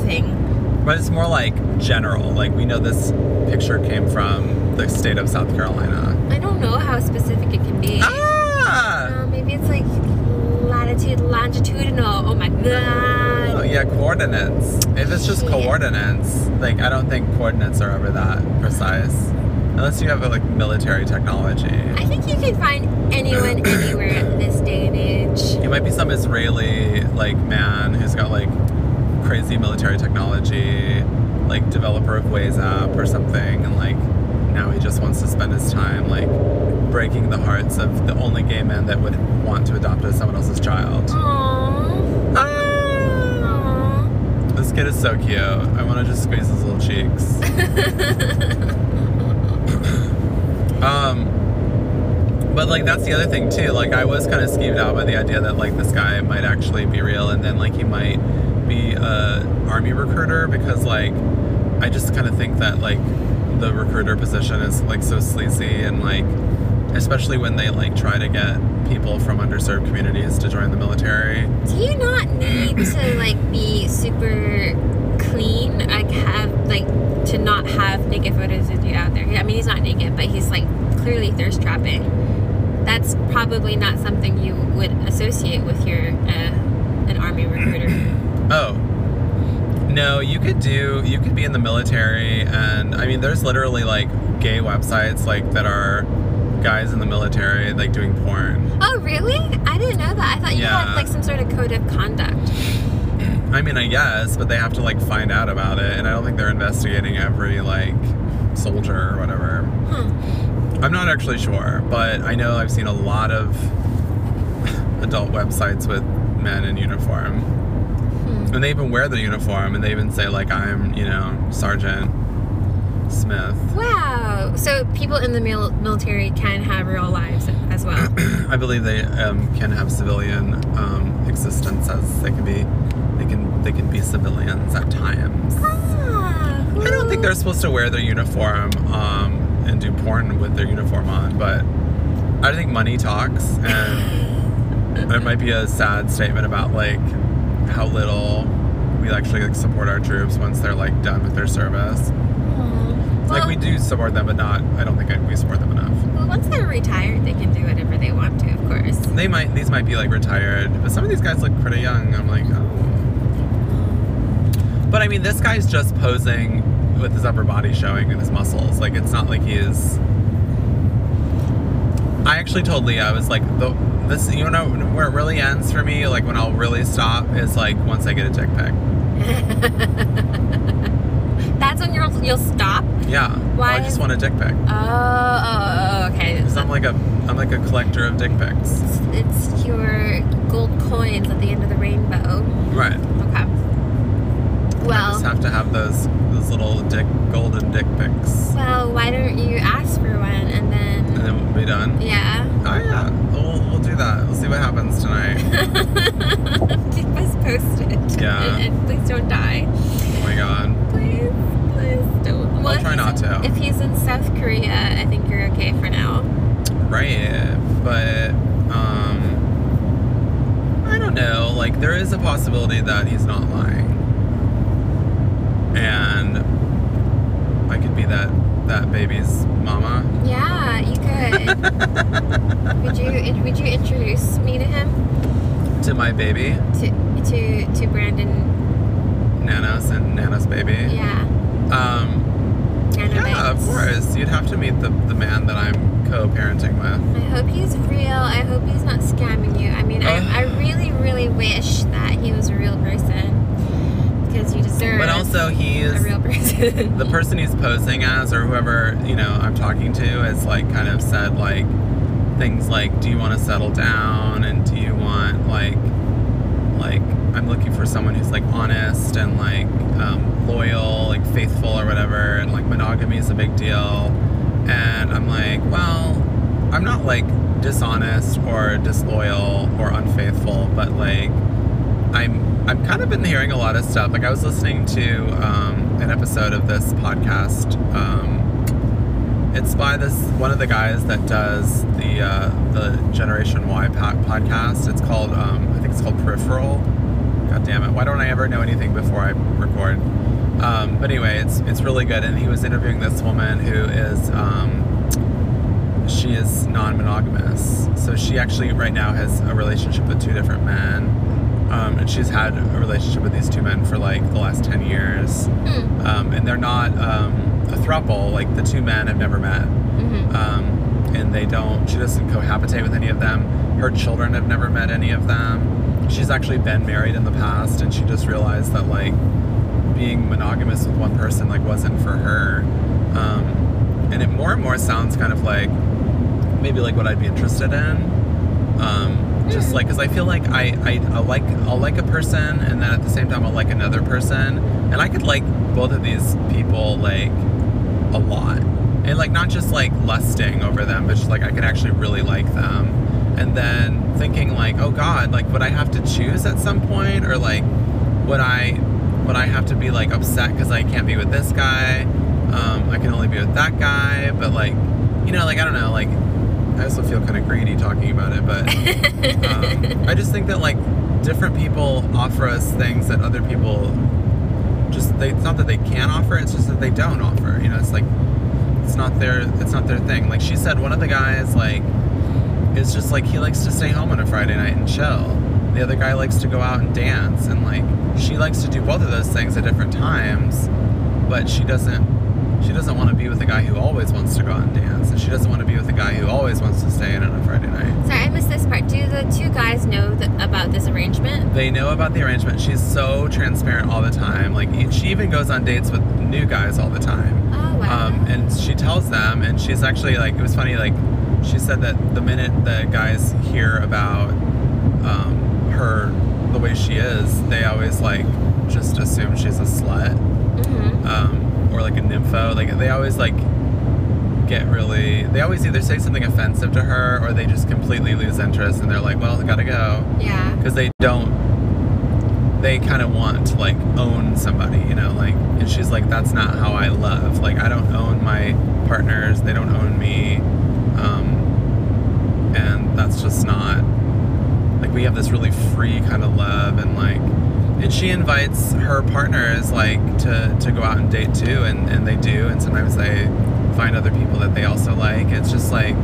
[SPEAKER 2] thing.
[SPEAKER 1] But it's more like general. Like we know this picture came from the state of South Carolina.
[SPEAKER 2] I don't know how specific it can be.
[SPEAKER 1] Ah!
[SPEAKER 2] Uh, maybe it's like latitude, longitudinal. Oh my god.
[SPEAKER 1] Oh yeah, coordinates. If it's just
[SPEAKER 2] Shit.
[SPEAKER 1] coordinates, like I don't think coordinates are ever that precise. Unless you have like military technology.
[SPEAKER 2] I think you can find anyone [CLEARS THROAT] anywhere at this day and age.
[SPEAKER 1] It might be some Israeli like man who's got like crazy military technology, like developer of Waze app or something, and like now he just wants to spend his time like breaking the hearts of the only gay men that would want to adopt as someone else's child.
[SPEAKER 2] Aww.
[SPEAKER 1] Ah!
[SPEAKER 2] Aww.
[SPEAKER 1] This kid is so cute. I want to just squeeze his little cheeks. [LAUGHS] Um, but like that's the other thing too. Like I was kind of skeeved out by the idea that like this guy might actually be real, and then like he might be a army recruiter because like I just kind of think that like the recruiter position is like so sleazy and like especially when they like try to get people from underserved communities to join the military.
[SPEAKER 2] Do you not need to like be super clean? Like have like to not have naked photos of you out there. I mean, he's not naked, but he's like clearly thirst trapping. That's probably not something you would associate with your uh, an army recruiter.
[SPEAKER 1] Oh. No, you could do you could be in the military and I mean there's literally like gay websites like that are guys in the military like doing porn.
[SPEAKER 2] oh, really? I didn't know that. I thought you
[SPEAKER 1] Yeah.
[SPEAKER 2] had like some sort of code of conduct.
[SPEAKER 1] I mean I guess, but they have to like find out about it and I don't think they're investigating every like soldier or whatever.
[SPEAKER 2] Huh.
[SPEAKER 1] I'm not actually sure, but I know I've seen a lot of [LAUGHS] adult websites with men in uniform. And they even wear the uniform and they even say like I'm, you know, Sergeant Smith.
[SPEAKER 2] Wow. So people in the mil- military can have real lives as well. [CLEARS THROAT]
[SPEAKER 1] I believe they um, can have civilian um, existence as they can be they can they can be civilians at times.
[SPEAKER 2] ah,
[SPEAKER 1] I don't think they're supposed to wear their uniform um, and do porn with their uniform on, but I think money talks and [LAUGHS] it might be a sad statement about like how little we actually like support our troops once they're like done with their service. Uh-huh. like we do support them, but not. I don't think we support them enough.
[SPEAKER 2] Well, once they're retired, they can do whatever they want to, of course.
[SPEAKER 1] They might. These might be like retired, but some of these guys look pretty young. I'm like, oh. But I mean, this guy's just posing with his upper body showing and his muscles. Like it's not like he's. I actually told Leah I was like the this you know where it really ends for me like when I'll really stop is like once I get a dick pic. [LAUGHS]
[SPEAKER 2] That's when you'll you'll stop.
[SPEAKER 1] Yeah.
[SPEAKER 2] Oh, Why
[SPEAKER 1] I just want a dick pic.
[SPEAKER 2] Oh, oh, oh okay.
[SPEAKER 1] Cause I'm like a I'm like a collector of dick pics.
[SPEAKER 2] It's, it's your gold coins at the end of the rainbow.
[SPEAKER 1] Right.
[SPEAKER 2] Okay.
[SPEAKER 1] I
[SPEAKER 2] Well,
[SPEAKER 1] just have to have those those little dick golden dick pics,
[SPEAKER 2] well, why don't you ask for one and then
[SPEAKER 1] and
[SPEAKER 2] then?
[SPEAKER 1] we'll be done.
[SPEAKER 2] Yeah.
[SPEAKER 1] Oh yeah, we'll, we'll do that. We'll see what happens tonight. [LAUGHS]
[SPEAKER 2] Keep us posted.
[SPEAKER 1] Yeah.
[SPEAKER 2] And, and please don't die.
[SPEAKER 1] Oh my god.
[SPEAKER 2] Please, please don't.
[SPEAKER 1] I'll try not to.
[SPEAKER 2] If he's in South Korea, I think you're okay for now.
[SPEAKER 1] Right, but um, I don't know. Like there is a possibility that he's not lying, and I could be that that baby's mama.
[SPEAKER 2] Yeah, you could. [LAUGHS] would you would you introduce me to him?
[SPEAKER 1] To my baby,
[SPEAKER 2] To to to Brandon?
[SPEAKER 1] Nanos and Nanos baby.
[SPEAKER 2] Yeah.
[SPEAKER 1] Um, yeah, of course. You'd have to meet the the man that I'm co-parenting with.
[SPEAKER 2] I hope he's real. I hope he's not scamming you. I mean, I, I really, really wish that he was a real person. Because you deserve
[SPEAKER 1] But also, he's
[SPEAKER 2] a real person.
[SPEAKER 1] the person he's posing as, or whoever you know I'm talking to, has like kind of said like things like, "Do you want to settle down?" and "Do you want like like I'm looking for someone who's like honest and like um, loyal, like faithful or whatever, and like monogamy is a big deal." And I'm like, well, I'm not like dishonest or disloyal or unfaithful, but like I'm I've kind of been hearing a lot of stuff. Like I was listening to um, an episode of this podcast. Um, it's by this one of the guys that does the uh, the Generation Why po- podcast. It's called um, I think it's called Peripheral. God damn it! Why don't I ever know anything before I record? Um, but anyway, it's it's really good. And he was interviewing this woman who is um, she is non-monogamous. So she actually right now has a relationship with two different men, um, and she's had a relationship with these two men for like the last ten years.
[SPEAKER 2] Hmm.
[SPEAKER 1] Um, and they're not um, a throuple. Like the two men have never met,
[SPEAKER 2] Mhm.
[SPEAKER 1] um, and they don't. She doesn't cohabitate with any of them. Her children have never met any of them. She's actually been married in the past, and she just realized that like being monogamous with one person like wasn't for her. Um, and it more and more sounds kind of like maybe like what I'd be interested in. Um, just like, cause I feel like I, I, I'll like, I'll like a person and then at the same time I'll like another person. And I could like both of these people like a lot. And like, not just like lusting over them, but just like I could actually really like them. And then thinking like, oh God, like would I have to choose at some point or like would I, would I have to be like upset because I can't be with this guy? Um, I can only be with that guy, but like, you know, like I don't know, like I also feel kind of greedy talking about it, but um, I just think that like different people offer us things that other people just they it's not that they can't offer, it's just that they don't offer. You know, it's like it's not their it's not their thing. Like she said, one of the guys like is just like he likes to stay home on a Friday night and chill. The other guy likes to go out and dance, and like she likes to do both of those things at different times, but she doesn't. She doesn't want to be with a guy who always wants to go out and dance, and she doesn't want to be with a guy who always wants to stay in on a Friday night.
[SPEAKER 2] Sorry, I missed this part. Do the two guys know th- about this arrangement?
[SPEAKER 1] They know about the arrangement. She's so transparent all the time. Like she even goes on dates with new guys all the time.
[SPEAKER 2] Oh wow.
[SPEAKER 1] Um, and she tells them, and she's actually like, it was funny. Like she said that the minute the guys hear about um, her, the way she is, they always like just assume she's a slut
[SPEAKER 2] hmm
[SPEAKER 1] um, or like a nympho. Like they always like get really. They always either say something offensive to her, or they just completely lose interest, and they're like, "Well, I gotta go."
[SPEAKER 2] Yeah.
[SPEAKER 1] because they don't they kind of want to like own somebody you know like and she's like that's not how i love like i don't own my partners they don't own me um and that's just not like we have this really free kind of love and like and she invites her partners like to to go out and date too and and they do and sometimes they find other people that they also like it's just like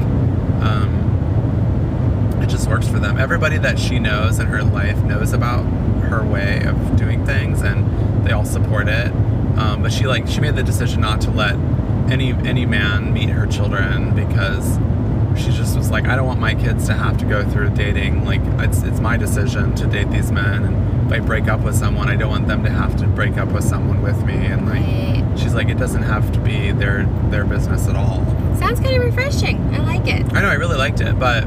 [SPEAKER 1] um it just works for them. Everybody that she knows in her life knows about her way of doing things, and they all support it. Um, but she like she made the decision not to let any any man meet her children because she just was like, I don't want my kids to have to go through dating. Like it's it's my decision to date these men, and if I break up with someone, I don't want them to have to break up with someone with me. And like
[SPEAKER 2] Right.
[SPEAKER 1] she's like, it doesn't have to be their their business at all.
[SPEAKER 2] Sounds kind of refreshing. I like it.
[SPEAKER 1] I know I really liked it, but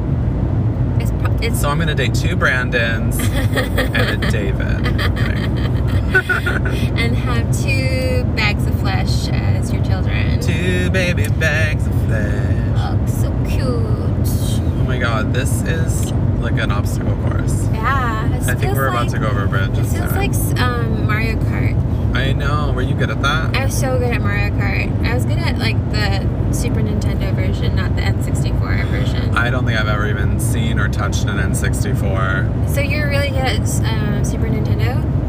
[SPEAKER 2] It's pro- it's
[SPEAKER 1] so I'm gonna date two Brandons and a [LAUGHS] David. [LAUGHS] [LAUGHS]
[SPEAKER 2] And have two bags of flesh as your children.
[SPEAKER 1] Two baby bags of flesh.
[SPEAKER 2] Oh, so cute.
[SPEAKER 1] Oh my god, this is like an obstacle course.
[SPEAKER 2] Yeah.
[SPEAKER 1] I think we're about
[SPEAKER 2] like,
[SPEAKER 1] to go over a bridge.
[SPEAKER 2] This feels like um, Mario Kart.
[SPEAKER 1] I know. Were you good at that?
[SPEAKER 2] I was so good at Mario Kart. I was good at like the Super Nintendo version, not the N64 version.
[SPEAKER 1] I don't think I've ever even seen or touched an N64.
[SPEAKER 2] so you're really good at um, Super Nintendo?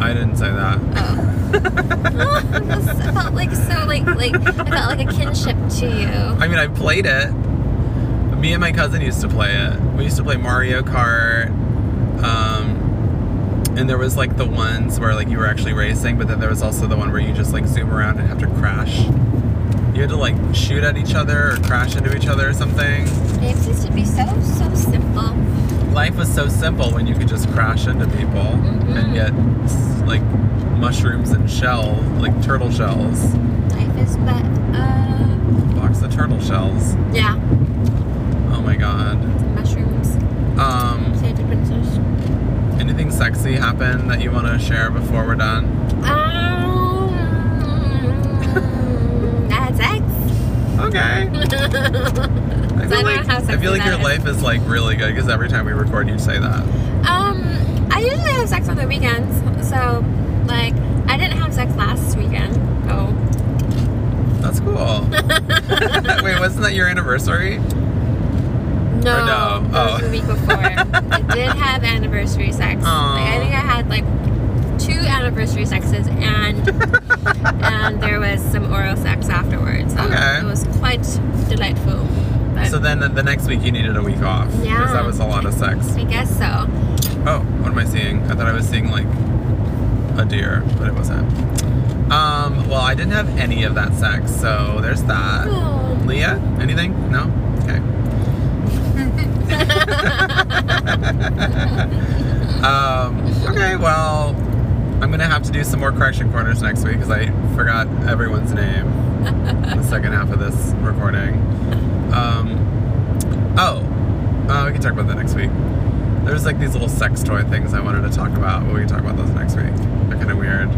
[SPEAKER 1] I didn't say that.
[SPEAKER 2] Oh. [LAUGHS] [LAUGHS] I felt like so like like I felt like a kinship to you.
[SPEAKER 1] I mean, I played it. Me and my cousin used to play it. We used to play Mario Kart. Um, and there was like the ones where like you were actually racing, but then there was also the one where you just like zoom around and have to crash. You had to like shoot at each other or crash into each other or something.
[SPEAKER 2] Games used to be so so simple.
[SPEAKER 1] life was so simple when you could just crash into people and
[SPEAKER 2] Mhm.
[SPEAKER 1] get like mushrooms and shell, like turtle shells,
[SPEAKER 2] Life is but uh
[SPEAKER 1] box of turtle shells.
[SPEAKER 2] yeah,
[SPEAKER 1] Oh my god.
[SPEAKER 2] mushrooms.
[SPEAKER 1] Anything sexy happen that you want to share before we're done?
[SPEAKER 2] Um, [LAUGHS] that's sex.
[SPEAKER 1] Okay. [LAUGHS] I feel
[SPEAKER 2] I
[SPEAKER 1] like I feel like your
[SPEAKER 2] is.
[SPEAKER 1] life is like really good because every time we record, you say that.
[SPEAKER 2] Um, I usually have sex on the weekends, so like I didn't have sex last weekend. Oh,
[SPEAKER 1] That's cool. [LAUGHS] Wait, wasn't that your anniversary?
[SPEAKER 2] No,
[SPEAKER 1] no?
[SPEAKER 2] was
[SPEAKER 1] Oh.
[SPEAKER 2] the week before. [LAUGHS] I did have anniversary sex. Like, I think I had like two anniversary sexes and [LAUGHS] and there was some oral sex afterwards. So
[SPEAKER 1] Okay.
[SPEAKER 2] it was quite delightful.
[SPEAKER 1] So then the next week you needed a week off.
[SPEAKER 2] Yeah.
[SPEAKER 1] Because that was a lot of sex.
[SPEAKER 2] I guess so.
[SPEAKER 1] Oh, what am I seeing? I thought I was seeing like a deer, but it wasn't. Um, well, I didn't have any of that sex, so there's that.
[SPEAKER 2] Oh.
[SPEAKER 1] Leah, anything? No? [LAUGHS] Um, okay, well, I'm gonna have to do some more correction corners next week because I forgot everyone's name in the second half of this recording. Um, oh, uh, we can talk about that next week. There's like these little sex toy things I wanted to talk about, but we can talk about those next week. They're kind of weird.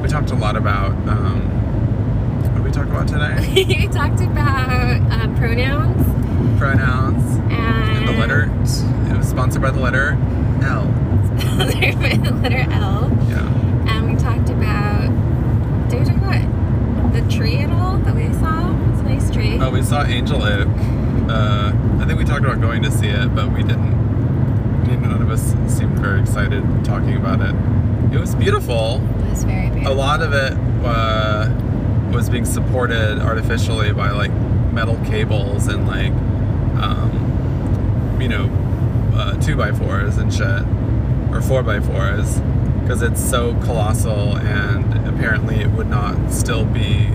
[SPEAKER 1] We talked a lot about. Um, what did we talk about today? [LAUGHS]
[SPEAKER 2] we talked about um, pronouns
[SPEAKER 1] Pronouns
[SPEAKER 2] and
[SPEAKER 1] and the letter. It was sponsored by the letter L.
[SPEAKER 2] Sponsored the letter L.
[SPEAKER 1] Yeah.
[SPEAKER 2] And we talked about. Did we talk about the tree at all that we saw? It's a nice tree.
[SPEAKER 1] Oh, we saw Angel Oak. Uh, I think we talked about going to see it, but we didn't. None of us seemed very excited talking about it. It was beautiful.
[SPEAKER 2] It was very beautiful.
[SPEAKER 1] A lot of it uh, was being supported artificially by like metal cables and like, um, you know, uh, two by fours and shit, or four by fours, because it's so colossal and apparently it would not still be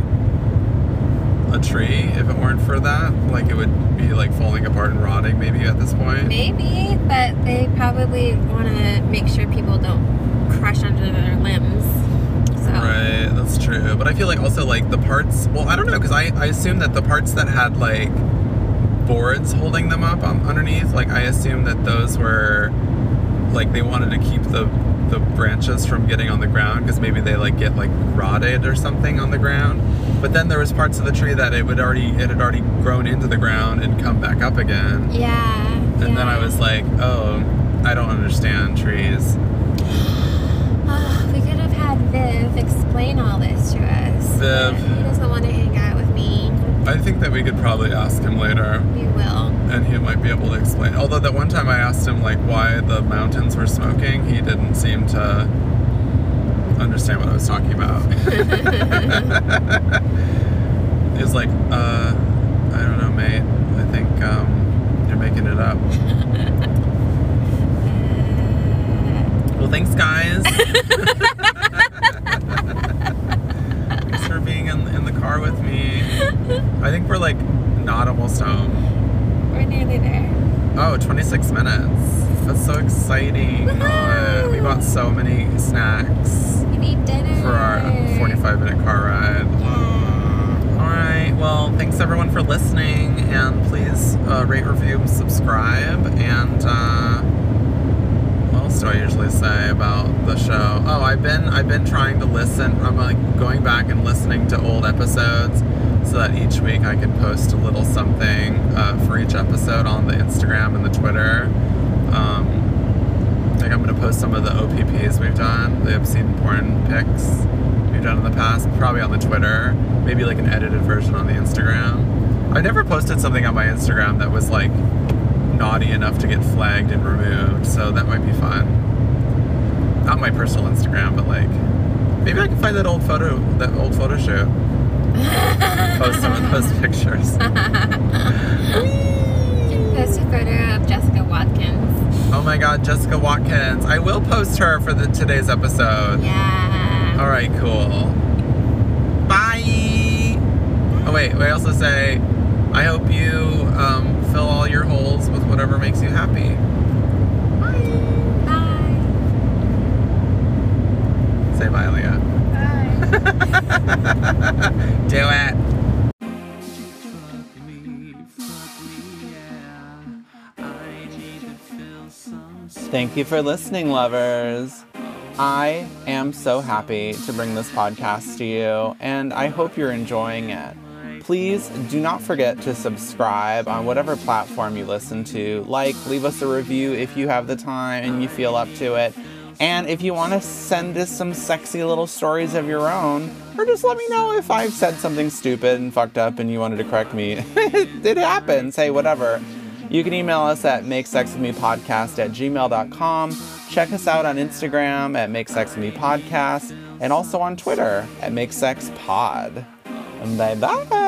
[SPEAKER 1] a tree if it weren't for that. Like it would be like falling apart and rotting maybe at this point.
[SPEAKER 2] Maybe, but they probably want to make sure people don't crush under their limbs. So.
[SPEAKER 1] Right, that's true. But I feel like also like the parts. Well, I don't know because I I assume that the parts that had like boards holding them up on, underneath, like I assume that those were like they wanted to keep the the branches from getting on the ground because maybe they like get like rotted or something on the ground. But then there was parts of the tree that it would already it had already grown into the ground and come back up again.
[SPEAKER 2] Yeah.
[SPEAKER 1] And then I was like, oh, I don't understand trees.
[SPEAKER 2] Oh, [SIGHS] we could have had Viv explain all this to us.
[SPEAKER 1] Viv. Think that we could probably ask him later.
[SPEAKER 2] We will.
[SPEAKER 1] and he might be able to explain. Although that one time I asked him like why the mountains were smoking, he didn't seem to understand what I was talking about. [LAUGHS] he was like, uh, I don't know, mate. I think um, you're making it up. [LAUGHS] Well, thanks, guys. [LAUGHS] thanks for being in, in the car with me. [LAUGHS] I think we're like not almost home.
[SPEAKER 2] we're nearly there.
[SPEAKER 1] Oh, 26 minutes. That's so exciting. Uh, we bought so many snacks
[SPEAKER 2] We need dinner.
[SPEAKER 1] for our 45 minute car ride.
[SPEAKER 2] Yeah.
[SPEAKER 1] All right. Well, thanks everyone for listening, and please uh, rate, review, subscribe. And uh, what else do I usually say about the show? Oh, I've been I've been trying to listen. I'm like going back and listening to old episodes, so that each week I can post a little something uh, for each episode on the Instagram and the Twitter. Um, like I'm gonna post some of the OPPs we've done, the obscene porn pics we've done in the past, probably on the Twitter, maybe like an edited version on the Instagram. I never posted something on my Instagram that was like naughty enough to get flagged and removed, so that might be fun. Not my personal Instagram, but like maybe I can find that old photo, that old photo shoot post some of those [LAUGHS] pictures.
[SPEAKER 2] post a photo of Jessica Watkins.
[SPEAKER 1] Oh my God, Jessica Watkins! I will post her for the today's episode.
[SPEAKER 2] Yeah.
[SPEAKER 1] All right, cool. Bye. Oh wait, I also say, I hope you um, fill all your holes with whatever makes you happy. Bye. Bye. Say
[SPEAKER 3] bye, Leah. [LAUGHS]
[SPEAKER 1] Do it. Thank you for listening, lovers. I am so happy to bring this podcast to you, and I hope you're enjoying it. Please do not forget to subscribe on whatever platform you listen to. Like, leave us a review if you have the time and you feel up to it. And if you want to send us some sexy little stories of your own, or just let me know if I've said something stupid and fucked up and you wanted to correct me. [LAUGHS] it happens. Hey, whatever. You can email us at makesexwithmepodcast at gmail.com. Check us out on Instagram at makesexwithmepodcast and also on Twitter at makesexpod. Bye bye.